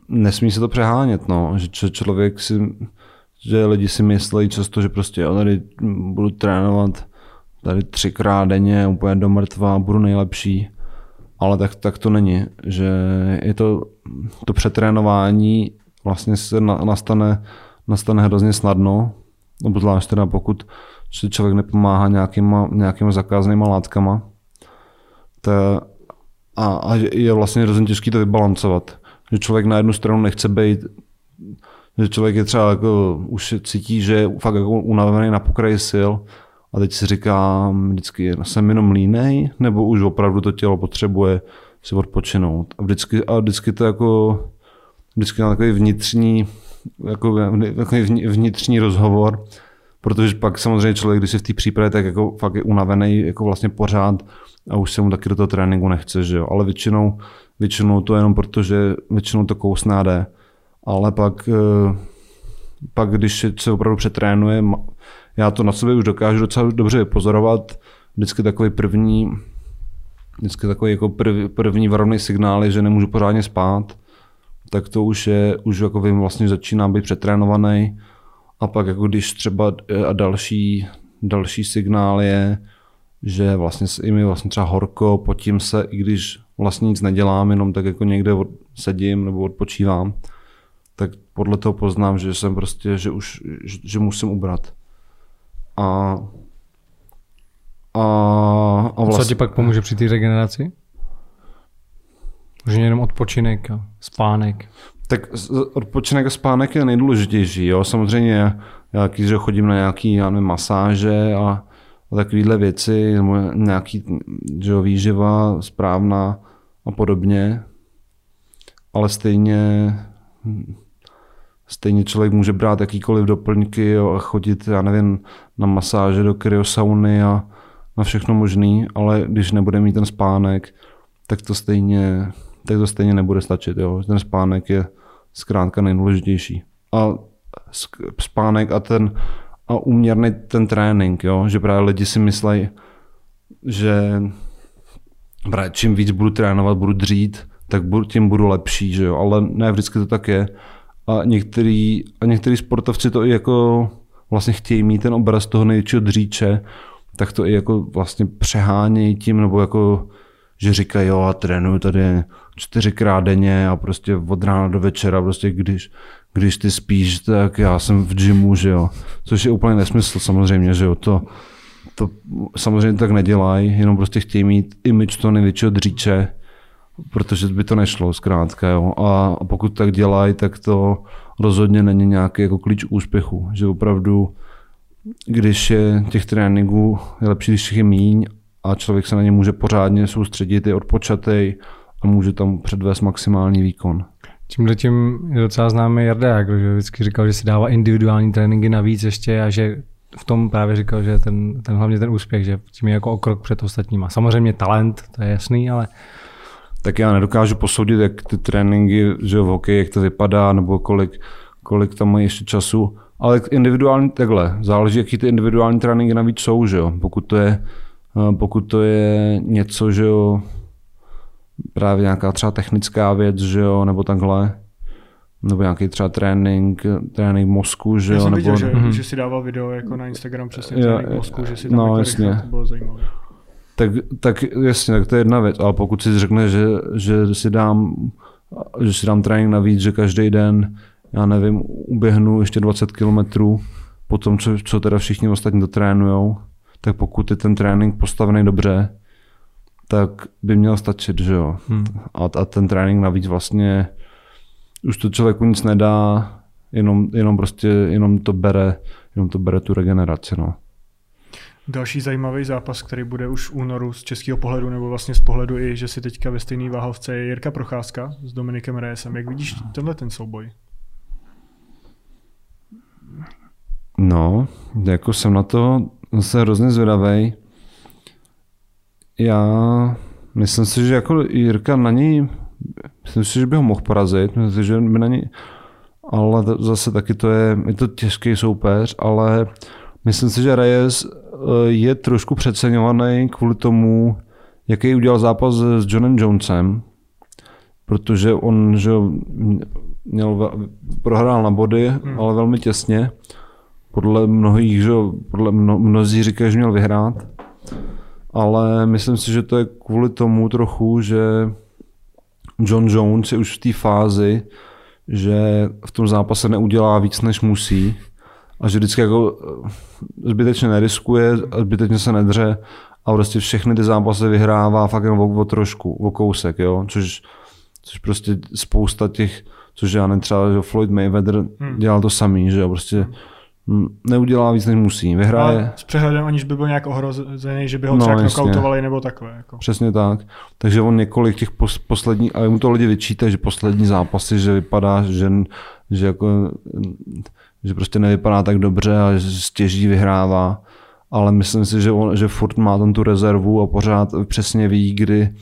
Speaker 2: nesmí se to přehánět, no. že člověk si, že lidi si myslí často, že prostě já tady budu trénovat tady třikrát denně úplně do mrtva, budu nejlepší, ale tak, tak to není, že je to, to přetrénování vlastně se na, nastane nastane hrozně snadno, obzvlášť teda pokud si člověk nepomáhá nějakýma, nějakýma zakázanýma látkama. To, a, a je vlastně hrozně těžké to vybalancovat. Že člověk na jednu stranu nechce být, že člověk je třeba jako, už cítí, že je fakt jako unavený na pokraji sil a teď si říká vždycky, jsem jenom línej, nebo už opravdu to tělo potřebuje si odpočinout. A vždycky, a vždycky to jako, vždycky na takový vnitřní jako, jako vnitřní rozhovor, protože pak samozřejmě člověk, když je v té přípravě, tak jako fakt je unavený jako vlastně pořád a už se mu taky do toho tréninku nechce, že jo. Ale většinou, většinou to jenom proto, že většinou to kousná jde. Ale pak, eh, pak když se opravdu přetrénuje, já to na sobě už dokážu docela dobře pozorovat, vždycky takový první, vždycky takový jako prv, první varovný signál je, že nemůžu pořádně spát, tak to už je, už jako vím, vlastně začínám být přetrénovaný. A pak jako když třeba e, a další, další signál je, že vlastně i mi vlastně třeba horko, potím se, i když vlastně nic nedělám, jenom tak jako někde sedím nebo odpočívám, podle toho poznám, že jsem prostě, že už, že, že musím ubrat. A, a,
Speaker 3: a vlastně... Co ti pak pomůže při té regeneraci? Už jenom odpočinek a spánek.
Speaker 2: Tak odpočinek a spánek je nejdůležitější. Jo? Samozřejmě já že chodím na nějaký já nevím, masáže a, a takovéhle věci, nějaký že jo, výživa správná a podobně. Ale stejně stejně člověk může brát jakýkoliv doplňky jo, a chodit, já nevím, na masáže do kryosauny a na všechno možný, ale když nebude mít ten spánek, tak to stejně tak to stejně nebude stačit. Jo. Ten spánek je zkrátka nejdůležitější. A spánek a ten a uměrný ten trénink, jo? že právě lidi si myslí, že právě čím víc budu trénovat, budu dřít, tak budu, tím budu lepší, že jo? ale ne vždycky to tak je. A některý, a některý sportovci to i jako vlastně chtějí mít ten obraz toho největšího dříče, tak to i jako vlastně přehánějí tím, nebo jako, že říkají, jo, a trénuju tady čtyřikrát denně a prostě od rána do večera, prostě když, když ty spíš, tak já jsem v gymu, že jo. Což je úplně nesmysl samozřejmě, že jo. To, to samozřejmě tak nedělají, jenom prostě chtějí mít image toho největšího dříče, protože by to nešlo zkrátka, jo. A, pokud tak dělají, tak to rozhodně není nějaký jako klíč úspěchu, že opravdu když je těch tréninků, je lepší, když je míň a člověk se na ně může pořádně soustředit, je odpočatej, a může tam předvést maximální výkon.
Speaker 3: Tímhle tím je docela známý Jarda Jagr, že vždycky říkal, že si dává individuální tréninky navíc ještě a že v tom právě říkal, že ten, ten hlavně ten úspěch, že tím je jako o krok před ostatníma. Samozřejmě talent, to je jasný, ale
Speaker 2: tak já nedokážu posoudit, jak ty tréninky že v hokeji, jak to vypadá, nebo kolik, kolik tam mají ještě času, ale individuální, takhle, záleží, jaký ty individuální tréninky navíc jsou, že jo. Pokud to je, eh, pokud to je něco, že jo, právě nějaká třeba technická věc, že jo, nebo takhle, nebo nějaký třeba trénink, trénink mozku, že
Speaker 1: Já
Speaker 2: jo,
Speaker 1: jsem
Speaker 2: nebo...
Speaker 1: viděl, že,
Speaker 2: Mhm.
Speaker 1: že si dával video jako na Instagram přesně
Speaker 2: Jo,
Speaker 1: trénink mozku, že si tam
Speaker 2: no,
Speaker 1: jako
Speaker 2: jasně.
Speaker 1: rychle, to bylo zajímavé.
Speaker 2: Tak, tak jasně, tak to je jedna věc, ale pokud si řekne, že, že si dám že si dám trénink navíc, že každý den, já nevím, uběhnu ještě 20 kilometrů po tom, co, co teda všichni ostatní dotrénujou, tak pokud je ten trénink postavený dobře, tak by měl stačit, že jo.
Speaker 3: Hmm.
Speaker 2: A, a ten trénink navíc vlastně už to člověku nic nedá, jenom, jenom prostě, jenom to bere, jenom to bere tu regeneraci, no.
Speaker 1: Další zajímavý zápas, který bude už v únoru z českého pohledu, nebo vlastně z pohledu i, že si teďka ve stejné váhovce je Jirka Procházka s Dominikem Reyesem. Jak vidíš tenhle ten souboj?
Speaker 2: No, jako jsem na to zase hrozně zvědavý. Já myslím si, že jako Jirka na něj, myslím si, že by ho mohl porazit, myslím si, že by na něj, ale zase taky to je, je to těžký soupeř, ale myslím si, že Reyes je trošku přeceňovaný kvůli tomu, jaký udělal zápas s Johnem Jonesem, protože on že měl, prohrál na body, hmm. ale velmi těsně. Podle mnohých, že podle mno, mnozí říkají, že měl vyhrát. Ale myslím si, že to je kvůli tomu trochu, že John Jones je už v té fázi, že v tom zápase neudělá víc, než musí. A že vždycky jako eh, zbytečně neriskuje, a zbytečně se nedře a prostě všechny ty zápasy vyhrává fakt jen o, o trošku, o kousek, jo? Což, což prostě spousta těch, což já nevím, třeba že Floyd Mayweather
Speaker 1: Hmm.
Speaker 2: dělal to samý, že jo, prostě mm, neudělá víc, než musí. Vyhraje,
Speaker 1: Ale s přehledem, aniž by byl nějak ohrozený, že by ho
Speaker 2: No,
Speaker 1: třeba
Speaker 2: jasně.
Speaker 1: knockoutovali nebo takhle. Jako.
Speaker 2: Přesně tak. Takže on několik těch pos, posledních, ale mu to lidi vyčítají, že poslední zápasy, že vypadá, že, že, jako, že prostě nevypadá tak dobře a stěží vyhrává. Ale myslím si, že, on, že furt má tam tu rezervu a pořád přesně ví, kdy,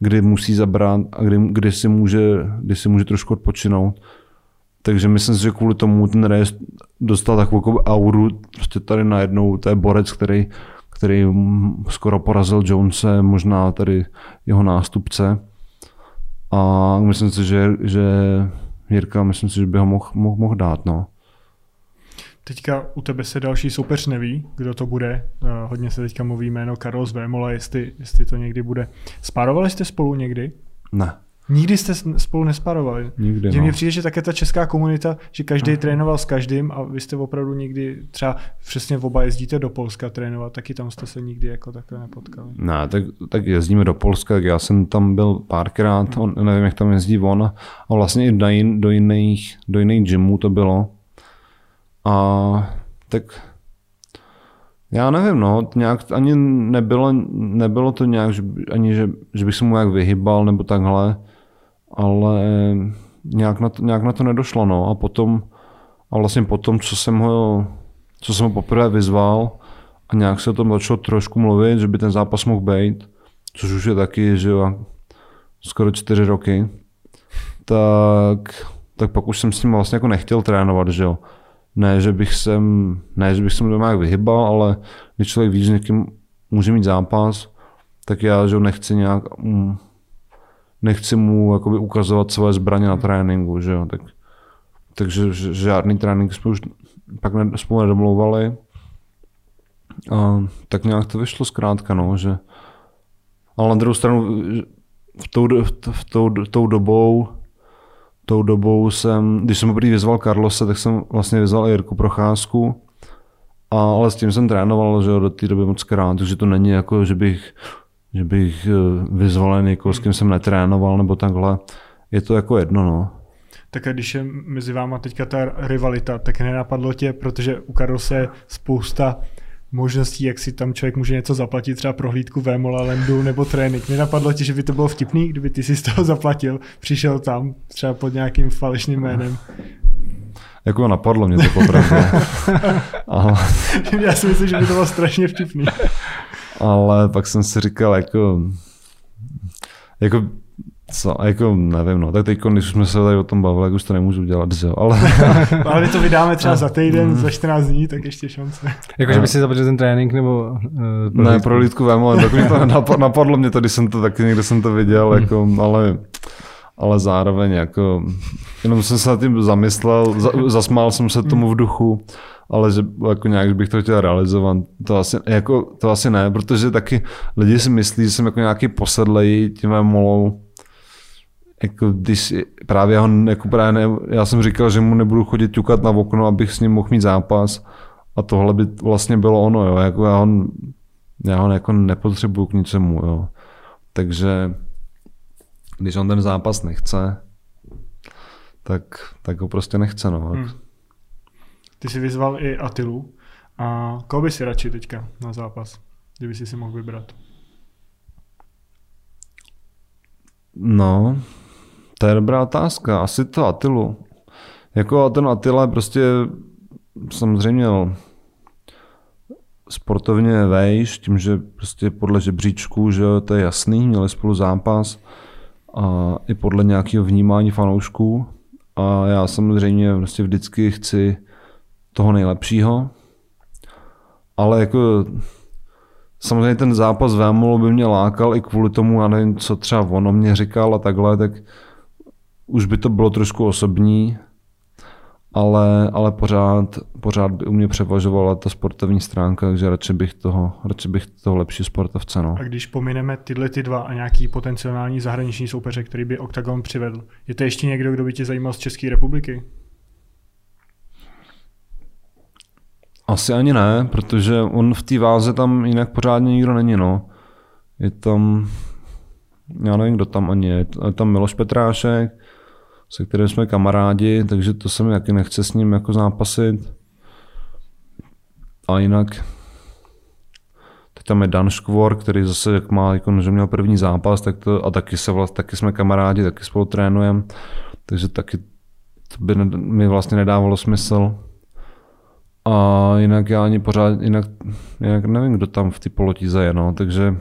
Speaker 2: kdy musí zabrat a kdy, kdy, si může, kdy si může trošku odpočinout. Takže myslím si, že kvůli tomu ten Reyes dostal takovou auru, prostě tady najednou, to je borec, který, který skoro porazil Jonese, možná tady jeho nástupce. A myslím si, že, že Jirka, myslím si, že by ho mohl mohl, mohl dát. No.
Speaker 1: Teďka u tebe se další soupeř neví, kdo to bude. Uh, hodně se teďka mluví jméno Carlos Vémola, jestli, jestli to někdy bude. Spárovali jste spolu někdy?
Speaker 2: Ne,
Speaker 1: Nikdy jste spolu nespárovali.
Speaker 2: nikdy.
Speaker 1: Že
Speaker 2: No.
Speaker 1: mně přijde, že také ta česká komunita, že každý trénoval s každým a vy jste opravdu nikdy, třeba přesně oba jezdíte do Polska trénovat, taky tam jste se nikdy jako takhle nepotkali.
Speaker 2: Ne, tak, tak jezdíme do Polska, tak já jsem tam byl párkrát, on, nevím, jak tam jezdí on, a vlastně i do, jin, do, jiných, do jiných gymů to bylo. A tak já nevím, no, nějak ani nebylo, nebylo to nějak, že, ani že, že bych se mu nějak vyhybal nebo takhle, ale nějak na to, nějak na to nedošlo, no, a potom, a vlastně potom, co jsem ho, co jsem ho poprvé vyzval, a nějak se o tom začalo trošku mluvit, že by ten zápas mohl být, což už je taky, že jo, skoro čtyři roky, tak, tak pak už jsem s ním vlastně jako nechtěl trénovat, že jo. Ne, že bych sem, ne, že bych se mu doma nějak vyhybal, ale když člověk ví, že někým může mít zápas, tak já, že nechci nějak, mm, nechci mu jakoby ukazovat svoje zbraně na tréninku, že jo, tak, takže žádný trénink jsme už pak ne, spolu nedomlouvali, a tak nějak to vyšlo zkrátka, no, že... Ale na druhou stranu, v tou, v tou, tou dobou, tou dobou jsem, když jsem poprvé vyzval Carlose, tak jsem vlastně vyzval i Jirku Procházku, a, ale s tím jsem trénoval, že jo, do té doby moc krát, takže to není jako, že bych, že bych eh, vyzval někoho, s kým jsem netrénoval, nebo takhle. Je to jako jedno, no.
Speaker 1: Tak a když je mezi váma teďka ta rivalita, tak nenapadlo tě, protože u Karlose je spousta možností, jak si tam člověk může něco zaplatit, třeba prohlídku Vémola Landu nebo trénink. Nenapadlo ti, že by to bylo vtipný, kdyby ty si z toho zaplatil, přišel tam třeba pod nějakým falešným jménem.
Speaker 2: Jako napadlo mě to popravdě.
Speaker 1: Já si myslím, že by to bylo strašně vtipný.
Speaker 2: ale pak jsem si říkal, jako, jako Co, jako nevím, no, tak teď, když jsme se tady o tom bavili, tak už to nemůžu dělat, že jo, ale...
Speaker 1: ale my to vydáme třeba za týden, mm. za 14 dní, tak ještě šance.
Speaker 3: Jakože by si započil ten trénink, nebo...
Speaker 2: Uh, pro ne, pro lítku ale takový to napadlo mě to, když jsem to taky, někde jsem to viděl, mm. jako, ale ale zároveň jako, jenom jsem se nad tím zamyslel, za, zasmál jsem se tomu v duchu, ale že jako nějak bych to chtěl realizovat, to asi, jako, to asi ne, protože taky lidi si myslí, že jsem jako nějaký posedlej tím molou, jako když právě já, jako právě ne, já jsem říkal, že mu nebudu chodit ťukat na okno, abych s ním mohl mít zápas a tohle by vlastně bylo ono, jo, jako já ho, já ho jako nepotřebuju k ničemu, jo. Takže když on ten zápas nechce, tak, tak ho prostě nechce. No. Hmm.
Speaker 1: Ty jsi vyzval i Atilu. A koho by si radši teďka na zápas, kdyby si si mohl vybrat?
Speaker 2: No, to je dobrá otázka. Asi to Atilu. Jako ten Atila je prostě samozřejmě sportovně vejš, tím, že prostě podle žebříčku, že to je jasný, měli spolu zápas a i podle nějakého vnímání fanoušků. A já samozřejmě prostě vždycky chci toho nejlepšího, ale jako samozřejmě ten zápas Vémolu by mě lákal i kvůli tomu, já nevím, co třeba ono mě říkal a takhle, tak už by to bylo trošku osobní, ale, ale pořád, pořád by u mě převažovala ta sportovní stránka, takže radši bych toho, radši bych toho lepší sportovce. No.
Speaker 1: A když pomineme tyhle ty dva a nějaký potenciální zahraniční soupeře, který by Octagon přivedl, je to ještě někdo, kdo by tě zajímal z České republiky?
Speaker 2: Asi ani ne, protože on v té váze tam jinak pořádně nikdo není. No. Je tam, já nevím, kdo tam ani je. Je tam Miloš Petrášek, se kterým jsme kamarádi, takže to se mi taky nechce s ním jako zápasit. A jinak teď tam je Dan Škvor, který zase jak má, jako, že měl první zápas, tak to, a taky, se vlast, taky jsme kamarádi, taky spolu trénujeme, takže taky to by mi vlastně nedávalo smysl. A jinak já ani pořád, jinak, jinak nevím, kdo tam v té polotíze je, no, takže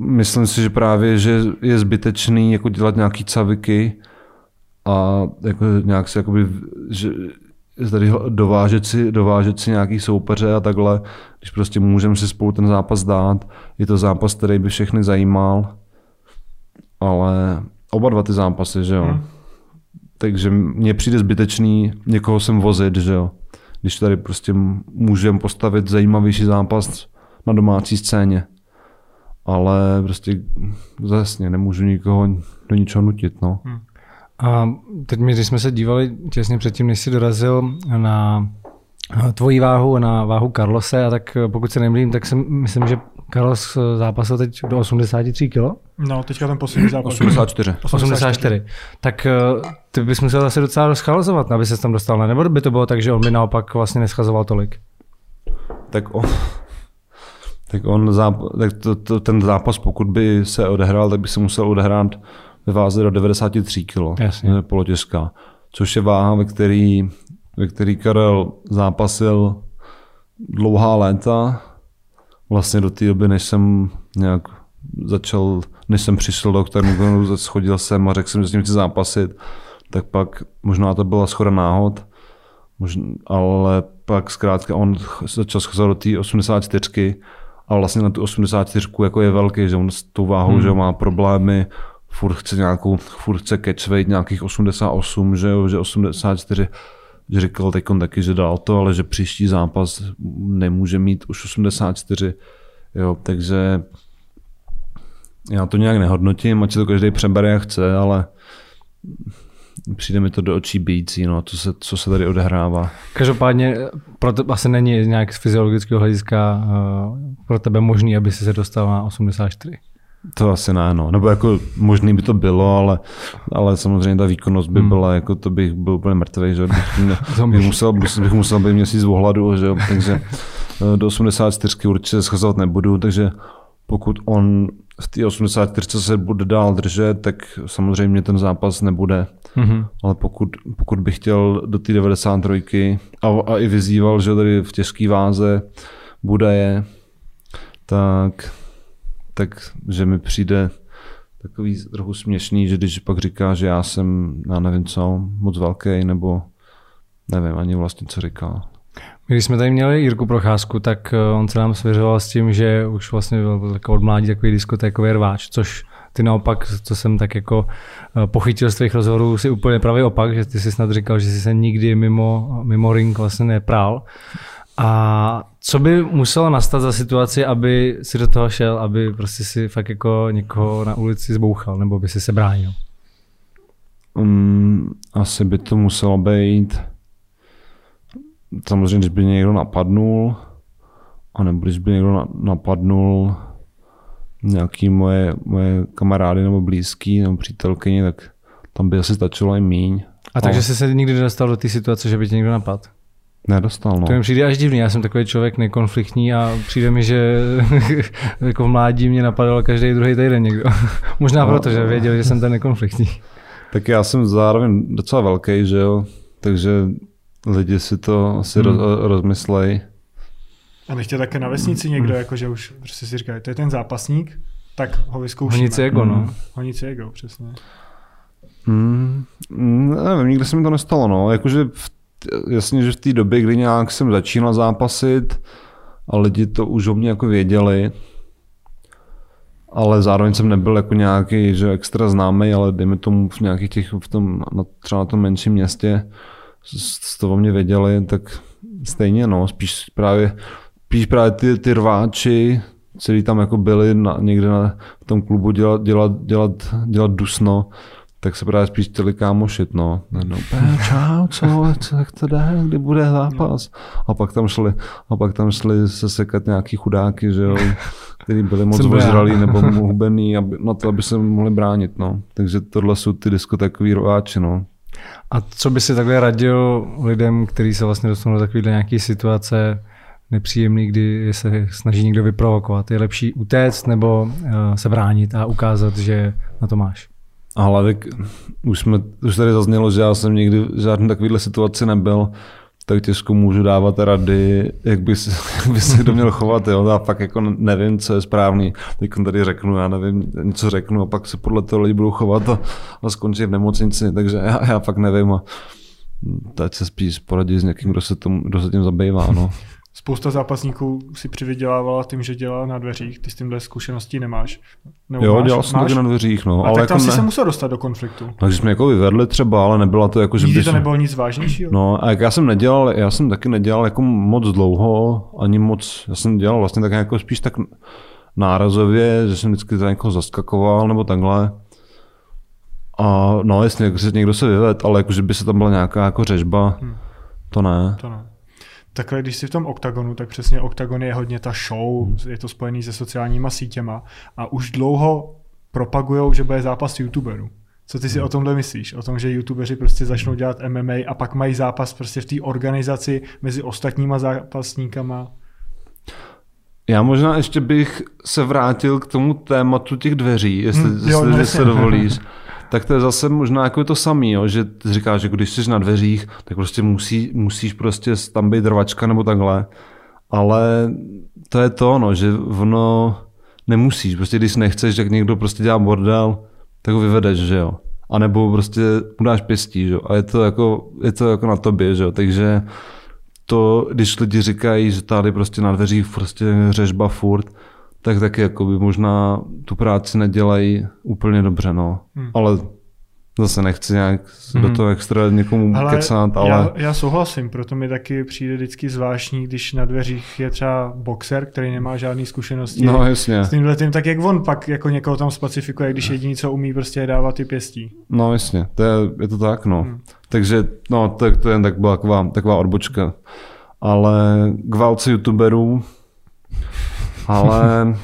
Speaker 2: myslím si, že právě, že je zbytečný jako dělat nějaký caviky a jako nějak si jakoby, že tady dovážet si, dovážet si nějaký soupeře a takhle, když prostě můžeme si spolu ten zápas dát. Je to zápas, který by všechny zajímal, ale oba dva ty zápasy, že jo. Hmm. Takže mně přijde zbytečný někoho sem vozit, že jo. Když tady prostě můžeme postavit zajímavější zápas na domácí scéně ale prostě zasně nemůžu nikoho do ničeho nutit. No. Hmm.
Speaker 3: A teď my, když jsme se dívali těsně předtím, než jsi dorazil na tvoji váhu, na váhu Carlose, a tak pokud se nemýlím, tak si myslím, že Carlos zápasil teď do 83 kg.
Speaker 1: No, teďka ten poslední zápas.
Speaker 2: 84.
Speaker 3: 84. Tak eh, ty bys musel asi docela rozchalozovat, aby se tam dostal, ne? nebo by to bylo tak, že on by naopak vlastně neschazoval tolik?
Speaker 2: Tak on, tak, on záp- tak to, to, ten zápas, pokud by se odehrál, tak by se musel odehrát ve váze do 93 kg, polotěžká, což je váha, ve který, ve který Karel zápasil dlouhá léta, vlastně do té doby, než jsem nějak začal, než jsem přišel do kterému schodil jsem a řekl jsem, že s ním chci zápasit, tak pak možná to byla schoda náhod, možná, ale pak zkrátka on začal scházet do té 84 a vlastně na tu 84 jako je velký, že on s tou váhou hmm. že má problémy, furt chce nějakou, furt chce catch weight nějakých 88, že, jo, že 84, že říkal teď taky, že dal to, ale že příští zápas nemůže mít už 84, jo, takže já to nějak nehodnotím, ať si to každý přebere jak chce, ale přijde mi to do očí bíjící, no, co se, co se tady odehrává.
Speaker 3: Každopádně pro to asi není nějak z fyziologického hlediska uh, pro tebe možný, aby si se dostal na 84.
Speaker 2: To asi ne, no. Nebo jako možný by to bylo, ale, ale samozřejmě ta výkonnost by hmm. byla, jako to bych byl úplně mrtvý, že bych, mě, bych, musel, bych musel být měsíc v ohladu, že takže eh, do 84 určitě schazovat nebudu, takže pokud on v té 84 se bude dál držet, tak samozřejmě ten zápas nebude. Mm-hmm. Ale pokud, pokud bych chtěl do té 93 a, a i vyzýval, že tady v těžké váze bude je, tak, tak že mi přijde takový trochu směšný, že když pak říká, že já jsem, já nevím co, moc velký, nebo nevím ani vlastně, co říká.
Speaker 3: Když jsme tady měli Jirku Procházku, tak eh, on se nám svěřoval s tím, že už vlastně byl od mládí takový diskotékový rváč, což ty naopak, co jsem tak jako eh, pochytil z tvých rozhovorů, si úplně pravý opak, že ty si snad říkal, že jsi se nikdy mimo, mimo ring vlastně neprál. A co by muselo nastat za situaci, aby si do toho šel, aby prostě si fakt jako někoho na ulici zbouchal, nebo by si se bránil?
Speaker 2: Um, asi by to muselo být samozřejmě, když by někdo napadnul, anebo když by někdo napadnul nějaký moje, moje kamarády nebo blízký nebo přítelkyně, tak tam by asi stačilo i míň.
Speaker 3: A takže jsi se nikdy nedostal do té situace, že by tě někdo napadl?
Speaker 2: Nedostal, no.
Speaker 3: To mi přijde až divný, já jsem takový člověk nekonfliktní a přijde mi, že jako v mládí mě napadal každý druhý týden někdo. Možná no, proto, že věděl, že jsem ten nekonfliktní.
Speaker 2: Tak já jsem zároveň docela velký, že jo, takže lidi si to asi hmm. roz, rozmyslej.
Speaker 1: A nechtě také na vesnici někdo, jako že už prostě si říká, to je ten zápasník, tak ho vyzkoušíme.
Speaker 3: Honici ego, no. Hmm.
Speaker 1: Honici ego, přesně.
Speaker 2: Hmm, nevím, nikdy se mi to nestalo, no. Jakože v, jasně, že v té době, kdy nějak jsem začínal zápasit a lidi to už o mě jako věděli, ale zároveň jsem nebyl jako nějaký, že extra známý, ale dejme tomu v nějakých těch, v tom, třeba na tom menším městě, z toho mě věděli, tak stejně no, spíš právě, spíš právě ty, ty rváči, kteří tam jako byli na, někde na v tom klubu dělat, dělat, dělat, dělat dusno, tak se právě spíš chtěli kámošit, no. no čau, co, co, jak to jde, kdy bude zápas. A pak tam šli, a pak tam šli se sekat nějaký chudáky, že jo, který byli moc ozralí nebo hubený aby, na to, aby se mohli bránit, no. Takže tohle jsou ty diskotékový rováči, no.
Speaker 3: A co by si takhle radil lidem, kteří se vlastně dostanou do takovéhle nějaké situace nepříjemný, kdy se snaží někdo vyprovokovat? Je lepší utéct nebo uh, se bránit a ukázat, že na to máš?
Speaker 2: Ale tak už, jsme, už tady zaznělo, že já jsem nikdy v žádné takovéhle situaci nebyl tak těžko můžu dávat rady, jak by, se, jak by se kdo měl chovat. Jo. Já fakt jako nevím, co je správný. Teď tady řeknu, já nevím, něco řeknu a pak se podle toho lidi budou chovat a, a skončí v nemocnici, takže já, já fakt nevím. A teď se spíš poradit s někým, kdo se, tom, kdo se tím zabývá. No.
Speaker 1: Spousta zápasníků si přivydělávala tím, že dělá na dveřích. Ty s tímhle zkušeností nemáš.
Speaker 2: Nebo jo, máš, dělal jsem taky na dveřích. No,
Speaker 1: ale tak jako tam ne... si se musel dostat do konfliktu.
Speaker 2: Takže jsme jako vyvedli třeba, ale nebyla to jako, že
Speaker 1: by... to nebylo nic vážnějšího?
Speaker 2: No a jak já jsem nedělal, já jsem taky nedělal jako moc dlouho, ani moc, já jsem dělal vlastně tak jako spíš tak nárazově, že jsem vždycky za někoho zaskakoval nebo takhle. A no jasně, jako se někdo se vyved, ale jako, že by se tam byla nějaká jako řežba, hmm. to ne.
Speaker 1: To ne takhle, když jsi v tom oktagonu, tak přesně oktagon je hodně ta show, hmm. je to spojený se sociálníma sítěma a už dlouho propagujou, že bude zápas youtuberů. Co ty si hmm. o tomhle myslíš? O tom, že youtubeři prostě začnou dělat MMA a pak mají zápas prostě v té organizaci mezi ostatníma zápasníkama?
Speaker 2: Já možná ještě bych se vrátil k tomu tématu těch dveří, jestli, hmm, jo, jestli no, se dovolíš. tak to je zase možná jako to samé, že říkáš, že když jsi na dveřích, tak prostě musí, musíš prostě tam být rvačka nebo takhle. Ale to je to, no, že ono nemusíš. Prostě když nechceš, že někdo prostě dělá bordel, tak ho vyvedeš, že jo. A nebo prostě mu dáš pěstí, že jo. A je to jako, je to jako na tobě, že jo. Takže to, když lidi říkají, že tady prostě na dveřích prostě řežba furt, tak taky jako by možná tu práci nedělají úplně dobře, no. Hmm. Ale zase nechci nějak hmm. do toho extra někomu ale kecat, ale...
Speaker 1: Já, já souhlasím, proto mi taky přijde vždycky zvláštní, když na dveřích je třeba boxer, který nemá žádné zkušenosti
Speaker 2: no, jasně.
Speaker 1: s tímhle tím, tak jak on pak jako někoho tam specifikuje, když jediný, co umí, prostě je dávat ty pěstí.
Speaker 2: No jasně, to je, je to tak, no. Hmm. Takže no, to, to jen tak byla taková, taková odbočka. Ale k válce youtuberů ale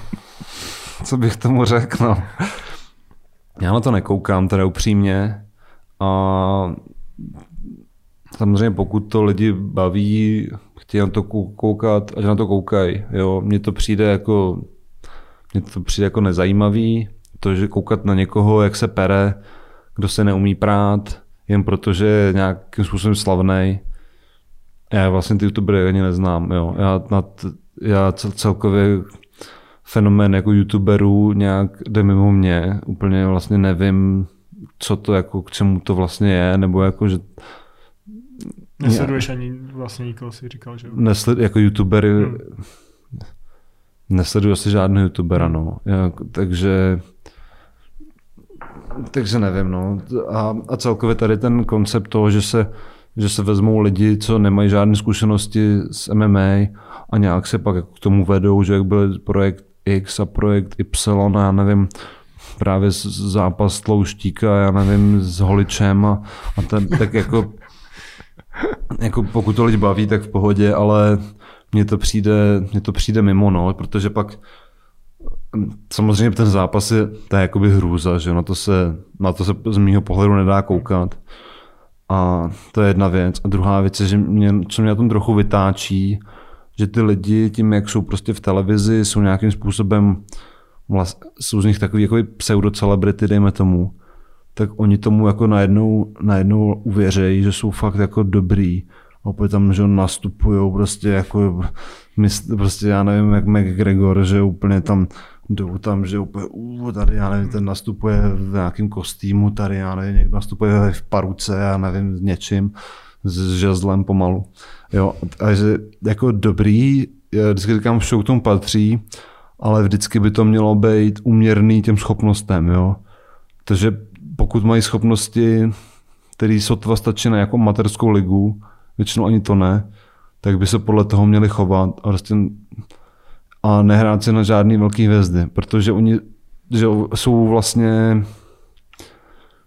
Speaker 2: co bych tomu řekl, no. Já na to nekoukám teda upřímně a samozřejmě pokud to lidi baví, chtějí na to koukat, ať na to koukají. Jo, mně to přijde jako mně to přijde jako nezajímavý, to, že koukat na někoho, jak se pere, kdo se neumí prát, jen protože je nějakým způsobem slavný. Já vlastně ty youtubery ani neznám. Jo. Já na t- já celkově fenomén jako youtuberů nějak jde mimo mě. Úplně vlastně nevím, co to jako, k čemu to vlastně je, nebo jako, že
Speaker 1: Nesleduješ ani vlastně nikoho, si říkal, že?
Speaker 2: Nesled, jako youtubery, hmm. nesleduju asi žádného youtubera, no. Jak, takže takže nevím, no. A, a celkově tady ten koncept toho, že se, že se vezmou lidi, co nemají žádné zkušenosti s MMA a nějak se pak k tomu vedou, že jak byl projekt X a projekt Y a já nevím, právě zápas Tlouštíka, já nevím, s Holičem a, a ten, tak jako jako pokud to lidi baví, tak v pohodě, ale mně to přijde, mně to přijde mimo, no, protože pak samozřejmě ten zápas je, to je jakoby hrůza, že na to se, na to se z mého pohledu nedá koukat. A to je jedna věc. A druhá věc je, že mě, co mě na tom trochu vytáčí, že ty lidi tím, jak jsou prostě v televizi, jsou nějakým způsobem, vlast, jsou z nich takový jako pseudo-celebrity, dejme tomu, tak oni tomu jako najednou, najednou uvěřejí, že jsou fakt jako dobrý. A opět tam, že nastupují prostě jako, prostě já nevím, jak McGregor, že úplně tam jdou tam, že úplně, uh, tady já nevím, ten nastupuje v nějakém kostýmu, tady já nevím, někdo nastupuje v paruce, já nevím, s něčím, s žezlem pomalu. Jo, a že jako dobrý, já vždycky říkám, show k tomu patří, ale vždycky by to mělo být uměrný těm schopnostem, jo. Takže pokud mají schopnosti, které sotva stačí na jako materskou ligu, většinou ani to ne, tak by se podle toho měli chovat a, prostě, a nehrát si na žádný velký hvězdy, protože oni že jsou vlastně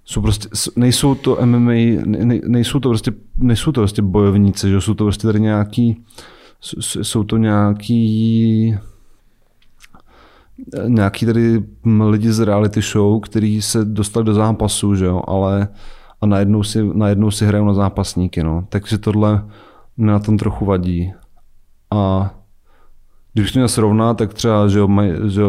Speaker 2: jsou prostě, nejsou to MMA, ne, nejsou to prostě, nejsou to prostě bojovníci, že jsou to prostě tady nějaký, jsou to nějaký nějaký tady lidi z reality show, který se dostali do zápasu, že jo, ale a najednou si, najednou si hrajou na zápasníky, no. Takže tohle mě na tom trochu vadí. A když to měl srovnat, tak třeba, že, že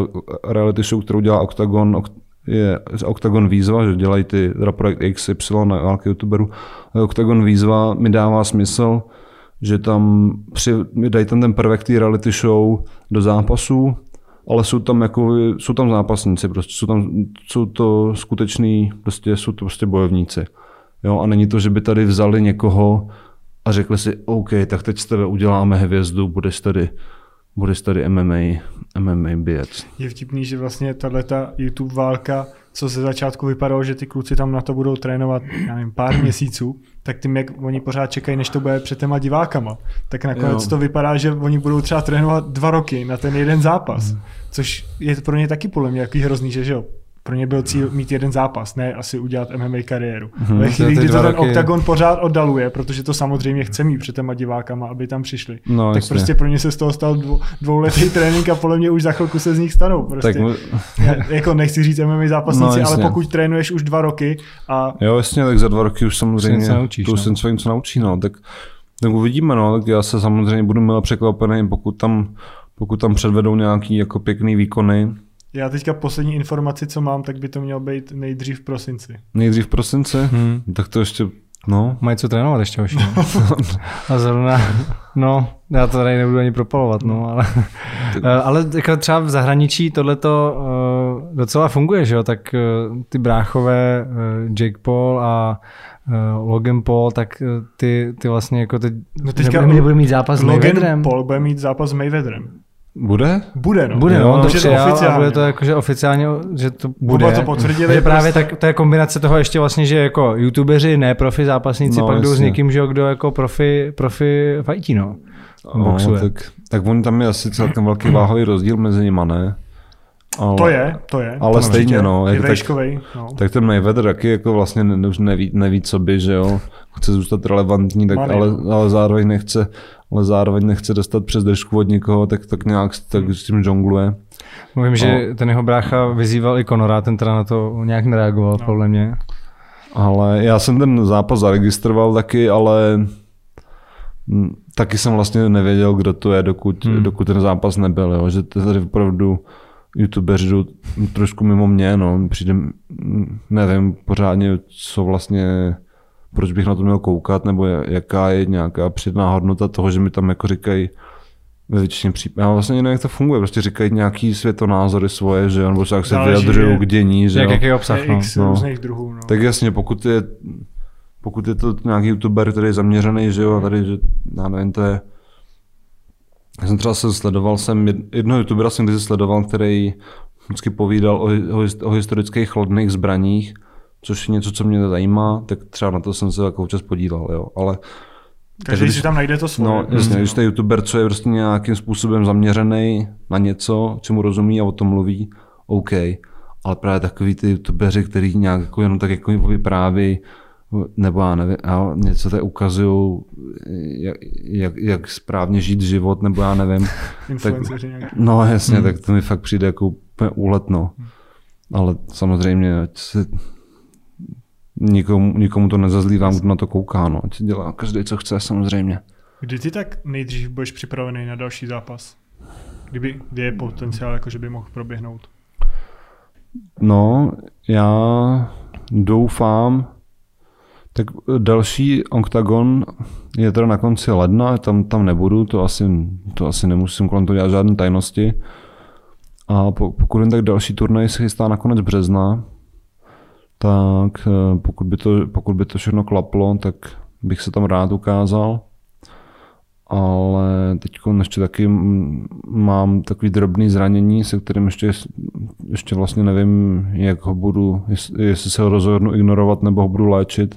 Speaker 2: reality show, kterou dělá Octagon, je Octagon výzva, že dělají ty teda projekt XY na nějaký youtuberu. Octagon výzva mi dává smysl, že tam při, dají tam ten prvek té reality show do zápasu ale jsou tam jako, jsou tam zápasníci, prostě jsou tam, jsou to skuteční, prostě jsou to prostě bojovníci. Jo, a není to, že by tady vzali někoho a řekli si, OK, tak teď z tebe uděláme hvězdu, budeš tady, budeš tady MMA, MMA běc.
Speaker 1: Je vtipný, že vlastně tato YouTube válka, co ze začátku vypadalo, že ty kluci tam na to budou trénovat, já nevím, pár měsíců, tak tím, jak oni pořád čekají, než to bude před těma divákama, tak nakonec jo. to vypadá, že oni budou třeba trénovat dva roky na ten jeden zápas. Hmm. Což je pro ně taky podle mě jaký hrozný, že, že jo, pro ně byl cíl mít jeden zápas, ne asi udělat MMA kariéru. Hmm, Ve chvíli, kdy to ten roky... Octagon pořád oddaluje, protože to samozřejmě chce mít před těma divákama, aby tam přišli, no, tak jasně. prostě pro ně se z toho stal dvou, dvouletý trénink a podle mě už za chvilku se z nich stanou. Prostě. Tak mu... Já, jako nechci říct MMA zápasníci, no, ale pokud trénuješ už dva roky a...
Speaker 2: Jo, jasně, tak za dva roky už samozřejmě se naučíš, to už no. se něco naučí, no. Tak, tak uvidíme, no. Tak já se samozřejmě budu milé překvapený, pokud tam pokud tam předvedou nějaký jako pěkný výkony.
Speaker 1: Já teďka poslední informaci, co mám, tak by to mělo být nejdřív v prosinci.
Speaker 2: Nejdřív v prosinci? Hmm. Tak to ještě No.
Speaker 3: Mají co trénovat ještě už. No. a zrovna, no, já to tady nebudu ani propalovat, no, ale, eh, ale jako třeba v zahraničí tohleto uh, docela funguje, že jo, tak uh, ty bráchové uh, Jake Paul a Logan Paul, tak ty, ty vlastně jako teď no teďka nebude mít zápas s Mayweatherem.
Speaker 1: Paul bude mít zápas s Mayweatherem.
Speaker 2: Bude?
Speaker 1: Bude, no.
Speaker 3: Bude, no, on to přijal a bude to jako, že oficiálně, že to bude. Oba
Speaker 1: to potvrdili.
Speaker 3: Že právě prostě... tak, to je kombinace toho ještě vlastně, že jako youtubeři, ne profi zápasníci, no, pak jdou s někým, že kdo jako profi, profi fajtí, no.
Speaker 2: no tak, tak on tam je asi celkem velký váhový rozdíl mezi nimi, ne?
Speaker 1: Ale, to je, to je.
Speaker 2: Ale to stejně, no.
Speaker 1: Je tak, no.
Speaker 2: tak ten Mayweather taky jako vlastně ne, už neví, neví, co by, že jo. Chce zůstat relevantní, tak, ale, ale, zároveň nechce, ale zároveň nechce dostat přes držku od někoho, tak, tak nějak tak s tím žongluje.
Speaker 3: Vím, že no. ten jeho brácha vyzýval i Konora, ten teda na to nějak nereagoval, no. podle mě.
Speaker 2: Ale já jsem ten zápas zaregistroval taky, ale taky jsem vlastně nevěděl, kdo to je, dokud, hmm. dokud ten zápas nebyl. Jo. Že tady opravdu youtubeři jdou trošku mimo mě, no. Přijde, nevím pořádně, co vlastně, proč bych na to měl koukat, nebo jaká je nějaká přidaná hodnota toho, že mi tam jako říkají, Ve většině případů. Já vlastně nevím, jak to funguje. Prostě říkají nějaký světonázory svoje, že nebo se jak se vyjadřují k dění, že
Speaker 3: Jak, jaký obsah, no.
Speaker 1: x
Speaker 2: no.
Speaker 1: druhů. No.
Speaker 2: Tak jasně, pokud je, pokud je to nějaký youtuber, který je zaměřený, že jo, a tady, že, já nevím, to je, já jsem třeba se sledoval jsem, jed- jednoho youtubera jsem když sledoval, který vždycky povídal o, o, o historických chladných zbraních, což je něco, co mě zajímá, tak třeba na to jsem se jako občas podíval, jo, ale
Speaker 1: Každý
Speaker 2: když-
Speaker 1: si tam najde to svoje.
Speaker 2: No, jasně, když je youtuber, co je prostě nějakým způsobem zaměřený na něco, čemu rozumí a o tom mluví, OK. Ale právě takový ty youtubeři, který nějak jako jenom tak jako vypráví, nebo já nevím, a něco tady ukazují, jak, jak, jak, správně žít život, nebo já nevím.
Speaker 1: Nějak.
Speaker 2: No jasně, hmm. tak to mi fakt přijde jako úplně úletno. Ale samozřejmě, ať se nikomu, nikomu to nezazlívám, kdo na to kouká, no. Ať dělá každý, co chce, samozřejmě.
Speaker 1: Kdy ty tak nejdřív budeš připravený na další zápas? Kdyby, kdy je potenciál, jako že by mohl proběhnout?
Speaker 2: No, já doufám, tak další Octagon je teda na konci ledna, tam, tam nebudu, to asi, to asi nemusím kolem toho dělat žádné tajnosti. A po- pokud jen tak další turnaj se chystá na konec března, tak eh, pokud by, to, pokud by to všechno klaplo, tak bych se tam rád ukázal. Ale teď ještě taky mám takový drobný zranění, se kterým ještě, ještě vlastně nevím, jak ho budu, jestli, se ho rozhodnu ignorovat nebo ho budu léčit.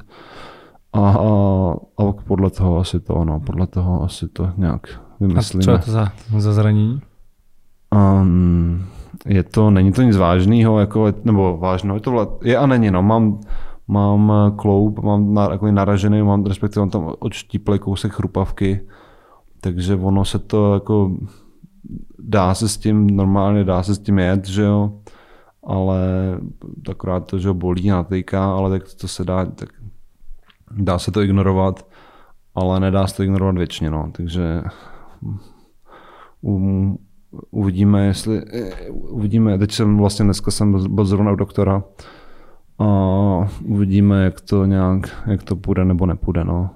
Speaker 2: A, a, a podle toho asi to, no, podle toho asi to nějak
Speaker 3: A
Speaker 2: vymyslíme.
Speaker 3: co je to za, za zranění?
Speaker 2: Um, je to, není to nic vážného, jako, nebo vážného, je to vla, je a není, no, mám, mám kloub, mám na, jako naražený, mám, respektive mám tam odštíplej kousek chrupavky, takže ono se to jako, dá se s tím, normálně dá se s tím jet, že jo, ale akorát to, že bolí a natýká, ale tak to se dá, tak dá se to ignorovat, ale nedá se to ignorovat věčně, no, takže um, uvidíme, jestli, uvidíme, teď jsem vlastně dneska jsem byl zrovna u doktora a uvidíme, jak to nějak, jak to půjde nebo nepůjde, no.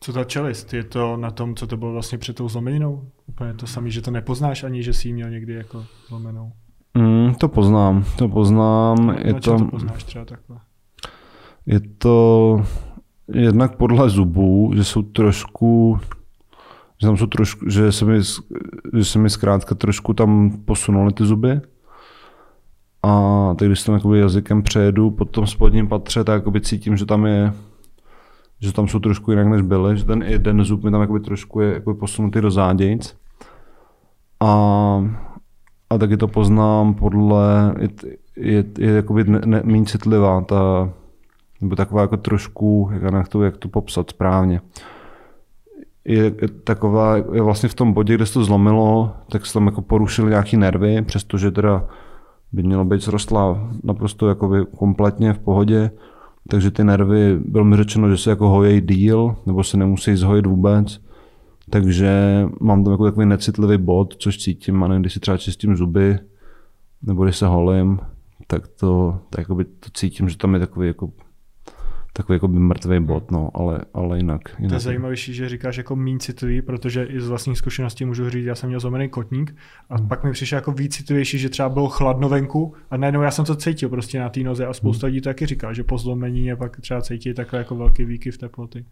Speaker 1: Co ta čelist? Je to na tom, co to bylo vlastně před tou zlomeninou? Úplně to samé, že to nepoznáš ani, že jsi ji měl někdy jako zlomenou.
Speaker 2: Mm, to poznám, to poznám, je
Speaker 1: Na čem
Speaker 2: to,
Speaker 1: to poznáš třeba takhle?
Speaker 2: je to jednak podle zubů, že jsou trošku, že tam jsou trošku, že se mi, že se mi zkrátka trošku tam posunuly ty zuby. A tak když tam jakoby jazykem přejedu po tom spodním patře, tak jakoby cítím, že tam je, že tam jsou trošku jinak než byly, že ten jeden zub mi tam jakoby trošku je jakoby posunutý do zádějc. A, a taky to poznám podle, je, je, je jakoby ne, ne, méně citlivá ta, nebo taková jako trošku, jak, jak, to, jak to popsat správně. Je, je taková, je vlastně v tom bodě, kde se to zlomilo, tak se tam jako porušily nějaký nervy, přestože teda by mělo být zrostlá naprosto jakoby kompletně v pohodě, takže ty nervy, bylo mi řečeno, že se jako hojí díl, nebo se nemusí zhojit vůbec, takže mám tam jako takový necitlivý bod, což cítím, a nevím, když si třeba čistím zuby, nebo když se holím, tak to, tak to cítím, že tam je takový jako takový jako by mrtvý bod, no, ale, ale jinak.
Speaker 1: To
Speaker 2: jinak
Speaker 1: je zajímavější, že říkáš jako méně citlivý, protože i z vlastní zkušenosti můžu říct, já jsem měl zlomený kotník a hmm. pak mi přišlo jako víc citlivější, že třeba bylo chladno venku a najednou já jsem to cítil prostě na té noze a spousta lidí taky říká, že po zlomení je pak třeba cítí takhle jako velký výkyv teploty.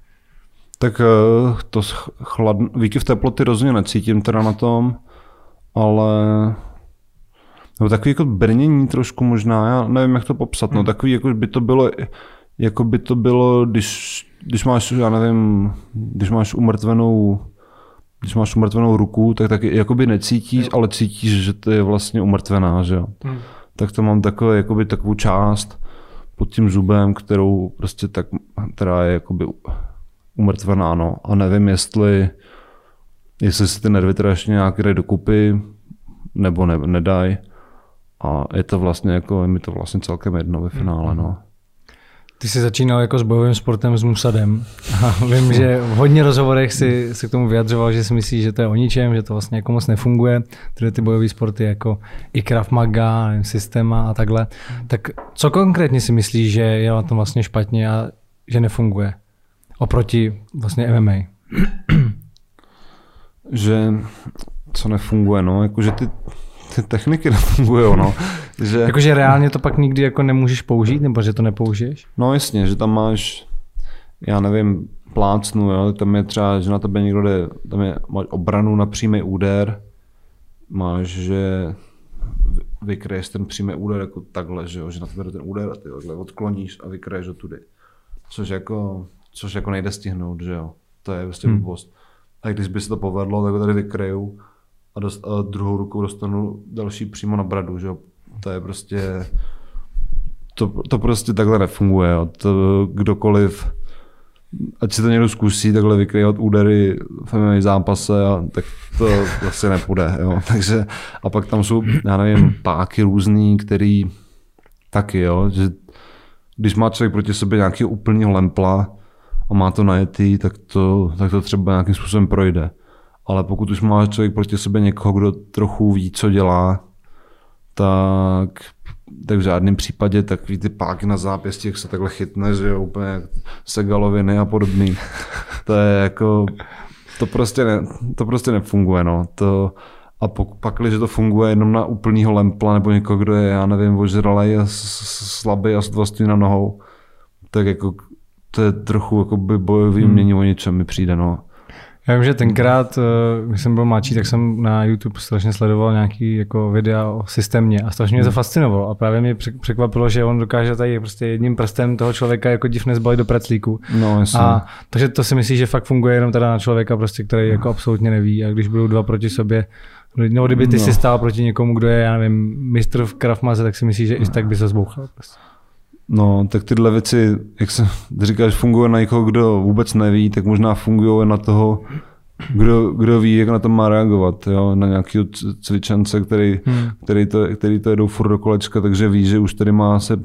Speaker 2: Tak eh, to chlad, výkyv teploty rozhodně necítím teda na tom, ale nebo takový jako brnění trošku možná, já nevím, jak to popsat, no,
Speaker 1: Hmm.
Speaker 2: takový, jako by to bylo, jako by to bylo, když, když máš, já nevím, když máš umrtvenou, když máš umrtvenou ruku, tak taky jakoby necítíš,
Speaker 1: Jo.
Speaker 2: ale cítíš, že to je vlastně umrtvená, že jo.
Speaker 1: Hmm.
Speaker 2: Tak to mám takové, jakoby takovou část pod tím zubem, kterou prostě tak, která je jakoby umrtvená, no. A nevím, jestli, jestli si ty nervy teda ještě nějak dají dokupy, nebo ne, nedají. A je to vlastně jako, je mi to vlastně celkem jedno ve finále, no.
Speaker 3: Ty jsi začínal jako s bojovým sportem s Musadem a vím, že v hodně rozhovorech si se k tomu vyjadřoval, že si myslíš, že to je o ničem, že to vlastně jako moc nefunguje, tyhle ty bojové sporty jako i Krav Maga, nevím, Systema a takhle. Tak co konkrétně si myslíš, že je na tom vlastně špatně a že nefunguje? Oproti vlastně MMA.
Speaker 2: že co nefunguje, no, jakože ty, ty techniky nefungují, no. Že,
Speaker 3: Jakože reálně to pak nikdy jako nemůžeš použít, nebo že to nepoužiješ?
Speaker 2: no jasně, že tam máš, já nevím, plácnu, jo, tam je třeba, že na tebe někdo jde, tam je, máš obranu na přímý úder, máš, že vy- vykryješ ten přímý úder jako takhle, že, jo, že na tebe jde ten úder a ty takhle odkloníš a vykryješ ho tudy. Což jako, což jako nejde stihnout, že jo. To je prostě hmm. blbost. A když by se to povedlo, tak ho tady vykryju a, dost, a druhou rukou dostanu další přímo na bradu, že. To je prostě, to, to prostě takhle nefunguje, jo. To kdokoliv, ať si to někdo zkusí takhle vykryjovat údery v MMA zápase, a, tak to vlastně nepůjde. Jo. Takže, a pak tam jsou, já nevím, páky různý, který taky, jo, že když má člověk proti sobě nějaký úplný lempla a má to najetý, tak to, tak to třeba nějakým způsobem projde. Ale pokud už má člověk proti sobě někoho, kdo trochu ví, co dělá, tak, tak v žádném případě takový ty páky na zápěstí, jak se takhle chytne, že jo, úplně jak segaloviny a podobný. To je jako, to prostě, ne, to prostě nefunguje, no. To, a pak, když to funguje jenom na úplnýho lempla nebo někoho, kdo je, já nevím, ožralej a slabý a s na nohou, tak jako to je trochu jako by bojový umění o něčem mi přijde, no.
Speaker 3: Já vím, že tenkrát, eh, když jsem byl mladší, tak jsem na YouTube strašně sledoval nějaký jako videa o systémě a strašně mě to fascinovalo. A právě mě přek- překvapilo, že on dokáže tady prostě jedním prstem toho člověka jako div nezbalit do praclíku.
Speaker 2: No.
Speaker 3: A takže to si myslíš, že fakt funguje jenom teda na člověka, prostě, který jako absolutně neví. A když budou dva proti sobě, nebo kdyby ty
Speaker 2: No.
Speaker 3: si stál proti někomu, kdo je, já nevím, mistr v Krav tak si myslíš, že i tak by se zbouchal. Prostě.
Speaker 2: No, tak tyhle věci, jak se říkáš, fungují na někoho, kdo vůbec neví, tak možná fungují na toho, kdo, kdo ví, jak na to má reagovat, jo? na nějakého cvičence, který, hmm. který, to, který to jedou furt do kolečka, takže ví, že už tady má se,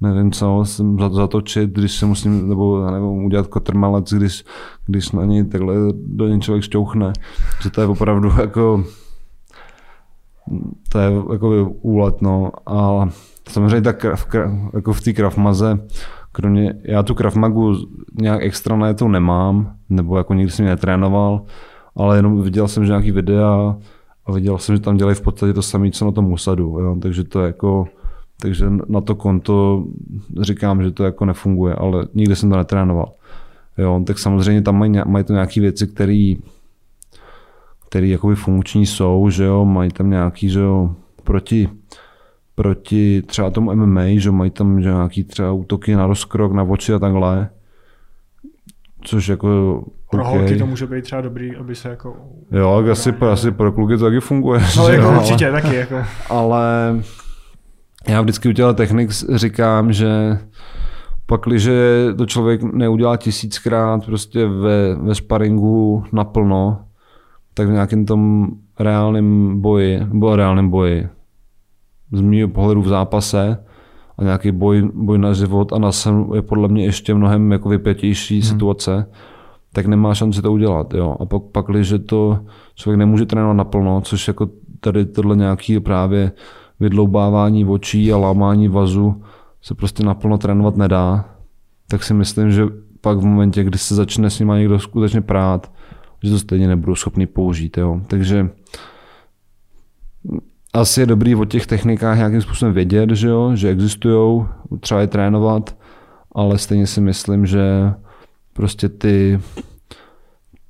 Speaker 2: nevím co, zatočit, když se musím, nebo já nevím, udělat kotrmalec, když, když na něj takhle do něj člověk šťouchne, že to je opravdu jako, to je jako úlet, no, ale samozřejmě tak jako v té krafmaze, kromě, já tu krafmagu nějak extra na to nemám, nebo jako nikdy jsem ji netrénoval, ale jenom viděl jsem že nějaký videa a viděl jsem, že tam dělají v podstatě to samé, co na tom usadu, jo? takže to je jako, takže na to konto říkám, že to jako nefunguje, ale nikdy jsem to netrénoval. Jo, tak samozřejmě tam mají, mají to nějaké věci, které který jakoby funkční jsou, že jo, mají tam nějaký, že jo, proti, proti třeba tomu MMA, že mají tam nějaký třeba útoky na rozkrok, na oči a takhle, což jako
Speaker 1: Pro
Speaker 2: OK.
Speaker 1: holky to může být třeba dobrý, aby se jako...
Speaker 2: Jo, tak asi, asi pro kluky to taky funguje.
Speaker 1: No
Speaker 2: že
Speaker 1: jako
Speaker 2: jo,
Speaker 1: určitě taky, jako.
Speaker 2: ale já vždycky u těchto technik říkám, že pakliže to člověk neudělá tisíckrát prostě ve, ve sparingu naplno, tak v nějakém tom reálném boji, nebo reálném boji, z mého pohledu v zápase, a nějaký boj, boj na život a na sen je podle mě ještě mnohem jako vypětější hmm. situace, tak nemá šanci to udělat. Jo. A pak, pak když to člověk nemůže trénovat naplno, což jako tady tohle nějaký právě vydloubávání očí a lámání vazu se prostě naplno trénovat nedá, tak si myslím, že pak v momentě, kdy se začne s nima někdo skutečně prát, že to stejně nebudou schopni použít. Jo. Takže asi je dobrý o těch technikách nějakým způsobem vědět, že, jo, že existují, třeba je trénovat, ale stejně si myslím, že prostě ty,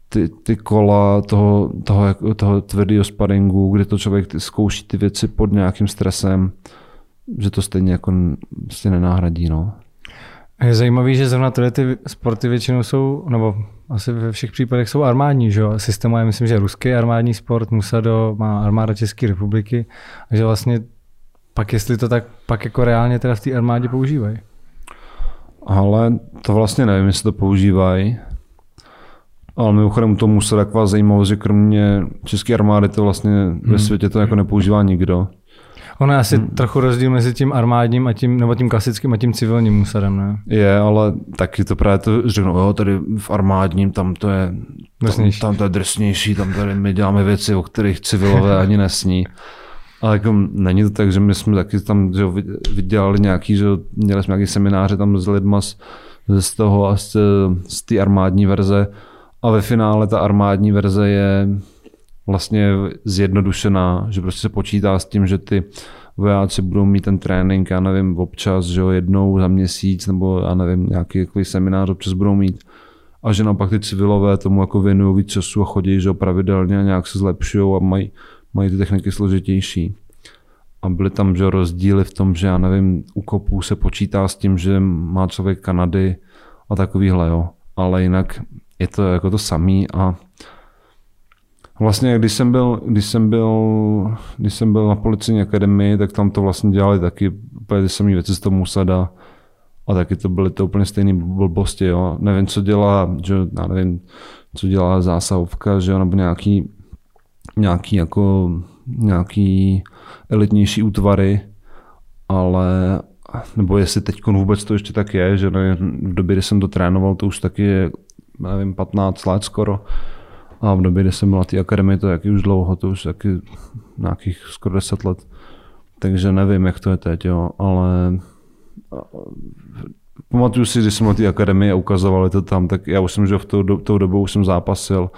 Speaker 2: ty, ty kola toho, toho, toho tvrdého sparingu, kdy to člověk zkouší ty věci pod nějakým stresem, že to stejně jako n- prostě nenahradí. No.
Speaker 3: Je zajímavý, že zrovna tyhle ty sporty většinou jsou, nebo asi ve všech případech jsou armádní, že jo? Systém je, myslím, že ruský armádní sport, Musado má armáda České republiky, a že vlastně pak jestli to tak pak jako reálně teda v té armádě používají.
Speaker 2: Ale to vlastně nevím, jestli to používají. Ale mimochodem to musí taková zajímavost, že kromě české armády to vlastně hmm. ve světě to jako nepoužívá nikdo.
Speaker 3: Ono je asi hmm. trochu rozdíl mezi tím armádním a tím, nebo tím klasickým a tím civilním musadem, ne?
Speaker 2: Je, ale taky to právě to řeknou, jo, tady v armádním tam to je, tam,
Speaker 3: Drsnější.
Speaker 2: tam to je drsnější, tam tady my děláme věci, o kterých civilové ani nesní. Ale jako není to tak, že my jsme taky tam že vydělali nějaký, že měli jsme nějaký semináře tam s lidma z, z toho a z, z té armádní verze a ve finále ta armádní verze je vlastně zjednodušená, že prostě se počítá s tím, že ty vojáci budou mít ten trénink, já nevím, občas, že jo, jednou za měsíc, nebo já nevím, nějaký takový seminář občas budou mít. A že naopak ty civilové tomu jako věnují víc času a chodí, že jo, pravidelně a nějak se zlepšují a mají, mají ty techniky složitější. A byly tam že rozdíly v tom, že já nevím, u kopů se počítá s tím, že má člověk Kanady a takovýhle, jo. Ale jinak je to jako to samý a Vlastně, když jsem byl, když jsem byl, když jsem byl na policijní akademii, tak tam to vlastně dělali taky úplně ty samé věci z toho Musada. A taky to byly to úplně stejné blbosti, jo. Nevím, co dělá, že, já nevím, co dělá zásahovka, že nebo nějaký, nějaký jako, nějaký elitnější útvary, ale nebo jestli teď vůbec to ještě tak je, že v době, kdy jsem to trénoval, to už taky je, nevím, 15 let skoro, a v době, kdy jsem byl na té akademii, to je už dlouho, to už taky nějakých skoro 10 let. Takže nevím, jak to je teď, jo, ale pamatuju si, když jsem na té akademii ukazovali to tam, tak já už jsem, že v tou, tou dobou jsem zápasil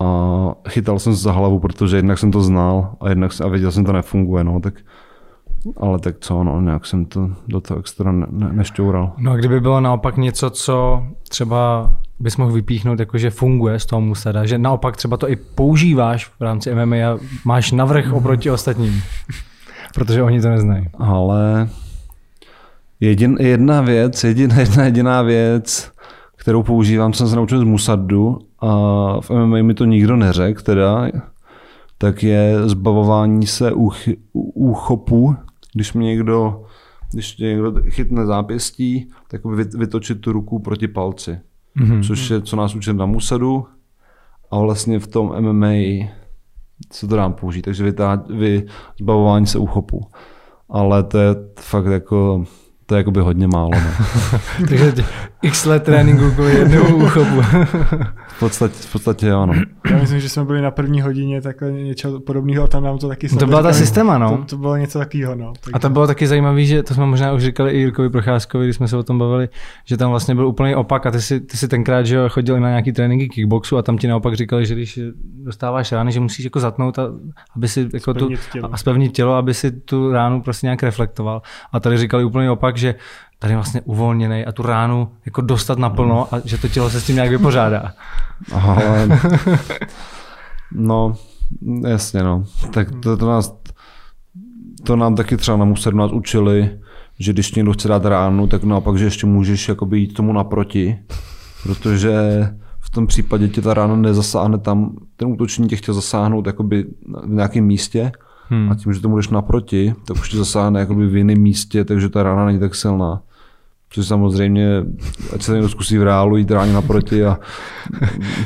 Speaker 2: a chytal jsem se za hlavu, protože jednak jsem to znal a jednak jsem, a věděl jsem, že to nefunguje, no, tak ale tak co, no, nějak jsem to do toho extra ne, ne, nešťoural.
Speaker 3: No a kdyby bylo naopak něco, co třeba bys mohl vypíchnout, jako že funguje z toho musada, že naopak třeba to i používáš v rámci MMA a máš navrh oproti ostatním, protože oni to neznají.
Speaker 2: Ale jedin, jedna věc, jedin, jedna jediná věc, kterou používám, jsem se naučil z Musadu a v MMA mi to nikdo neřekl, teda, tak je zbavování se úch, úchopu, když mě někdo, když někdo chytne zápěstí, tak vytočit tu ruku proti palci mm-hmm. což je, co nás učí na Musadu a vlastně v tom MMA se to dám použít, takže vy, vy zbavování se uchopu. Ale to je fakt jako to je jakoby hodně málo. Ne?
Speaker 3: Takže x let tréninku kvůli jednomu úchopu.
Speaker 2: v, podstatě, v podstatě ano.
Speaker 1: Já myslím, že jsme byli na první hodině takhle něco podobného a tam nám to taky
Speaker 3: To byla ta systéma, no.
Speaker 1: To, to bylo něco takového, no.
Speaker 3: Takže... A to bylo taky zajímavé, že to jsme možná už říkali i Jirkovi Procházkovi, když jsme se o tom bavili, že tam vlastně byl úplný opak a ty si, ty si tenkrát že jo, chodil na nějaký tréninky kickboxu a tam ti naopak říkali, že když dostáváš rány, že musíš jako zatnout, a, aby si jako tu, tělo. a spevnit tělo, aby si tu ránu prostě nějak reflektoval. A tady říkali úplný opak, že tady vlastně uvolněný a tu ránu jako dostat naplno a že to tělo se s tím nějak vypořádá.
Speaker 2: Ale, no, jasně no. Tak to, to, nás, to nám taky třeba na Museru nás učili, že když někdo chce dát ránu, tak naopak, že ještě můžeš jakoby jít tomu naproti, protože v tom případě tě ta rána nezasáhne tam, ten útočník tě chtěl zasáhnout jakoby v nějakém místě, Hmm. A tím, že tomu jdeš naproti, tak už tě zasáhne jakoby v jiném místě, takže ta rána není tak silná. Což samozřejmě, ať se někdo zkusí v reálu jít ráně naproti a...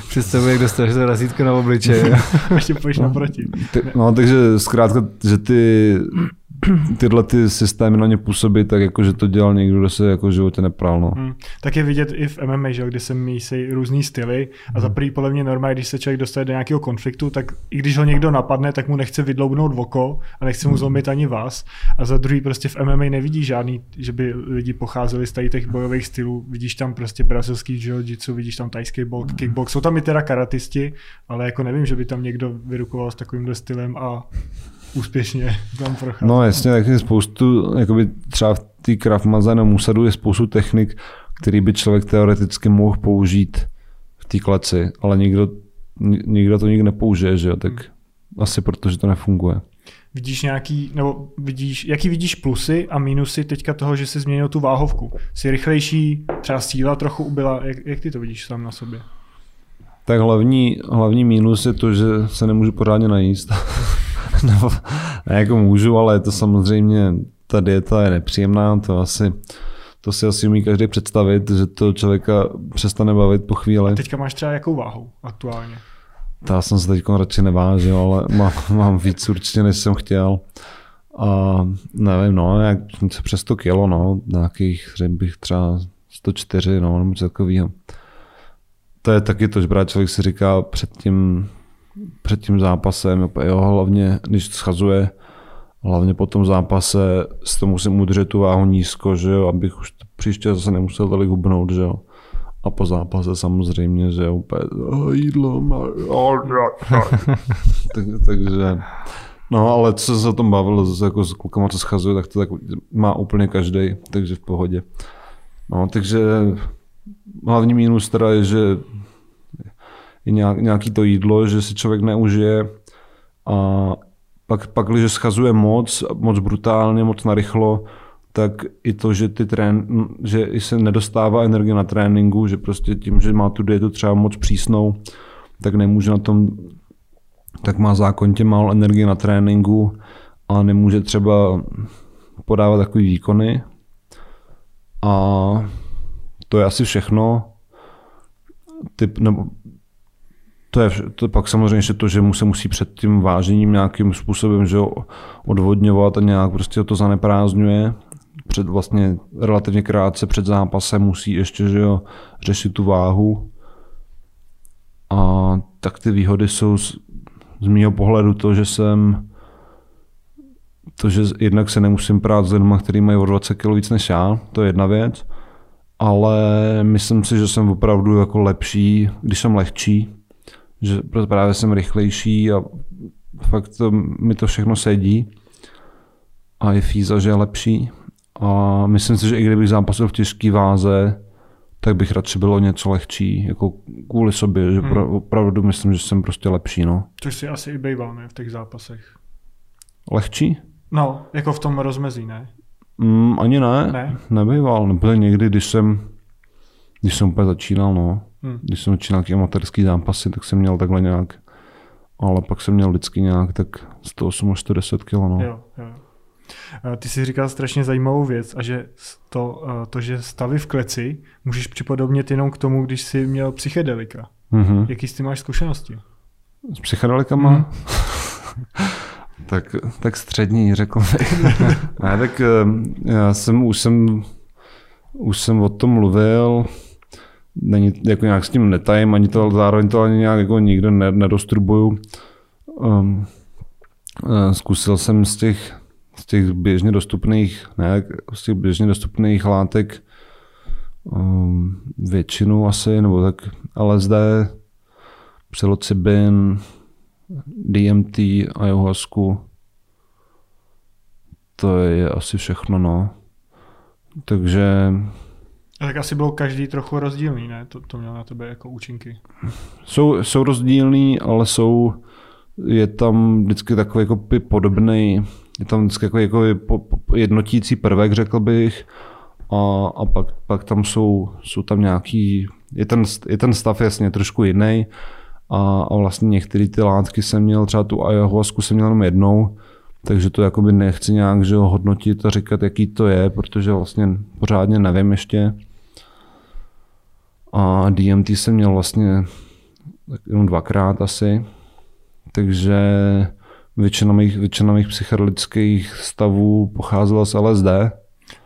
Speaker 3: Představuji, jak dostaneš to razítko na obličeji.
Speaker 1: Ještě půjdeš naproti.
Speaker 2: No, takže zkrátka, že ty tyhle ty systémy na ně působí, tak jako, že to dělal někdo, kdo se jako v životě nepral. No. Hmm.
Speaker 1: Tak je vidět i v MMA, že, kde se mísejí různý styly a za hmm. prvý podle mě normálně, když se člověk dostane do nějakého konfliktu, tak i když ho někdo napadne, tak mu nechce vydloubnout oko a nechce mu hmm. zlomit ani vás. A za druhý prostě v MMA nevidí žádný, že by lidi pocházeli z tady těch bojových stylů. Vidíš tam prostě brazilský jiu-jitsu, vidíš tam tajský box, hmm. kickbox. Jsou tam i teda karatisti, ale jako nevím, že by tam někdo vyrukoval s takovým stylem a úspěšně tam prochází.
Speaker 2: No jasně, tak je spoustu, jakoby třeba v té Krav Maza nebo Musadu je spoustu technik, který by člověk teoreticky mohl použít v té kleci, ale nikdo, nikdo to nikdy nepoužije, že jo, tak hmm. asi protože to nefunguje.
Speaker 1: Vidíš nějaký, nebo vidíš, jaký vidíš plusy a minusy teďka toho, že jsi změnil tu váhovku? Jsi rychlejší, třeba síla trochu ubyla, jak, jak ty to vidíš sám na sobě?
Speaker 2: Tak hlavní, hlavní mínus je to, že se nemůžu pořádně najíst. nebo ne, jako můžu, ale je to samozřejmě, ta dieta je nepříjemná, to asi to si asi umí každý představit, že to člověka přestane bavit po chvíli.
Speaker 1: A teďka máš třeba jakou váhu aktuálně?
Speaker 2: Já jsem se teď radši nevážil, ale mám, mám víc určitě, než jsem chtěl. A nevím, no, jak něco přes 100 kilo, no, nějakých, řekl bych třeba 104, no, nebo něco takového. To je taky to, že právě člověk si říká před tím, před tím zápasem, jo, hlavně když schazuje, hlavně po tom zápase s to musím udržet tu váhu nízko, že jo, abych už příště zase nemusel tolik hubnout, že jo. A po zápase samozřejmě, že úplně oh, jídlo, oh, tak, takže No, ale co se o tom bavil zase jako s klukama, co schazuje, tak to tak má úplně každý, takže v pohodě. No, takže hlavní mínus teda je, že je nějaký to jídlo, že si člověk neužije a pak, pak když schazuje moc, moc brutálně, moc narychlo, tak i to, že, ty trén, že i se nedostává energie na tréninku, že prostě tím, že má tu dietu třeba moc přísnou, tak nemůže na tom, tak má zákonitě málo energie na tréninku a nemůže třeba podávat takový výkony. A to je asi všechno. Typ, nebo to je, to pak samozřejmě ještě to, že mu se musí před tím vážením nějakým způsobem že odvodňovat a nějak prostě to zaneprázdňuje. Před vlastně relativně krátce před zápasem musí ještě že jo, řešit tu váhu. A tak ty výhody jsou z, z mého pohledu to, že jsem to, že jednak se nemusím prát s lidmi, kteří mají o 20 kg víc než já, to je jedna věc, ale myslím si, že jsem opravdu jako lepší, když jsem lehčí, že právě jsem rychlejší a fakt to, mi to všechno sedí a je fíza, že je lepší. A myslím si, že i kdybych zápasil v těžké váze, tak bych radši bylo něco lehčí, jako kvůli sobě, že hmm. opravdu myslím, že jsem prostě lepší, no.
Speaker 1: Což si asi i býval, ne, v těch zápasech.
Speaker 2: Lehčí?
Speaker 1: No, jako v tom rozmezí, ne?
Speaker 2: Mm, ani ne, ne, nebýval. Nebyl někdy, když jsem, když jsem úplně začínal, no. Hmm. Když jsem začínal nějaké amatérský zápasy, tak jsem měl takhle nějak, ale pak jsem měl vždycky nějak tak 108 až 110 kg. No.
Speaker 1: Jo, jo. Ty jsi říkal strašně zajímavou věc a že to, to, že stavy v kleci můžeš připodobnit jenom k tomu, když jsi měl psychedelika. Mm-hmm. Jaký s tím máš zkušenosti?
Speaker 2: S psychedelikama? Mm. tak, tak střední, řekl bych. ne, tak eh, já jsem, už jsem, už jsem o tom mluvil, není, jako nějak s tím netajím, ani to, zároveň to ani nějak jako nikde nedostrubuju. Um, zkusil jsem z těch, z těch běžně dostupných, ne, z těch běžně dostupných látek um, většinu asi, nebo tak LSD, psilocybin, DMT, ayahuasku. To je asi všechno, no. Takže
Speaker 1: tak asi bylo každý trochu rozdílný, ne? To, to mělo na tebe jako účinky.
Speaker 2: Jsou, jsou rozdílný, ale jsou, je tam vždycky takový jako podobný, je tam vždycky jako, jako jednotící prvek, řekl bych, a, a pak, pak tam jsou, jsou tam nějaký, je ten, je ten stav jasně trošku jiný a, a vlastně některé ty látky jsem měl, třeba tu ayahuasku jsem měl jenom jednou, takže to jakoby nechci nějak že ho hodnotit a říkat, jaký to je, protože vlastně pořádně nevím ještě. A DMT jsem měl vlastně jenom dvakrát asi, takže většina mých, většina mých psychedelických stavů pocházela z LSD.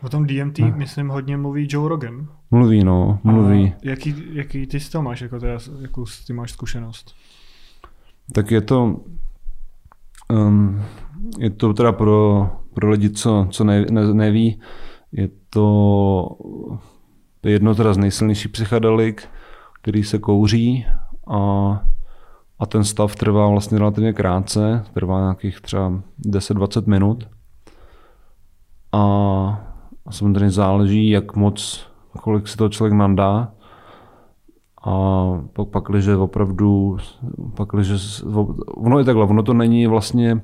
Speaker 1: O tom DMT, no. myslím, hodně mluví Joe Rogan.
Speaker 2: Mluví, no, mluví.
Speaker 1: A jaký, jaký ty z toho máš, jako teda, jakou ty máš zkušenost?
Speaker 2: Tak je to, um, je to teda pro, pro lidi, co, co ne, ne, neví, je to to je jedno teda z nejsilnějších psychedelik, který se kouří a, a ten stav trvá vlastně relativně krátce, trvá nějakých třeba 10-20 minut. A, a samozřejmě záleží, jak moc, kolik si to člověk nandá. A pak, pak když opravdu, pak když, ono je takhle, ono to není vlastně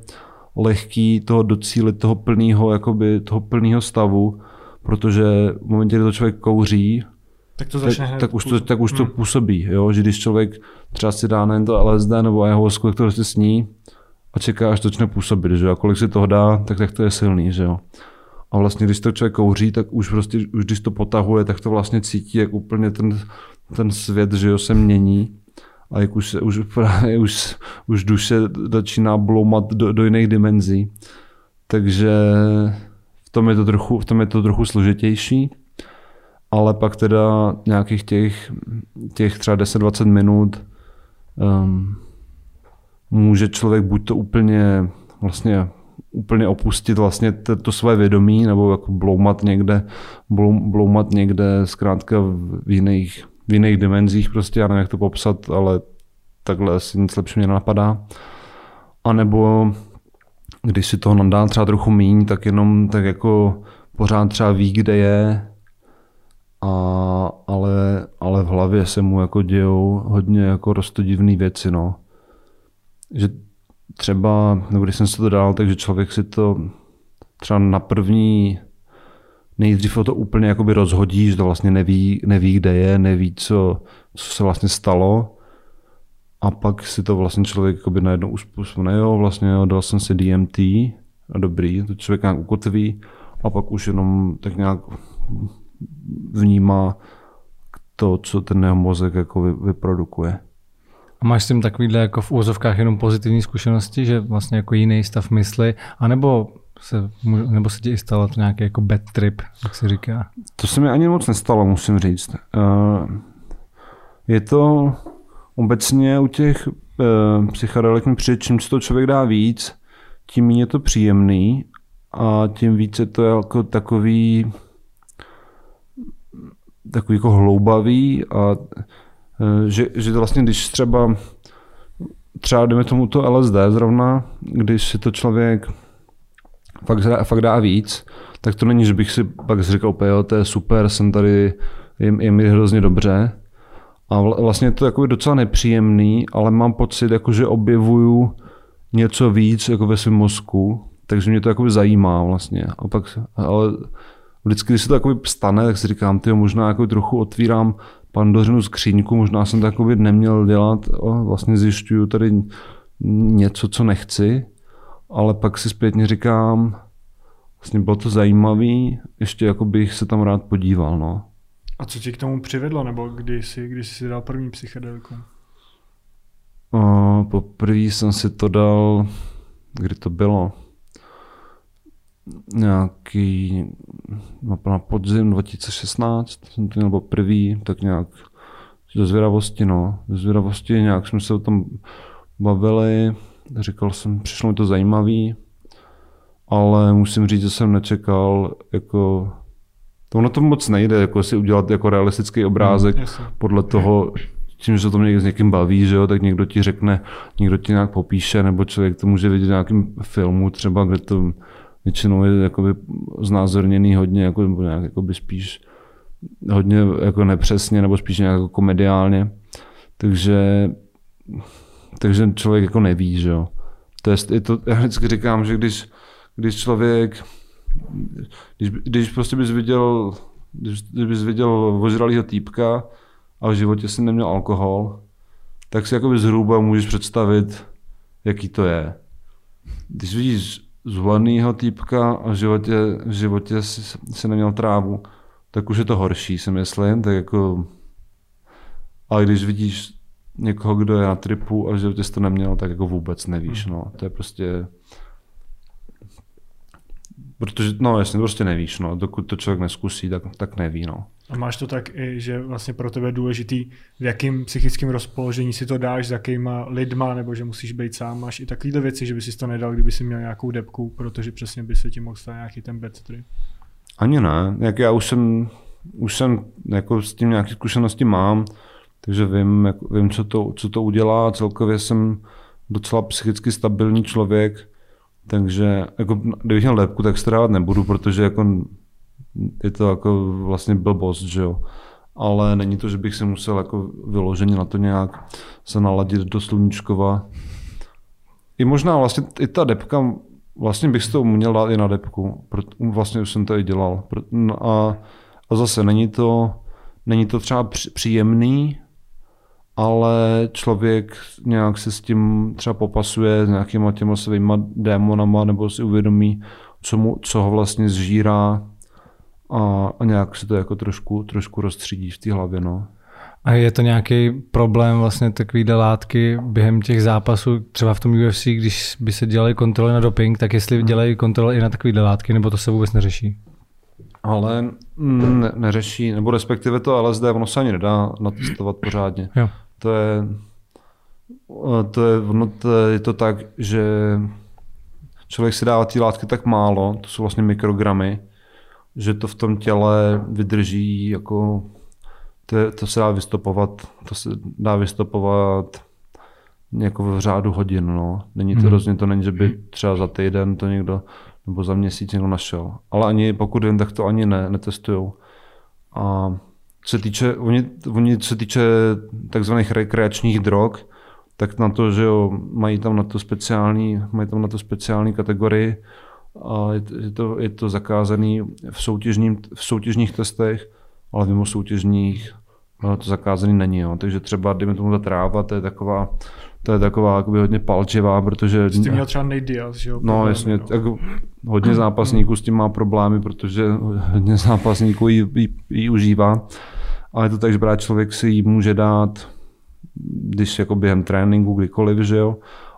Speaker 2: lehký toho docílit toho plného, toho plného stavu, protože v momentě, kdy to člověk kouří,
Speaker 1: tak, to začne
Speaker 2: tak, tak, už to, tak už to hmm. působí, jo? že když člověk třeba si dá nejen to LSD nebo ayahuasku, tak to prostě sní a čeká, až to začne působit, že a kolik si toho dá, tak, tak to je silný. Že jo? A vlastně, když to člověk kouří, tak už prostě, už když to potahuje, tak to vlastně cítí, jak úplně ten, ten svět, že jo, se mění. A jak už, už, právě, už, už duše začíná bloumat do, do jiných dimenzí. Takže tom je to trochu, v tom je to trochu složitější, ale pak teda nějakých těch, těch třeba 10-20 minut um, může člověk buď to úplně vlastně úplně opustit vlastně to, své vědomí nebo jako bloumat někde, blou, bloumat někde zkrátka v jiných, v jiných dimenzích prostě, já nevím, jak to popsat, ale takhle asi nic lepšího mě nenapadá. A nebo když si toho nadá třeba trochu míň, tak jenom tak jako pořád třeba ví, kde je, a, ale, ale v hlavě se mu jako dějou hodně jako rostodivné věci, no. Že třeba, nebo když jsem se to dal, takže člověk si to třeba na první nejdřív to úplně jakoby rozhodí, že to vlastně neví, neví kde je, neví, co, co se vlastně stalo. A pak si to vlastně člověk jakoby najednou uspůsobí, jo, vlastně jo, dal jsem si DMT, a dobrý, to člověk nějak ukotví a pak už jenom tak nějak vnímá to, co ten jeho mozek jako vyprodukuje.
Speaker 3: A máš s tím takovýhle jako v úzovkách jenom pozitivní zkušenosti, že vlastně jako jiný stav mysli, anebo se, nebo se ti i stalo to nějaký jako bad trip, jak se říká?
Speaker 2: To se mi ani moc nestalo, musím říct. Uh, je to obecně u těch uh, psychedelik mi přijde, čím to člověk dá víc, tím je to příjemný a tím více to je jako takový takový jako hloubavý a e, že, že vlastně když třeba třeba jdeme tomu to LSD zrovna, když si to člověk fakt, fakt dá víc, tak to není, že bych si pak říkal, jo, to je super, jsem tady, je, je mi hrozně dobře. A vlastně je to jako docela nepříjemný, ale mám pocit, jako, že objevuju něco víc jako ve svém mozku, takže mě to jako zajímá vlastně. A pak, ale vždycky, když se to jako stane, tak si říkám, ty možná jako trochu otvírám pandořinu skříňku, možná jsem to jako neměl dělat, o, vlastně zjišťuju tady něco, co nechci, ale pak si zpětně říkám, vlastně bylo to zajímavý, ještě jako bych se tam rád podíval, no.
Speaker 1: A co ti k tomu přivedlo, nebo kdy jsi, kdy jsi si dal první psychedelku?
Speaker 2: Poprvé jsem si to dal, kdy to bylo? nějaký na podzim 2016 jsem to měl poprvé, tak nějak do zvědavosti, no. Do zvědavosti nějak jsme se o tom bavili, říkal jsem, přišlo mi to zajímavý, ale musím říct, že jsem nečekal, jako to ono to moc nejde, jako si udělat jako realistický obrázek mm, podle toho, tím, že se to mě s někým baví, že jo, tak někdo ti řekne, někdo ti nějak popíše, nebo člověk to může vidět v nějakém filmu třeba, kde to většinou je jakoby znázorněný hodně, jako, nebo nějak jakoby spíš hodně jako nepřesně, nebo spíš nějak jako komediálně. Takže, takže člověk jako neví, že jo. To je, je to, já vždycky říkám, že když, když člověk, když, když prostě bys viděl, když, když bys viděl ožralýho týpka a v životě si neměl alkohol, tak si jakoby zhruba můžeš představit, jaký to je. Když vidíš zvolenýho týpka a v životě, v životě si, si neměl trávu, tak už je to horší, si myslím. Tak jako, ale když vidíš někoho, kdo je na tripu a v životě jsi to neměl, tak jako vůbec nevíš. Hmm. No. To je prostě... Protože, no jasně, prostě nevíš, no. Dokud to člověk neskusí, tak, tak neví, no.
Speaker 1: A máš to tak i, že vlastně pro tebe je důležitý, v jakém psychickém rozpoložení si to dáš, s jakýma lidma, nebo že musíš být sám, máš i takovéhle věci, že by si to nedal, kdyby si měl nějakou depku, protože přesně by se ti mohl stát nějaký ten bad trip.
Speaker 2: Ani ne, jak já už jsem, už jsem jako s tím nějaké zkušenosti mám, takže vím, jak, vím co, to, co to udělá. Celkově jsem docela psychicky stabilní člověk, takže jako, kdybych měl lepku, tak strávat nebudu, protože jako je to jako vlastně blbost, že jo. Ale není to, že bych si musel jako vyloženě na to nějak se naladit do sluníčkova. I možná vlastně i ta depka, vlastně bych si to měl dát i na depku. Vlastně už jsem to i dělal. No a, a zase není to, není to třeba příjemný, ale člověk nějak se s tím třeba popasuje s nějakýma těma svýma démonama nebo si uvědomí, co, mu, co ho vlastně zžírá a, a nějak se to jako trošku, trošku rozstřídí v té hlavě. No.
Speaker 3: A je to nějaký problém vlastně takovýhle látky během těch zápasů, třeba v tom UFC, když by se dělaly kontroly na doping, tak jestli hmm. dělají kontroly i na takovýhle látky, nebo to se vůbec neřeší?
Speaker 2: Ale ne, neřeší, nebo respektive to LSD, ono se ani nedá natestovat pořádně.
Speaker 3: Jo.
Speaker 2: To je, to je, ono to je to tak, že člověk si dává ty látky tak málo, to jsou vlastně mikrogramy, že to v tom těle vydrží jako to, je, to se dá vystopovat, to se dá vystopovat jako v řádu hodin, no. Není to
Speaker 3: Mhm.
Speaker 2: rozhodně, to není, že by třeba za týden to někdo, nebo za měsíc někdo našel. Ale ani, pokud vím, tak to ani ne, netestujou. A co se týče, oni, oni se týče takzvaných rekreačních drog, tak na to, že jo, mají tam na to speciální, mají tam na to speciální kategorii a je, to- je, to, zakázaný v, soutěžním, v soutěžních testech, ale mimo soutěžních to zakázaný není. Jo. Takže třeba, dejme tomu ta tráva, to je taková, to je taková jakoby hodně palčivá, protože...
Speaker 1: S tím měl třeba Nate Diaz, že jo?
Speaker 2: No
Speaker 1: problémy,
Speaker 2: jasně,
Speaker 1: no.
Speaker 2: tak hodně zápasníků s tím má problémy, protože hodně zápasníků ji, ji, ji užívá. Ale je to tak, že právě člověk si ji může dát, když jako během tréninku, kdykoliv, že jo,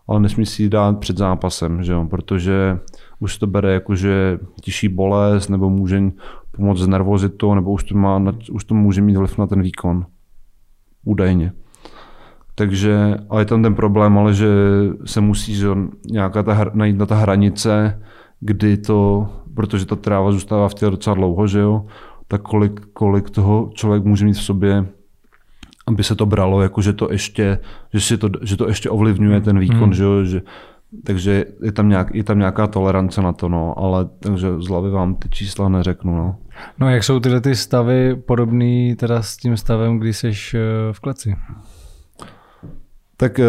Speaker 2: ale nesmí si ji dát před zápasem, že jo, protože už to bere jako, že tiší bolest, nebo může pomoct s nervozitou, nebo už to, má, už to může mít vliv na ten výkon. Údajně. Takže, ale je tam ten problém, ale že se musí že nějaká ta, najít na ta hranice, kdy to, protože ta tráva zůstává v těle docela dlouho, že jo, tak kolik, kolik toho člověk může mít v sobě, aby se to bralo, jako že to ještě, že, si to, že to ještě ovlivňuje ten výkon,
Speaker 3: Hmm.
Speaker 2: že jo, že, takže je tam, nějak, je tam nějaká tolerance na to, no, ale takže z hlavy vám ty čísla neřeknu, no.
Speaker 3: No jak jsou tyhle ty stavy podobný teda s tím stavem, kdy jsi v kleci?
Speaker 2: Tak eh,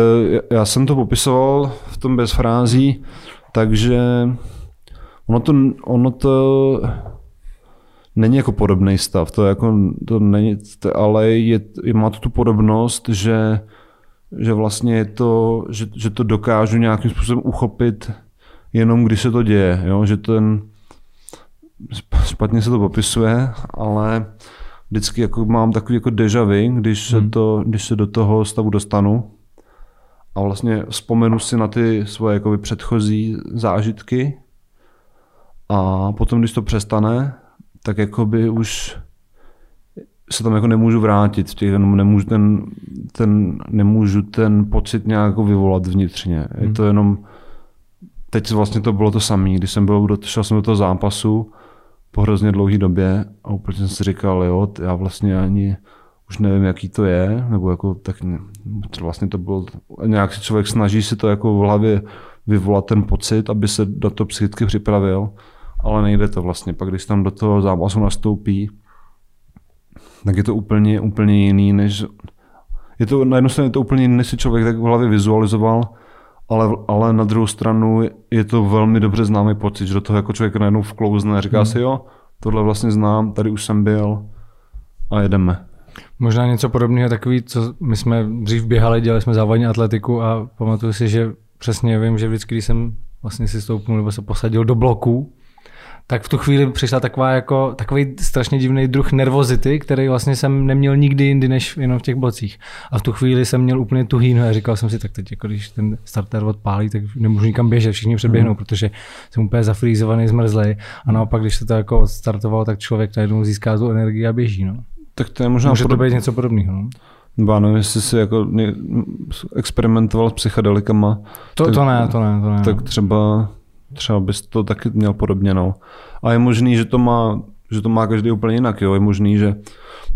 Speaker 2: já jsem to popisoval v tom bez frází, takže ono to, ono to není jako podobný stav, to, jako, to není, ale je, je, má to tu podobnost, že, že vlastně je to, že, že to dokážu nějakým způsobem uchopit jenom když se to děje, jo? že ten špatně se to popisuje, ale vždycky jako mám takový jako deja vu, když se,
Speaker 3: Hmm.
Speaker 2: to, když se do toho stavu dostanu a vlastně vzpomenu si na ty svoje jakoby předchozí zážitky. A potom, když to přestane, tak jakoby už se tam jako nemůžu vrátit, těch, jenom nemůžu ten, ten, nemůžu ten pocit nějak jako vyvolat vnitřně. Je to jenom, teď vlastně to bylo to samé, když jsem byl, šel jsem do toho zápasu po hrozně dlouhé době a úplně jsem si říkal, jo, já vlastně ani už nevím, jaký to je, nebo jako tak vlastně to bylo, nějak si člověk snaží si to jako v hlavě vyvolat ten pocit, aby se do toho psychicky připravil, ale nejde to vlastně. Pak když tam do toho zápasu nastoupí, tak je to úplně, úplně jiný, než je to, na jednu stranu je to úplně jiný, než si člověk tak v hlavě vizualizoval, ale, ale na druhou stranu je to velmi dobře známý pocit, že do toho jako člověk najednou vklouzne a říká hmm. si, jo, tohle vlastně znám, tady už jsem byl a jedeme.
Speaker 3: Možná něco podobného, takový, co my jsme dřív běhali, dělali jsme závodní atletiku a pamatuju si, že přesně vím, že vždycky, když jsem vlastně si stoupnul nebo se posadil do bloku, tak v tu chvíli přišla taková jako, takový strašně divný druh nervozity, který vlastně jsem neměl nikdy jindy, než jenom v těch blocích. A v tu chvíli jsem měl úplně tuhý nohy a říkal jsem si, tak teď, jako když ten starter odpálí, tak nemůžu nikam běžet, všichni předběhnou,
Speaker 2: Mhm.
Speaker 3: protože jsem úplně zafrýzovaný, zmrzlej. A naopak, když se to jako odstartovalo, tak člověk najednou získá tu energii a běží. No.
Speaker 2: Tak to je možná
Speaker 3: Může to
Speaker 2: podob-
Speaker 3: být něco podobného. No?
Speaker 2: Já nevím, jestli jsi jako experimentoval s psychedelikama,
Speaker 3: To,
Speaker 2: Tak-
Speaker 3: to ne, to ne, to ne.
Speaker 2: tak třeba, třeba bys to taky měl podobně. No. A je možný, že to má, že to má každý úplně jinak. Jo. Je možný, že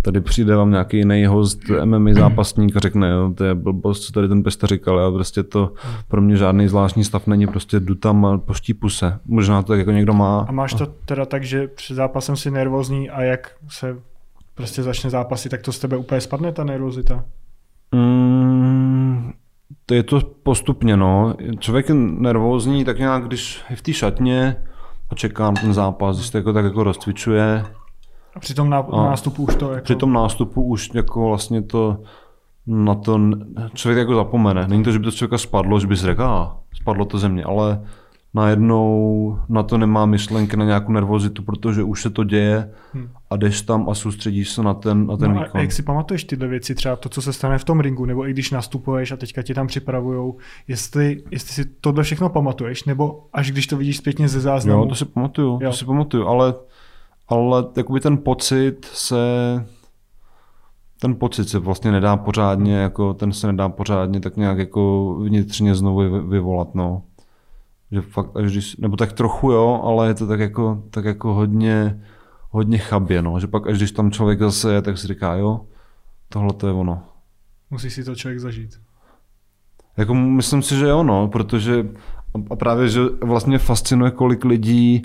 Speaker 2: tady přijde vám nějaký jiný host, MMA zápasník a řekne, jo, to je blbost, co tady ten pesta říkal, a prostě to pro mě žádný zvláštní stav není, prostě jdu tam a poštípu se. Možná to tak jako někdo má.
Speaker 1: A máš to teda tak, že před zápasem si nervózní a jak se prostě začne zápasy, tak to z tebe úplně spadne ta nervozita?
Speaker 2: Mm, to je to postupně, no. Člověk je nervózní tak nějak, když je v té šatně a čeká na ten zápas, když to jako, tak jako rozcvičuje.
Speaker 1: A při tom ná-
Speaker 2: A
Speaker 1: nástupu už to jako...
Speaker 2: Při tom nástupu už jako vlastně to na to člověk jako zapomene. Není to, že by to člověka spadlo, že by si řekl, "Ah, spadlo to ze mě, ale najednou na to nemá myšlenky na nějakou nervozitu, protože už se to děje
Speaker 1: Hmm.
Speaker 2: a jdeš tam a soustředíš se na ten, na ten
Speaker 1: no a
Speaker 2: výkon.
Speaker 1: jak si pamatuješ tyhle věci, třeba to, co se stane v tom ringu, nebo i když nastupuješ a teďka ti tam připravujou, jestli, jestli si tohle všechno pamatuješ, nebo až když to vidíš zpětně ze záznamu?
Speaker 2: Jo, to si pamatuju,
Speaker 1: Jo.
Speaker 2: to si pamatuju, ale, ale jakoby ten pocit se ten pocit se vlastně nedá pořádně, jako ten se nedá pořádně tak nějak jako vnitřně znovu vy- vyvolat, no. Že fakt, až když, nebo tak trochu jo, ale je to tak jako, tak jako hodně, hodně chabě, no. Že pak až když tam člověk zase je, tak si říká, jo, tohle to je ono.
Speaker 1: Musí si to člověk zažít.
Speaker 2: Jako myslím si, že jo, no, protože a právě, že vlastně fascinuje, kolik lidí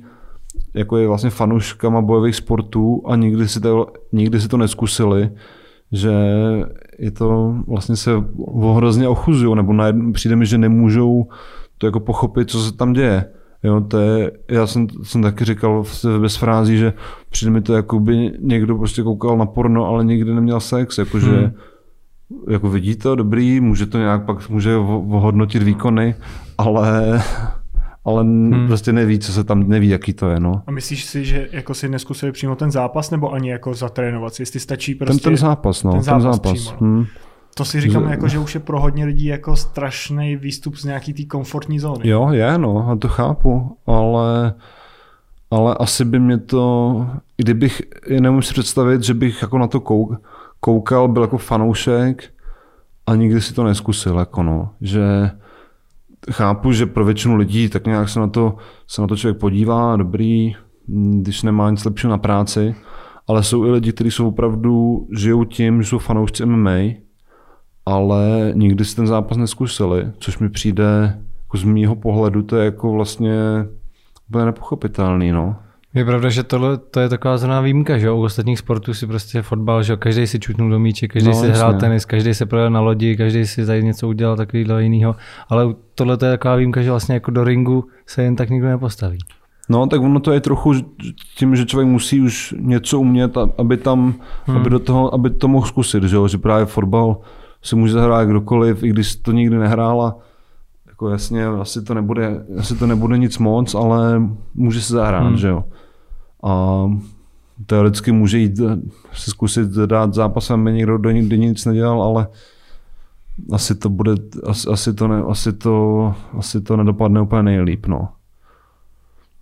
Speaker 2: jako je vlastně fanouškama bojových sportů a nikdy si to, nikdy si to neskusili, že je to vlastně se hrozně ochuzují, nebo najednou přijde mi, že nemůžou to jako pochopit, co se tam děje. Jo, to je, já jsem, jsem taky říkal bez frází, že přijde mi to, jako by někdo prostě koukal na porno, ale nikdy neměl sex, jakože hmm. jako vidí to, dobrý, může to nějak pak může ohodnotit výkony, ale ale hmm. prostě neví, co se tam, neví, jaký to je. No.
Speaker 1: A myslíš si, že jako si neskusili přímo ten zápas, nebo ani jako zatrénovat si, jestli stačí prostě...
Speaker 2: Ten, ten zápas, no, ten zápas. Ten zápas. Přímo, no. hmm.
Speaker 1: To si říkám, že, jako, že už je pro hodně lidí jako strašný výstup z nějaký té komfortní zóny.
Speaker 2: Jo, je, no, a to chápu, ale, ale asi by mě to, kdybych, nemůžu si představit, že bych jako na to kouk, koukal, byl jako fanoušek a nikdy si to neskusil, jako no, že chápu, že pro většinu lidí tak nějak se na to, se na to člověk podívá, dobrý, když nemá nic lepšího na práci, ale jsou i lidi, kteří jsou opravdu, žijou tím, že jsou fanoušci MMA, ale nikdy si ten zápas neskusili, což mi přijde jako z mýho pohledu, to je jako vlastně úplně nepochopitelný, no.
Speaker 3: Je pravda, že tohle to je taková zrovna výjimka, že u ostatních sportů si prostě fotbal, že každý si čutnul do míče, každý no, si jasně. hrál tenis, každý se projel na lodi, každý si tady něco udělal takového jiného, ale tohle to je taková výjimka, že vlastně jako do ringu se jen tak nikdo nepostaví.
Speaker 2: No, tak ono to je trochu tím, že člověk musí už něco umět, aby tam, hmm. aby do toho, aby to mohl zkusit, že, jo? že právě fotbal si může zahrát kdokoliv, i když to nikdy nehrála. Jako jasně, asi to nebude, asi to nebude nic moc, ale může se zahrát, hmm. že jo a teoreticky může jít si zkusit dát zápasem někdo, do nikdy nic nedělal, ale asi to bude, asi, asi, to, ne, asi, to, asi to nedopadne úplně nejlíp, no.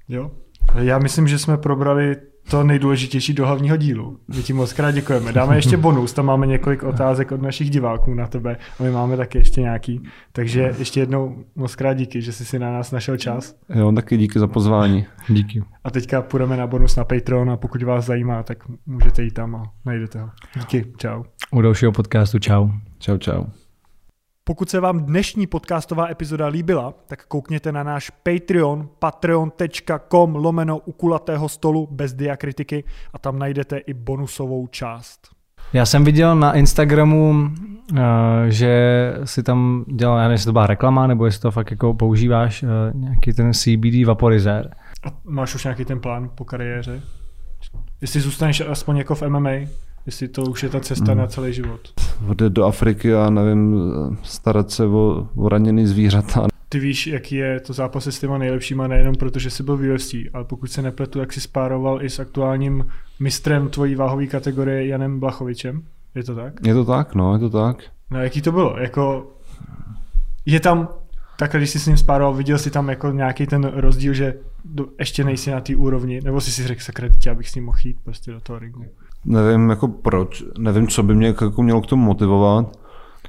Speaker 1: Jo. Já myslím, že jsme probrali to nejdůležitější do hlavního dílu. My ti moc krát děkujeme. Dáme ještě bonus, tam máme několik otázek od našich diváků na tebe a my máme taky ještě nějaký. Takže ještě jednou moc krát díky, že jsi si na nás našel čas.
Speaker 2: Jo, taky díky za pozvání.
Speaker 3: Díky.
Speaker 1: A teďka půjdeme na bonus na Patreon a pokud vás zajímá, tak můžete jít tam a najdete ho. Díky, čau.
Speaker 3: U dalšího podcastu čau.
Speaker 2: Čau, čau.
Speaker 1: Pokud se vám dnešní podcastová epizoda líbila, tak koukněte na náš Patreon, patreon.com lomeno u kulatého stolu bez diakritiky a tam najdete i bonusovou část.
Speaker 3: Já jsem viděl na Instagramu, eh, že si tam dělal, já nevím, jestli to byla reklama, nebo jestli to fakt jako používáš, eh, nějaký ten CBD vaporizér.
Speaker 1: Máš už nějaký ten plán po kariéře? Jestli zůstaneš aspoň jako v MMA? Jestli to už je ta cesta hmm. na celý život.
Speaker 2: Odjet do Afriky a nevím, starat se o, o raněný zvířata.
Speaker 1: Ty víš, jaký je to zápas s těma nejlepšíma, nejenom protože jsi byl v UFC, ale pokud se nepletu, jak jsi spároval i s aktuálním mistrem tvojí váhové kategorie Janem Blachovičem. Je to tak?
Speaker 2: Je to tak, no, je to tak.
Speaker 1: No jaký to bylo? Jako, je tam, takhle když jsi s ním spároval, viděl jsi tam jako nějaký ten rozdíl, že do, ještě nejsi na té úrovni, nebo jsi si řekl, sakra, abych s ním mohl jít prostě do toho ringu?
Speaker 2: Nevím jako proč, nevím, co by mě jako mělo k tomu motivovat,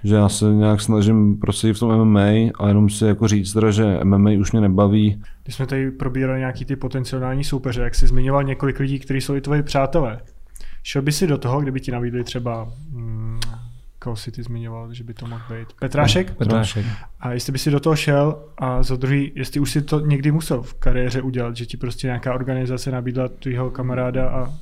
Speaker 2: že já se nějak snažím prostě v tom MMA a jenom si jako říct teda, že MMA už mě nebaví.
Speaker 1: Když jsme tady probírali nějaký ty potenciální soupeře, jak jsi zmiňoval několik lidí, kteří jsou i tvoji přátelé, šel by si do toho, kdyby ti nabídli třeba hmm, koho si ty zmiňoval, že by to mohl být? Petrášek?
Speaker 3: Petrášek.
Speaker 1: A jestli by si do toho šel a za druhý, jestli už si to někdy musel v kariéře udělat, že ti prostě nějaká organizace nabídla tvýho kamaráda a